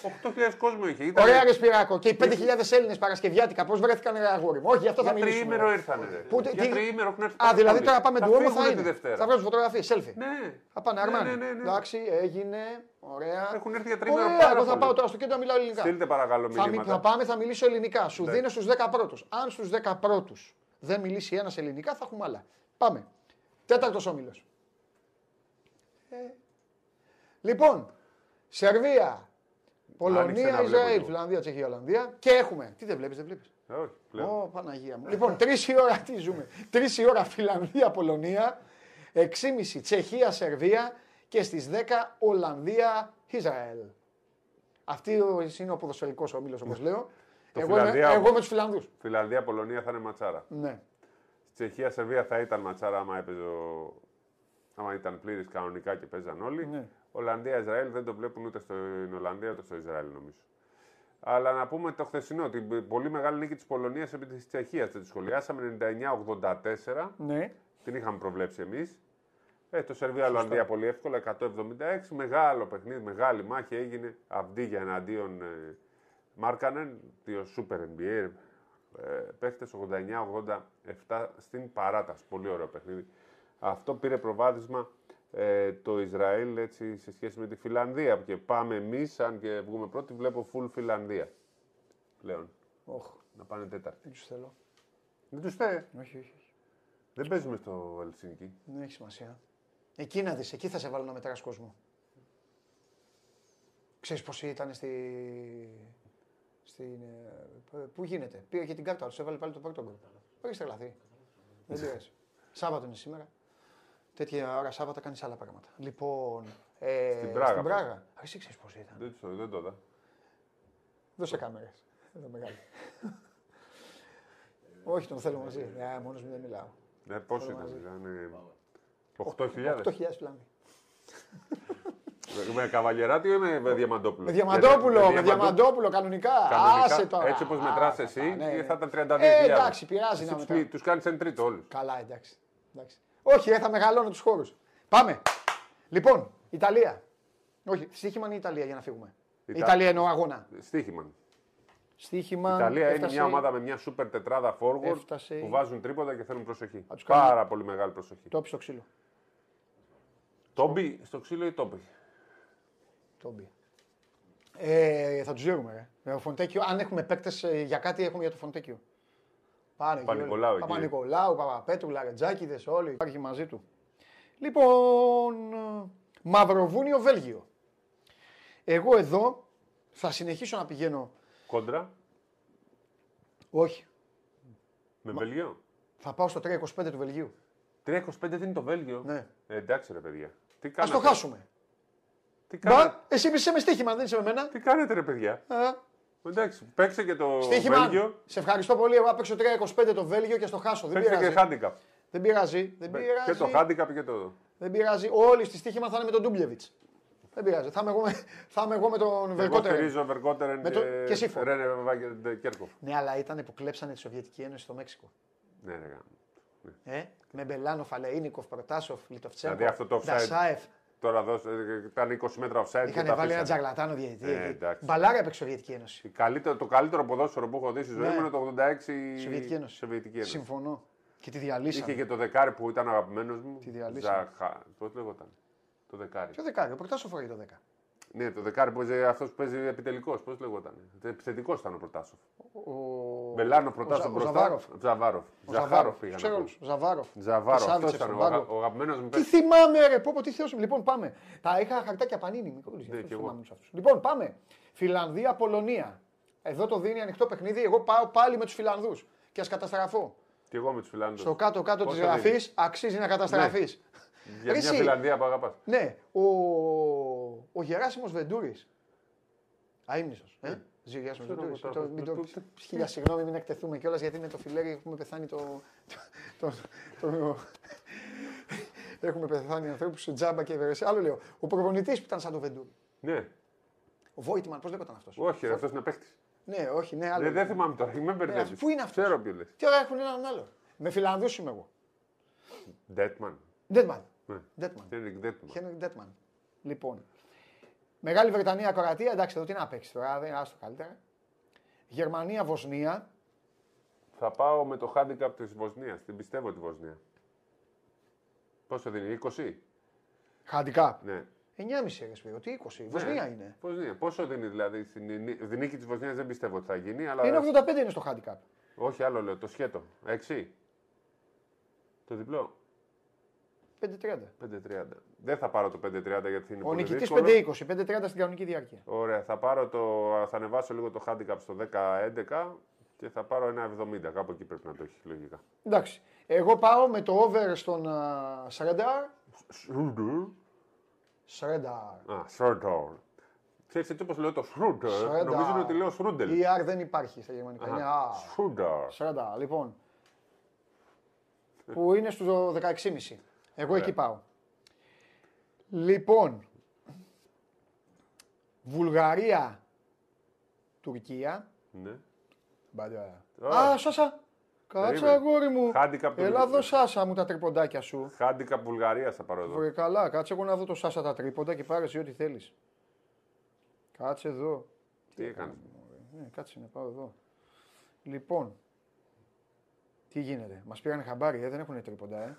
8.000 κόσμο είχε. Ήταν... Ωραία, ρε Σπυράκο. Και οι 5.000 Έλληνες Παρασκευιάτικα, πώς βρέθηκαν, ρε αγόρι μου; Όχι, γι' αυτό θα Για μιλήσουμε. τριήμερο ήρθανε. Ρε. Πού, τι- Για τι- τριήμερο έχουν έρθει Α, πάρα δηλαδή πολλοί. τώρα πάμε Θα του όμω φύγουνε θα τη είναι. Δευτέρα. Θα βγάζουν φωτογραφίε, selfie. Ναι. Θα πάνε Ναι, Αρμάνι. ναι, ναι, ναι. Εντάξει, έγινε. Ωραία. Έχουν έρθει για τριήμερο Ωραία, πάρα εγώ θα πολλοί. πάω τώρα στο κέντρο να μιλάω ελληνικά. Στείλτε παρακαλώ Θα, μι- μηνύματα. θα πάμε, θα μιλήσω ελληνικά. Σου δίνω στους 10 πρώτου. Αν στους 10 πρώτου δεν μιλήσει ένας ελληνικά, θα έχουμε άλλα. Πάμε. Τέταρτος όμιλος. Λοιπόν, Σερβία, Πολωνία, Άνοιξε να βλέπω Ισραήλ, λίγο. Φιλανδία, Τσεχία, Ολλανδία και έχουμε. Τι δεν βλέπεις, δεν βλέπεις; Ε, Όχι, πλέον. Ω, Παναγία μου. λοιπόν, τρεις η ώρα τι ζούμε; Τρεις η ώρα Φιλανδία, Πολωνία, 6,5 Τσεχία, Σερβία και στις 10 Ολλανδία, Ισραήλ. Αυτή ο- είναι ο ποδοσφαιρικός όμιλο, όπως λέω. Το εγώ, είμαι, Φιλανδία, εγώ όμως. με τους Φιλανδούς. Φιλανδία, Πολωνία θα είναι ματσάρα. Ναι. Τσεχία, Σερβία θα ήταν ματσάρα άμα έπαιζε ο... άμα ήταν πλήρης κανονικά και παίζαν όλοι. Ναι. Ολλανδία, Ισραήλ δεν το βλέπουν ούτε στην Ολλανδία ούτε στο Ισραήλ νομίζω. Αλλά να πούμε το χθεσινό, την πολύ μεγάλη νίκη της Πολωνίας επί της Τσεχίας. Δεν τη σχολιάσαμε 99-84. ναι. Την είχαμε προβλέψει εμείς. Ε, το Σερβία-Ολλανδία πολύ εύκολα, 176. Μεγάλο παιχνίδι, μεγάλη μάχη έγινε. Αυντίγια εναντίον ε, Μάρκανεν, δύο Super NBA ε, παίχτες 89-87 στην παράταση. Πολύ ωραίο παιχνίδι. Αυτό πήρε προβάδισμα ε, το Ισραήλ έτσι, σε σχέση με τη Φιλανδία. Και πάμε εμείς, αν και βγούμε πρώτοι, βλέπω full Φιλανδία πλέον. Όχ, Να πάνε τέταρτη. δεν τους θέλω. Δεν τους θέλει; Όχι, όχι. όχι. Δεν παίζουμε στο Ελσίνκι. Δεν έχει σημασία. Εκεί να δεις, εκεί θα σε βάλω να μετράς κόσμο. Ξέρεις πώς ήταν στη... Στην, ε, πού γίνεται; Πήγε και την κάρτα, τους έβαλε πάλι το πρώτο γκολ. Όχι τρελαθεί. Δεν πειράζει. Σάββατο είναι σήμερα. Τέτοια ώρα Σάββατα κάνεις άλλα πράγματα. Λοιπόν. Ε, Στην Πράγα, Στην Πράγα. Α, εσύ ξέρεις πώς ήταν. Δεν το, δεν το είδα. Δώσε κάμερες. Εδώ μεγάλη. Όχι, τον θέλω μαζί. Ε, μόνος μου δεν μιλάω. Ναι, πόσο Θέλω ήταν, μαζί. ήταν 8.000. 8.000 πλάνη. Με καβαλιεράτη ή με διαμαντόπουλο; Με διαμαντόπουλο, με διαμαντό- διαμαντόπουλο, κανονικά. Κανονικά, Άσε τώρα. Έτσι όπως Α, μετράς τα- εσύ, ναι, ναι. θα ήταν 32.000. Ε, εντάξει, πειράζει να μετρά. Τους κάνει εν τρίτο όλους. Καλά, εντάξει. εντάξει. Όχι, ε, θα μεγαλώνω τους χώρους. Πάμε. Λοιπόν, Ιταλία. Όχι, στοίχημα είναι η Ιταλία για να φύγουμε. Ιτα- Ιταλία εννοώ αγώνα. Στίχημα. Στοίχημα. Η Ιταλία είναι έφτασε- μια ομάδα με μια σούπερ τετράδα forward Έφτασε- που βάζουν τρίποτα και θέλουν προσοχή. τους κάνει- Πάρα πολύ μεγάλη προσοχή. Τόπι στο ξύλο. Τόμπι στο ξύλο ή τόμπι. Τόμπι. Ε, θα τους δίνουμε. Ε. Ο Φοντέκιο, αν έχουμε παίκτες για κάτι, έχουμε για το Φοντέκιο. Πάνε εκεί όλοι. Παπα-Νικολάου εκεί. Παπα-Νικολάου, Παπαπέτρου, Λαρετζάκηδε, όλοι. Υπάρχει μαζί του. Λοιπόν, ε, Μαυροβούνιο, Βέλγιο. Εγώ εδώ θα συνεχίσω να πηγαίνω. Κόντρα Όχι, με Βέλγιο. θα πάω στο 325 του Βελγίου. 3-25 δεν είναι το Βέλγιο; Ναι. Ε, εντάξει ρε παιδιά. Τι Α κάνετε, το χάσουμε. Τι κάνετε, Μπα, εσύ είσαι με στοίχημα, δεν είσαι με μένα. τι κάνετε ρε παιδιά; Ε, Εντάξει, παίξε και το στοίχημα. Βέλγιο. Σε ευχαριστώ πολύ. Εγώ θα παίξω 325 το Βέλγιο και στο χάσω. Δεν Παίξε και πειράζει. handicap. Δεν πειράζει. Δεν Και πειράζει. το handicap και το. Δεν πειράζει. Όλοι στη στοίχημα θα είναι με τον Ντούμπλεβιτς. Δεν πειράζει. Θα είμαι εγώ με, θα είμαι εγώ με τον Εγώ Βερκότερ. στηρίζω Βερκότερεν Με το- και Σύφο. Ρένε Βάγκερ Κέρκοφ. Ναι, αλλά ήταν που κλέψανε τη Σοβιετική Ένωση στο Μέξικο. Ναι, ρε, γάμο. Ε; Με Μπελάνο, Φαλεϊνικοφ, Προτάσοφ, Λιτοφτσέγκο, Δηλαδή αυτό το offside. Ντασάεφ. Τώρα δώσε, ε, ήταν 20 μέτρα offside. και Είχαν τα βάλει ένα αφήσανε. τζαγλατάνο διαιτητή. Ε, εκεί. εντάξει. Μπαλάρα έπαιξε η Σοβιετική Ένωση. Η καλύτερο- το καλύτερο ποδόσφαιρο που έχω δει στη ζωή Ναι. μου είναι το 86 η Σοβιετική Ένωση. Σοβιετική Ένωση. Συμφωνώ. Και τη διαλύσανε. Είχε και το δεκάρι που ήταν αγαπημένος μου. Τη διαλύσανε. Ζαχα... Πώς λέγονταν; Το δεκάρι. Ποιο δεκάρι, ο Προτάσοφ φοράει το 10. Ναι, το δεκάρι που παίζει αυτός που παίζει επιτελικός. Πώς λέγονταν. Επιθετικός ήταν ο Προτάσοφ. Ο... Μπελάνοφ ο Προτάσοφ Ζα- ο μπροστά. Ζαβάροφ. Ζαβάροφ. Ο Ζαβάροφ πήγαν. Ξέρω να όλους. Ο Ζαβάροφ. πω. Ζαβάροφ. Ο Αυτό Σάβιτσεφ, ήταν ο ο, Μπάγκο. αγα- ο αγαπημένος μου Τι παίκτη. θυμάμαι, ρε, πω, πω, τι θεός μου. Λοιπόν, πάμε. Τα είχα χαρτάκια Panini. Μικρό, Ναι, κι εγώ. Λοιπόν, πάμε. Φιλανδία, Πολωνία. Εδώ το δίνει ανοιχτό παιχνίδι. Εγώ πάω πάλι με τους Φιλανδούς. Και ας καταστραφώ. Και εγώ με τους Φιλανδούς. Στο κάτω-κάτω της Πόσο γραφής δίνει; αξίζει να καταστραφείς. Για Ρε μια εσύ. Φιλανδία που αγαπάς. Ναι, ο, ο Γεράσιμος Βεντούρης. Αείμνησος. Ε; Ζει ο Γεράσιμος Ξέρω Βεντούρης. εγώ Το- τώρα, μην το- το- το- Χίλια συγγνώμη, μην εκτεθούμε κιόλας γιατί με το φιλέρι έχουμε πεθάνει το... το, το, το- έχουμε πεθάνει ανθρώπους σε τζάμπα και ευερεσία. Άλλο λέω, ο προπονητής που ήταν σαν το Βεντούρη. Ναι. Ο Βόιτμαν, πώς λέγονταν αυτός; Όχι, αυτός είναι παίκτης. Ναι, όχι, ναι, άλλο. Δεν, δεν θυμάμαι τώρα, μην μπερδεύεις. πού είναι αυτός; Ξέρω ποιο λες. Τι ώρα έχουν έναν άλλο. Με Φιλανδούς είμαι εγώ. Ντέτμαν. Ντέτμαν. Ναι. Ντέτμαν. Χένρικ Ντέτμαν. Χένρικ Ντέτμαν. Λοιπόν. Μεγάλη Βρετανία, Κροατία, εντάξει, εδώ τι να παίξεις τώρα, δεν άστο καλύτερα. Γερμανία, Βοσνία. Θα πάω με το handicap της Βοσνίας. Την πιστεύω τη Βοσνία. Πόσο δίνει, 20. Handicap. Ναι. 9,5 ρε Σπύρο, τι 20. Βοσνία είναι. Βοσνία. Πόσο δίνει δηλαδή στην νι- τη νίκη της Βοσνίας δεν πιστεύω ότι θα γίνει. Αλλά... Είναι 85 είναι στο handicap. Όχι, άλλο λέω. Το σκέτο. 6. Το διπλό. 5-30. 5-30. Δεν θα πάρω το 5-30 γιατί είναι Ο πολύ νικητής δύσκολο. 5-20, 5-30 στην κανονική διάρκεια. Ωραία, θα, πάρω το, θα ανεβάσω λίγο το handicap στο 10-11 και θα πάρω ένα 70. Κάπου εκεί πρέπει να το έχεις λογικά. Εντάξει. Εγώ πάω με το over στον α, Σρένταρ. Σρούντερ. Σρένταρ. Α, Σρούντερ. Ξέρεις έτσι όπως λέω το Σρούντερ, Σρένταρ. νομίζουν ότι λέω Σρούντελ. Η R δεν υπάρχει στα γερμανικά. Είναι α. Σρούντερ. Σρένταρ, λοιπόν. Που είναι στο 16,5. Εγώ Ωραία. εκεί πάω. Λοιπόν. Βουλγαρία. Τουρκία. Ναι. Μπαλιά. Ωραία. Α, Σάσα. Κάτσε Περίμενε. αγόρι μου. Handicap του- Έλα εδώ Σάσα μου τα τριποντάκια σου. Handicap Βουλγαρίας θα πάρω εδώ. Βρε καλά, κάτσε εγώ να δω το Σάσα τα τρίποντα και πάρε εσύ ό,τι θέλεις. Κάτσε εδώ. Τι έκανες. Ναι, κάτσε να πάω εδώ. Λοιπόν, τι γίνεται. Μας πήραν χαμπάρι, ε, δεν έχουν τρίποντα, ε.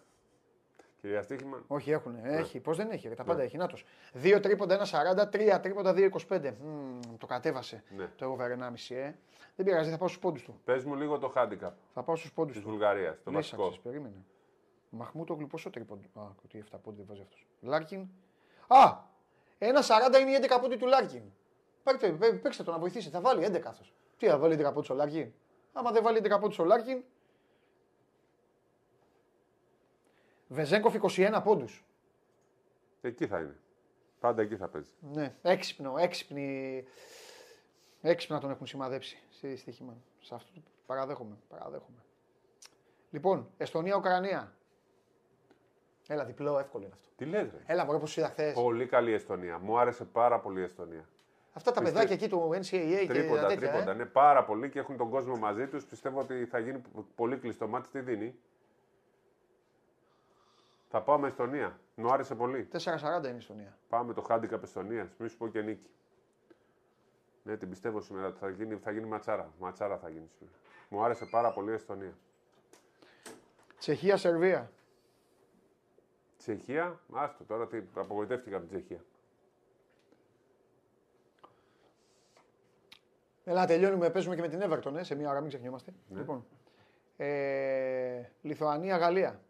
Κυρία Στίχημα. Όχι, έχουν. Έχει. Πώς δεν έχει, ρε, τα πάντα έχει. Νάτος. Δύο τρίποντα, ένα 40, τρία τρίποντα, 2,25. Μμμ, το κατέβασε Ναι. το over 1,5. Ε. Δεν πειράζει, θα πάω στους πόντους του. Πες μου λίγο το handicap Θα πάω στους πόντους της του. Βουλγαρίας, το Λύσαξες, βασικό. περίμενε. Μαχμούτογλου πόσο τρίποντο. Α, τι 7 πόντοι δεν βάζει αυτός. Λάρκιν. Α! Ένα 40 είναι οι 11 πόντοι του Λάρκιν. Πάρτε, πέ- παίξτε το να βοηθήσει. Θα βάλει 11 αυτός. Τι θα βάλει 11 πόντους ο Λάρκιν. Άμα δεν βάλει 11 πόντους ο Λάρκιν. Βεζένκοφ 21 πόντους. Εκεί θα είναι. Πάντα εκεί θα παίζει. Ναι, έξυπνο, έξυπνη. Έξυπνα τον έχουν σημαδέψει στη στοίχημα. Σε αυτό το παραδέχομαι. παραδέχομαι. Λοιπόν, Εστονία-Ουκρανία. Έλα, διπλό, εύκολο είναι αυτό. Τι λες ρε; Έλα, μωρέ, πώς είδα χθες. Πολύ καλή η Εστονία. Μου άρεσε πάρα πολύ η Εστονία. Αυτά τα Πιστεύω- παιδάκια εκεί του NCAA και Τρίποντα, τα τέτοια. τρίποντα. Ε. Ναι, πάρα πολύ και έχουν τον κόσμο μαζί τους. Πιστεύω ότι θα γίνει πολύ κλειστό μάτι. Τι δίνει; Θα πάω με Εστονία. Μου άρεσε πολύ. 4-40 είναι η Εστονία. Πάμε το handicap Εστονίας. Μη σου πω και νίκη. Ναι, την πιστεύω σήμερα ότι θα γίνει, θα γίνει ματσάρα. Ματσάρα θα γίνει σήμερα. Μου άρεσε πάρα πολύ η Εστονία. Τσεχία-Σερβία. Τσεχία, άστο τώρα τι, απογοητεύτηκα από την Τσεχία. Έλα, τελειώνουμε, παίζουμε και με την Everton, ε, σε μία ώρα, μην ξεχνιόμαστε. Ναι. Λοιπόν, ε, Λιθουανία-Γαλλία.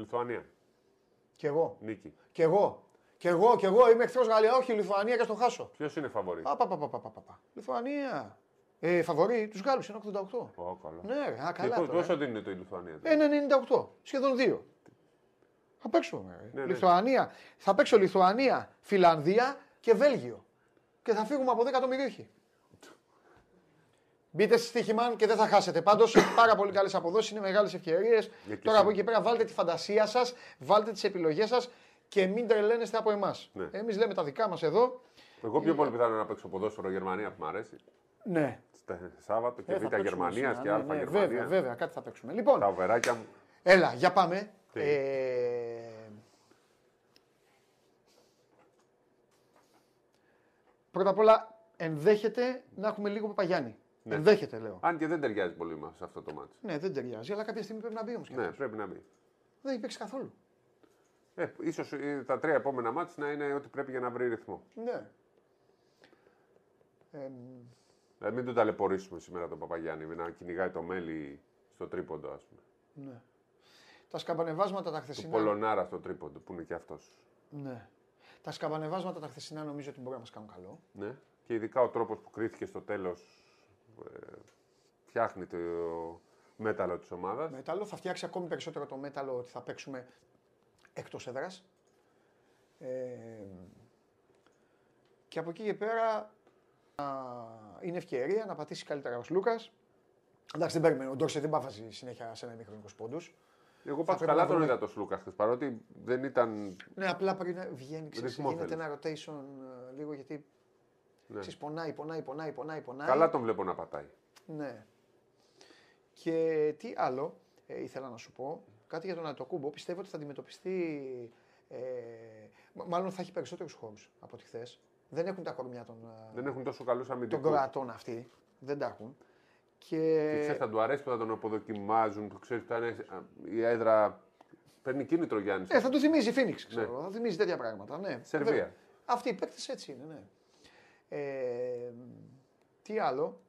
Λιθουανία, Κι εγώ. νίκη. Κι εγώ. Κι εγώ, κι εγώ είμαι εχθρός Γαλλία. Όχι, Λιθουανία και στο χάσω. Ποιος είναι φαβορή; Α, πα, πα, πα, πα, πα, πα. Λιθουανία. Ε, φαβορεί τους Γάλλους, είναι 88. Ω, καλά. Ναι, ρε, α, Και καλά. πο- τώρα, πόσο ε. δίνει το η Λιθουανία. τώρα; Ε, 98. Σχεδόν 2. Θα παίξουμε. ρε. Ναι, ναι. Λιθουανία. Θα παίξω Λιθουανία, Φιλανδία και Βέλγιο. Και θα φύγουμε από 10 το μυρίχι. Μπείτε στη στοίχημαν και δεν θα χάσετε. Πάντως, πάρα πολύ καλές αποδόσεις, είναι μεγάλες ευκαιρίες. Για και Τώρα από εσύ. εκεί πέρα, βάλτε τη φαντασία σας, βάλτε τις επιλογές σας και μην τρελαίνεστε από εμάς. Ναι. Εμείς λέμε τα δικά μας εδώ. Εγώ πιο πολύ πιθανό να παίξω ποδόσφαιρο Γερμανία που μου αρέσει. Ναι. Στα- Σάββατο και Ε, θα Β' παίξουμε Γερμανία σήμερα, και ναι, Α ναι, Γερμανία. Βέβαια, βέβαια, κάτι θα παίξουμε. Λοιπόν, Τα οβεράκια μου. Έλα, για πάμε. Τι; Ε... Πρώτα απ' όλα, ενδέχεται να έχουμε λίγο Παπαγιάννη. Ναι. Ενδέχεται, λέω. Αν και δεν ταιριάζει πολύ μα σε αυτό το μάτι. Ναι, δεν ταιριάζει, αλλά κάποια στιγμή πρέπει να μπει όμως. Ναι, πρέπει να μπει. Δεν έχει παίξει καθόλου. Ε, ίσως ε, τα τρία επόμενα μάτς να είναι ότι πρέπει για να βρει ρυθμό. Ναι. Ε, Δηλαδή μην τον ταλαιπωρήσουμε σήμερα τον Παπαγιάννη με να κυνηγάει το μέλι στο τρίποντο, ας πούμε. ναι. Τα σκαμπανεβάσματα τα Του χθεσινά. Πολωνάρα στο τρίποντο που είναι και αυτός. Ναι. Τα σκαμπανεβάσματα τα χθεσινά νομίζω ότι μπορεί να μας κάνουν καλό. Ναι. Και ειδικά ο τρόπος που κρίθηκε στο τέλος ε, φτιάχνει το μέταλλο της ομάδας. Μέταλλο θα φτιάξει ακόμη περισσότερο το μέταλλο ότι θα παίξουμε εκτός έδρας. Ε, και από εκεί και πέρα α, είναι ευκαιρία να πατήσει καλύτερα ο Λούκας. Εντάξει, δεν περιμένω. Ο Ντόρσε δεν πάει συνέχεια σε ένα ημίχρονο 20 πόντους. Εγώ πάντως πρέπει καλά να τον βρούμε- είδα το Σλούκας χθες, παρότι δεν ήταν... Ναι, απλά πριν να βγαίνει, ξέρεις, Ρυθμό γίνεται θέλει. ένα rotation ε, λίγο γιατί Ναι. ξέρεις, πονάει, πονάει, πονάει, πονάει, πονάει. Καλά τον βλέπω να πατάει. Ναι. Και τι άλλο ε, ήθελα να σου πω, κάτι για τον Αντοκούμπο. Πιστεύω ότι θα αντιμετωπιστεί. Ε, μ- μάλλον θα έχει περισσότερους χώρου από ό,τι χθες. Δεν έχουν τα κορμιά των, ε, Δεν έχουν τόσο καλούς των αμυντικούς. Κροατών αυτοί. Δεν τα έχουν. Και, Και ξέρεις, θα του αρέσει που θα τον αποδοκιμάζουν, που ξέρεις, θα είναι, α, η έδρα παίρνει κίνητρο Γιάννης. ε, θα του θυμίζει η Φίνιξ, ξέρω. Ναι. Θα θυμίζει τέτοια πράγματα. Ναι. Σερβία. Βέβαια. Αυτοί οι παίκτες έτσι είναι, ναι. Ε, τι άλλο;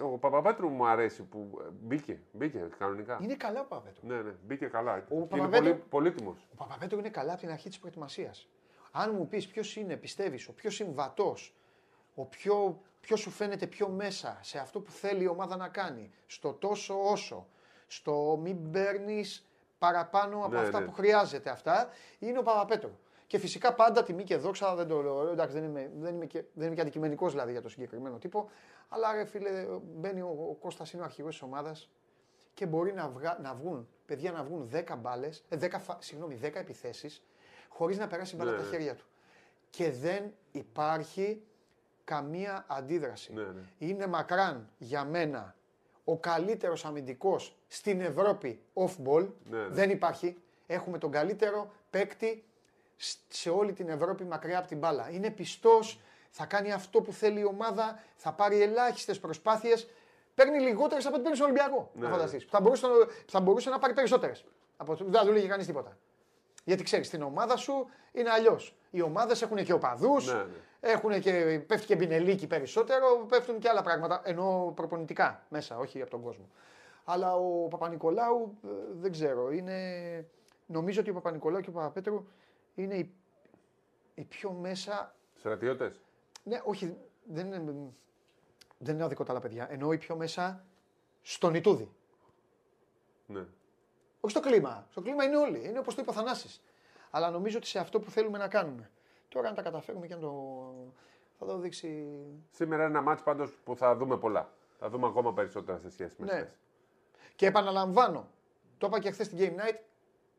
Ο Παπαπέτρου μου αρέσει που ε, μπήκε, μπήκε κανονικά. Είναι καλά ο Παπαπέτρου. Ναι, ναι, μπήκε καλά. Και είναι Παπαπέτρου- πολύ πολύτιμος. Ο Παπαπέτρου είναι καλά από την αρχή της προετοιμασίας. Αν μου πεις ποιος είναι, πιστεύεις, ο πιο συμβατός, ο πιο, ποιος σου φαίνεται πιο μέσα σε αυτό που θέλει η ομάδα να κάνει, στο τόσο όσο, στο μην παίρνεις παραπάνω από Ναι, αυτά ναι. που χρειάζεται αυτά, είναι ο Παπαπέτρου. Και φυσικά πάντα τιμή και δόξα δεν το λέω. Εντάξει, δεν είμαι, δεν είμαι, και, δεν είμαι και αντικειμενικός δηλαδή για το συγκεκριμένο τύπο. Αλλά ρε φίλε, μπαίνει ο, ο Κώστας είναι ο αρχηγός της ομάδας και μπορεί να, βγα, να βγουν, παιδιά να βγουν 10 μπάλες, 10, φα- συγγνώμη, 10 επιθέσεις, χωρίς να περάσει μπάλα Ναι, τα ναι. χέρια του. Και δεν υπάρχει καμία αντίδραση. Ναι, ναι. Είναι μακράν για μένα ο καλύτερος αμυντικός στην Ευρώπη off-ball. Ναι, ναι. Δεν υπάρχει. Έχουμε τον καλύτερο παίκτη σ- σε όλη την Ευρώπη μακριά από την μπάλα. Είναι πιστός, θα κάνει αυτό που θέλει η ομάδα, θα πάρει ελάχιστες προσπάθειες. Παίρνει λιγότερες από ό,τι παίρνει στον Ολυμπιακό. Ναι, να ναι. φανταστείς. Που Θα, μπορούσε, να- θα μπορούσε να πάρει περισσότερες. Από, δεν θα του λέγει κανείς τίποτα. Γιατί ξέρεις, στην ομάδα σου είναι αλλιώς. Οι ομάδες έχουν και οπαδούς, Ναι, ναι. έχουν και, πέφτει και μπινελίκι περισσότερο, πέφτουν και άλλα πράγματα. Ενώ προπονητικά μέσα, όχι από τον κόσμο. Αλλά ο Παπα-Νικολάου ε, δεν ξέρω. Είναι, νομίζω ότι ο Παπα-Νικολάου και ο Παπαπέτρου είναι οι, οι πιο μέσα. Στρατιώτες; Ναι, όχι, δεν είναι, δεν είναι αδικό τα άλλα παιδιά. Εννοεί πιο μέσα στον Ιτούδη. Ναι. Όχι στο κλίμα. Στο κλίμα είναι όλοι. Είναι όπως το είπε ο Θανάσης. Αλλά νομίζω ότι σε αυτό που θέλουμε να κάνουμε. Τώρα αν τα καταφέρουμε και αν το. θα το δείξει. Σήμερα είναι ένα μάτς πάντως που θα δούμε πολλά. Θα δούμε ακόμα περισσότερα σε σχέση με Ναι. χθες. Και επαναλαμβάνω, το είπα και χθες στην Game Night,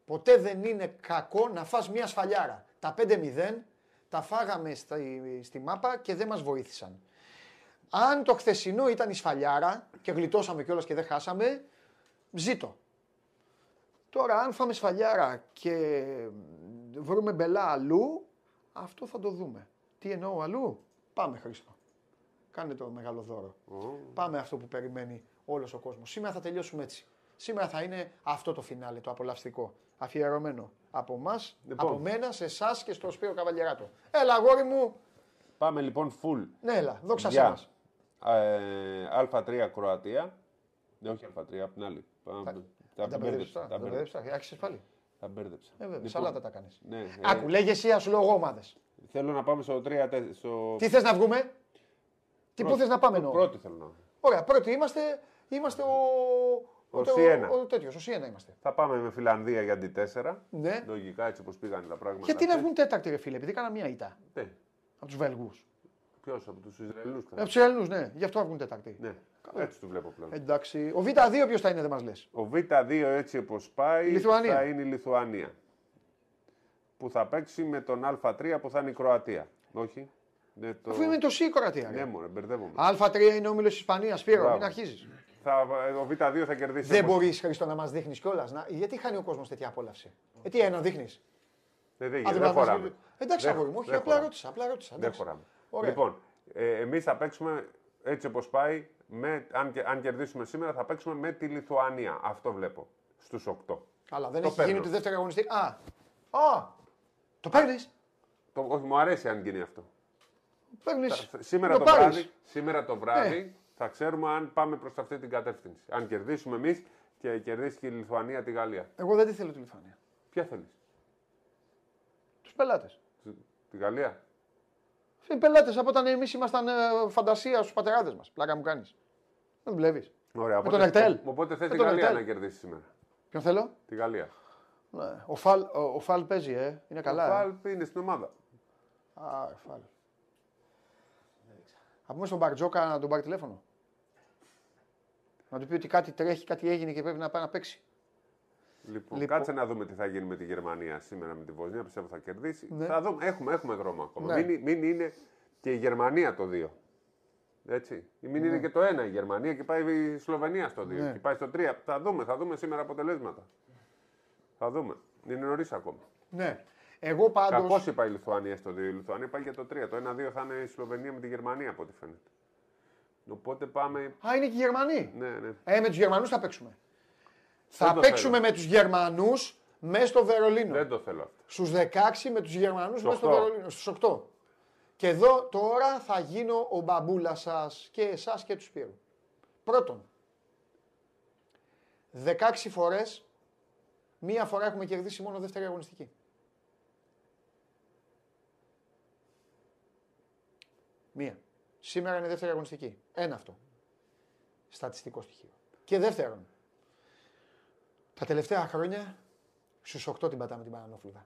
ποτέ δεν είναι κακό να φας μια σφαλιάρα. Τα 5-0 τα φάγαμε στη, στη μάπα και δεν μας βοήθησαν. Αν το χθεσινό ήταν η σφαλιάρα και γλιτώσαμε κιόλας και δεν χάσαμε, ζήτω. Τώρα αν φάμε σφαλιάρα και βρούμε μπελά αλλού, αυτό θα το δούμε. Τι εννοώ αλλού, πάμε Χρήστο. Κάνε το μεγάλο δώρο. Πάμε αυτό που περιμένει όλος ο κόσμος. Σήμερα θα τελειώσουμε έτσι. Σήμερα θα είναι αυτό το φινάλε, το απολαυστικό. Αφιερωμένο από εμάς, Λοιπόν. από μένα, σε εσάς και στο Σπύρο Καβαλιεράτο. Έλα, αγόρι μου. Πάμε λοιπόν full Ναι, έλα, δόξα σε για μας. ε, Α3 Κροατία. Ναι, όχι Α3, απ' την άλλη. Πάμε- Τα Τα μπέρδεψα. μπερδέψα. Τα Τα μπέρδεψα. μπερδέψα. Άρχισες πάλι. Τα μπέρδεψα. Ε, βέβαια, Λοιπόν, σαλάτα τα κάνεις. Ναι, ε, Άκου, λέγε εσύ, ας σου λέω εγώ ομάδες. Θέλω να πάμε στο 3 τε- στο... Τι θες να βγούμε, τι πού πρώτο. θες να πάμε εννοώ; Πρώτη θέλω να βγω. Ωραία, πρώτοι είμαστε, είμαστε ο... Ο τε- Σιένα. ο, τέτοιος, ο Σιένα είμαστε. Θα πάμε με Φιλανδία για αντί 4. Ναι. Λογικά έτσι όπως πήγαν τα πράγματα. Γιατί να βγουν τέταρτη, ρε φίλε, επειδή έκανα μία ήττα Ναι. από τους Βέλγους. Ποιος από τους Ισραηλινού. Από τους Έλληνου, ναι, γι' αυτό θα βγουν τέταρτη. Ναι, έτσι τους βλέπω πλέον. Εντάξει. Ο Β2 ποιος θα είναι, δεν μας λες. Ο Β2 έτσι όπως πάει Λιθουανία. θα είναι η Λιθουανία. Που θα παίξει με τον Α3 που θα είναι η Κροατία. Όχι. Ναι, το... Αφού είναι το ΣΥ η Κροατία. Ναι, ρε. μωρέ, μπερδεύομαι. Α3 είναι ο όμιλος Ισπανίας, Σπύρο, Μπράβο. μην αρχίζεις. Θα, ο Β2 θα κερδίσει. Δεν όπως- μπορείς, Χρήστο, να μας δείχνεις κιόλας. Να... Γιατί χάνει ο κόσμος τέτοια απόλαυση; Ε, τι ένα δείχνεις; Ναι, δεν, Α, δεν, δεν μας- χωράμε. Εντάξει, Δεν- αγόρι μου, όχι, δεν απλά χωράμε. ρώτησα. Απλά ρώτησα. Δεν εντάξει. χωράμε. Ωραία. Λοιπόν, ε, εμείς θα παίξουμε έτσι όπως πάει. Με, αν, και- αν κερδίσουμε σήμερα, θα παίξουμε με τη Λιθουανία. Αυτό βλέπω. Στους 8. Καλά, δεν Το έχει παίρνω. γίνει τη δεύτερη αγωνιστική. Α, α, το παίρνεις; Το, όχι, μου αρέσει αν γίνει αυτό. Παίρνεις. Σήμερα το, βράδυ, σήμερα το βράδυ Ναι. Θα ξέρουμε αν πάμε προς αυτή την κατεύθυνση. Αν κερδίσουμε εμείς και κερδίσει και η Λιθουανία τη Γαλλία. Εγώ δεν τη θέλω τη Λιθουανία. Ποια θέλεις, Τους πελάτες. τη Γαλλία; Οι πελάτες από όταν εμείς ήμασταν ε, φαντασία στους πατεράδες μας. Πλάκα μου κάνεις. Δεν βλέπει. Ωραία, τον Ερτέλ. Οπότε θε Με τη τον Γαλλία Ερτέλ. να κερδίσεις σήμερα. Ποιον θέλω; Τη Γαλλία. Ναι. Ο, Φαλ, ο, ο Φαλ παίζει, ε. Είναι καλά. Ο ε. Φάλπ είναι στην ομάδα. Α, Φαλ. Θα πούμε στον Μπαρτζόκα να τον πάρει τηλέφωνο. Να του πει ότι κάτι τρέχει, κάτι έγινε και πρέπει να πάει να παίξει. Λοιπόν, Λοιπόν. κάτσε να δούμε τι θα γίνει με τη Γερμανία σήμερα με τη Βοσνία. Πιστεύω θα κερδίσει. Ναι. Θα δούμε. Έχουμε, έχουμε δρόμο ακόμα. Ναι. Μην, μην είναι και η Γερμανία το 2. Έτσι. Μην είναι και το 1 η Γερμανία και πάει η Σλοβενία στο 2 Ναι. και πάει στο 3. Θα δούμε, θα δούμε σήμερα αποτελέσματα. Θα δούμε. Είναι νωρίς ακόμα. Ναι. Εγώ πάντω. Κακώς είπα η Λιθουανία στο 2. Η Λιθουανία πάει για το 3. Το 1-2 θα είναι η Σλοβενία με τη Γερμανία από ό,τι φαίνεται. Οπότε πάμε. Α, είναι και οι Γερμανοί. Ναι, ναι. Ε, με τους Γερμανούς θα παίξουμε. Θα το παίξουμε με τους Γερμανούς μέσα στο Βερολίνο. Δεν το θέλω αυτό. Στους 16 με τους Γερμανούς μέσα στο 8. Βερολίνο. Στους 8. Και εδώ τώρα θα γίνω ο μπαμπούλας σας και εσάς και τους Σπύρου. Πρώτον, 16 φορές, μία φορά έχουμε κερδίσει μόνο δεύτερη αγωνιστική. Μία. Σήμερα είναι δεύτερη αγωνιστική. Ένα αυτό. Στατιστικό στοιχείο. Και δεύτερον, τα τελευταία χρόνια στους 8 την πατάμε την Πανανόφλουδα.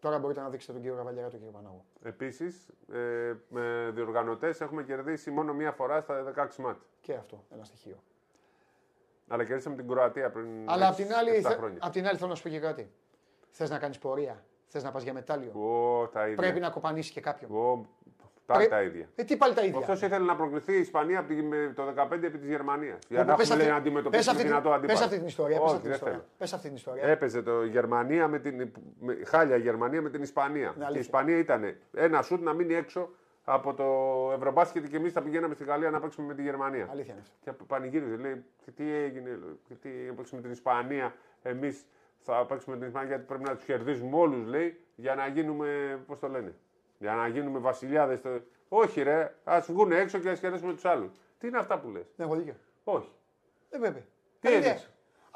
Τώρα μπορείτε να δείξετε τον κύριο Καβαλιέρα τον κύριο Παναγού. Επίσης, ε, με διοργανωτές έχουμε κερδίσει μόνο μία φορά στα 16 μάτια. Και αυτό ένα στοιχείο. Αλλά κερδίσαμε την Κροατία πριν. Αλλά απ' την, άλλη, 7 θε- χρόνια. απ' την άλλη θέλω να σου πω και κάτι. Θες να κάνεις πορεία. Θες να πας για μετάλλιο. Ω, τα ίδια. Πρέπει να κοπανίσεις και κάποιον. Ω, πάλι Πρέ- τα ίδια. Ε, τι πάλι τα ίδια. Αυτό ήθελε να προκληθεί η Ισπανία από τη- με το 15 επί της Γερμανίας. Για Όπου να πες έχουμε λέει, να αυτή- πες αντιμετωπίσουμε αυτή την- δυνατό αντίπαλο. Πες αυτή την ιστορία. Πες Όχι, αυτή την δεν ιστορία. θέλω. Πες αυτή την ιστορία. Έπαιζε το Γερμανία με την. Με, χάλια η Γερμανία με την Ισπανία. και η αλήθεια. Ισπανία ήταν ένα σουτ να μείνει έξω από το Ευρωμπάσκετ και εμείς θα πηγαίναμε στη Γαλλία να παίξουμε με τη Γερμανία. Αλήθεια είναι αυτό. Και πανηγύριζε, λέει, και τι έγινε, λέει, και τι να παίξουμε την Ισπανία. Εμείς θα παίξουμε την Ισπανία γιατί πρέπει να τους κερδίζουμε όλους, λέει, για να γίνουμε, πώς το λένε, για να γίνουμε βασιλιάδες. Όχι, ρε, ας βγουν έξω και ας κερδίσουμε τους άλλους. Τι είναι αυτά που λες; Δεν έχω δίκιο. Όχι. Δεν πρέπει. Τι έδειξε;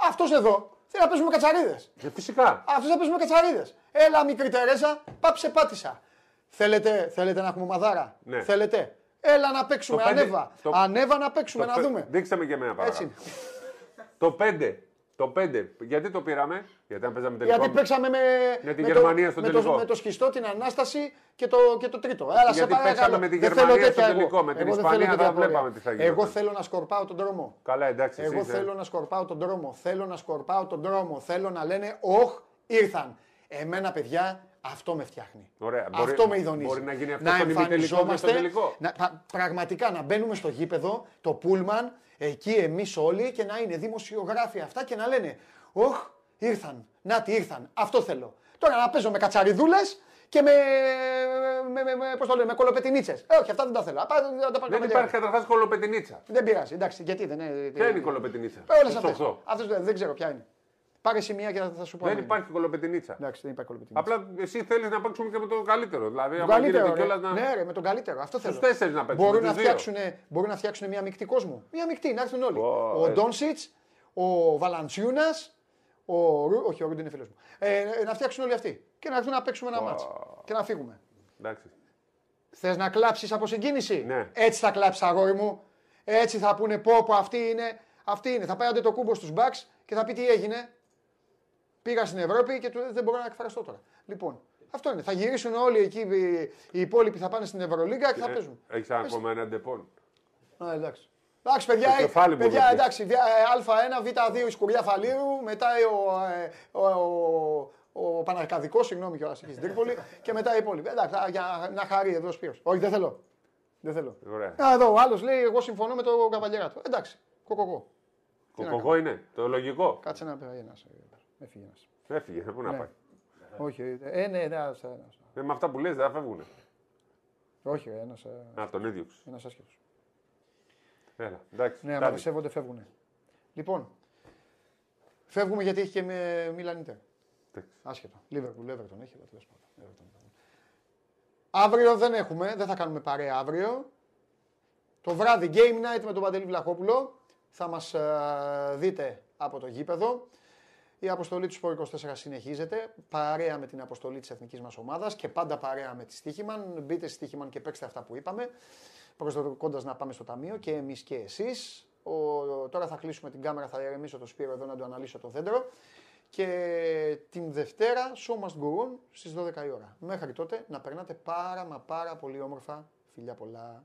Αυτός εδώ θέλει να παίζουμε κατσαρίδες. Και φυσικά. Αυτός θα παίζουμε κατσαρίδες. Έλα, μικρή Τερέζα, πάψε πάτησα. Θέλετε, θέλετε να έχουμε μαδάρα; Ναι. Θέλετε; Έλα να παίξουμε. Το πέντε- Ανέβα. το- Ανέβα να παίξουμε, Το να πέ- δούμε. Δείξτε με και εμένα Έτσι παρακαλώ. είναι. Το 5. Το 5. Γιατί το πήραμε, Γιατί αν παίζαμε τελικό. Γιατί παίξαμε με, Με τη με Γερμανία το, στο με, τελικό. το, με το σχιστό, την Ανάσταση και το, και το τρίτο. Έλα, σε Γιατί παρακαλώ. παίξαμε με τη Δεν Γερμανία θέλω στο τέτοια τελικό, εγώ. με την Εγώ δεν Ισπανία θέλω θα τέτοια βλέπαμε πορεία. τι θα γινόταν. Εγώ θέλω να σκορπάω τον δρόμο. Καλά, εντάξει. Εγώ εσύ, ε. θέλω να σκορπάω τον δρόμο. Θέλω να σκορπάω τον δρόμο. Θέλω να λένε Ωχ, ήρθαν. Εμένα, παιδιά, αυτό με φτιάχνει. Ωραία. Μπορεί- αυτό με ειδονίζει. μπορεί να γίνει αυτό να στον ημιτελικό και στον εμφανιζόμαστε, τελικό. Να, πα- πραγματικά να μπαίνουμε στο γήπεδο, το πούλμαν, εκεί εμείς όλοι και να είναι δημοσιογράφοι αυτά και να λένε Ωχ, ήρθαν. Να τι ήρθαν. Αυτό θέλω. Τώρα να παίζω με κατσαριδούλες και με, με, με, με, πώς το λένε, με κολοπετινίτσες. Ε, όχι, αυτά δεν τα θέλω. Απά, δεν τα πάρω Δεν καμιά υπάρχει γέρα. καταρχάς κολοπετινίτσα. Δεν πειράζει, εντάξει, γιατί δεν είναι. Ποια είναι η κολοπετινίτσα; Όλες Στους αυτές. οχτώ. Αυτές δεν, δεν ξέρω ποια είναι. Πάρε εσύ μία και θα, θα σου πω. Δεν αν είναι. υπάρχει κολοπετινίτσα. Εντάξει, δεν υπάρχει κολοπετινίτσα. Απλά εσύ θέλεις να παίξουμε και με το καλύτερο. Δηλαδή, Το άμα γίνεται καλύτερο. Ρε. κιόλας να. Ναι, ρε, με τον καλύτερο. Αυτό θέλω. τέσσερις να παίξουμε, Μπορούν τους να, δύο. φτιάξουν, μπορούν να φτιάξουν μια μεικτή κόσμο. Μια μεικτή, να έρθουν όλοι. Ω, ο ε. Ντόνσιτς, ο Βαλαντσιούνας, ο Ρου... Όχι, ο Ρούντ είναι φίλος μου. Ε, να φτιάξουν όλοι αυτοί. Και να έρθουν να παίξουμε ένα μάτσο. Και να φύγουμε. Εντάξει. Θες να κλάψεις από συγκίνηση; Ναι. Έτσι θα κλάψεις, αγόρι μου. Έτσι θα πούνε πω, πω αυτή είναι. Αυτή είναι. Θα πάει άντε το κούμπο στους μπακς και θα πει τι έγινε. Πήγα στην Ευρώπη και του- δεν μπορώ να εκφραστώ τώρα. Λοιπόν, αυτό είναι. Θα γυρίσουν όλοι εκεί οι, οι υπόλοιποι θα πάνε στην Ευρωλίγκα και θα παίζουν. Έχεις ακόμα ένα ντεπών. Α, εντάξει. Εντάξει, παιδιά, Το κεφάλι μου παιδιά βλέπει. εντάξει, βια- ε, Α1, Β2 η σκουριά Φαλήρου, μετά ο, ε, ο, ο, ο Παναρκαδικός, συγγνώμη κιόλας εκεί στην Τρίπολη, και μετά οι υπόλοιποι. Εντάξει, α, για να χαρεί εδώ ο Σπύρος. Όχι, δεν θέλω. Δεν θέλω. Ωραία. Α, εδώ, ο άλλος λέει, εγώ συμφωνώ με τον καβαλιέρα Εντάξει, κοκοκό. Τι να Κοκοκό είναι. Το λογικό. Κάτσε να πει ένας. Ε, Έφυγε ένας. Έφυγε. Πού να Ναι. πάει. Όχι, ε, ναι, ναι, ένας, ένας. Ε, με αυτά που λες δεν θα φεύγουν. Όχι, ένας, ε, Α, τον έδιωξε. ένας άσχετος. Έλα. Εντάξει. Ναι, άμα Τάδε. δεν σέβονται, φεύγουν. Λοιπόν, φεύγουμε γιατί έχει και με Μίλαν Ιντερ. Εντάξει. Άσχετο. Λίβερπουλ, Everton έχει, αλλά τέλος πάντων. Everton. Αύριο δεν έχουμε, δεν θα κάνουμε παρέα αύριο. Το βράδυ Game Night με τον Παντελή Βλαχόπουλο. Θα μας ε, δείτε από το γήπεδο. Η αποστολή του Σπορ 24 συνεχίζεται. Παρέα με την αποστολή της εθνικής μας ομάδας και πάντα παρέα με τη Στίχημαν. Μπείτε στη Στίχημαν και παίξτε αυτά που είπαμε. Προσδοκώντας να πάμε στο ταμείο και εμείς και εσείς. Ο, τώρα θα κλείσουμε την κάμερα, θα ηρεμήσω το Σπύρο εδώ να το αναλύσω το δέντρο. Και την Δευτέρα, show must go on στις 12 η ώρα. Μέχρι τότε να περνάτε πάρα μα πάρα πολύ όμορφα. Φιλιά πολλά.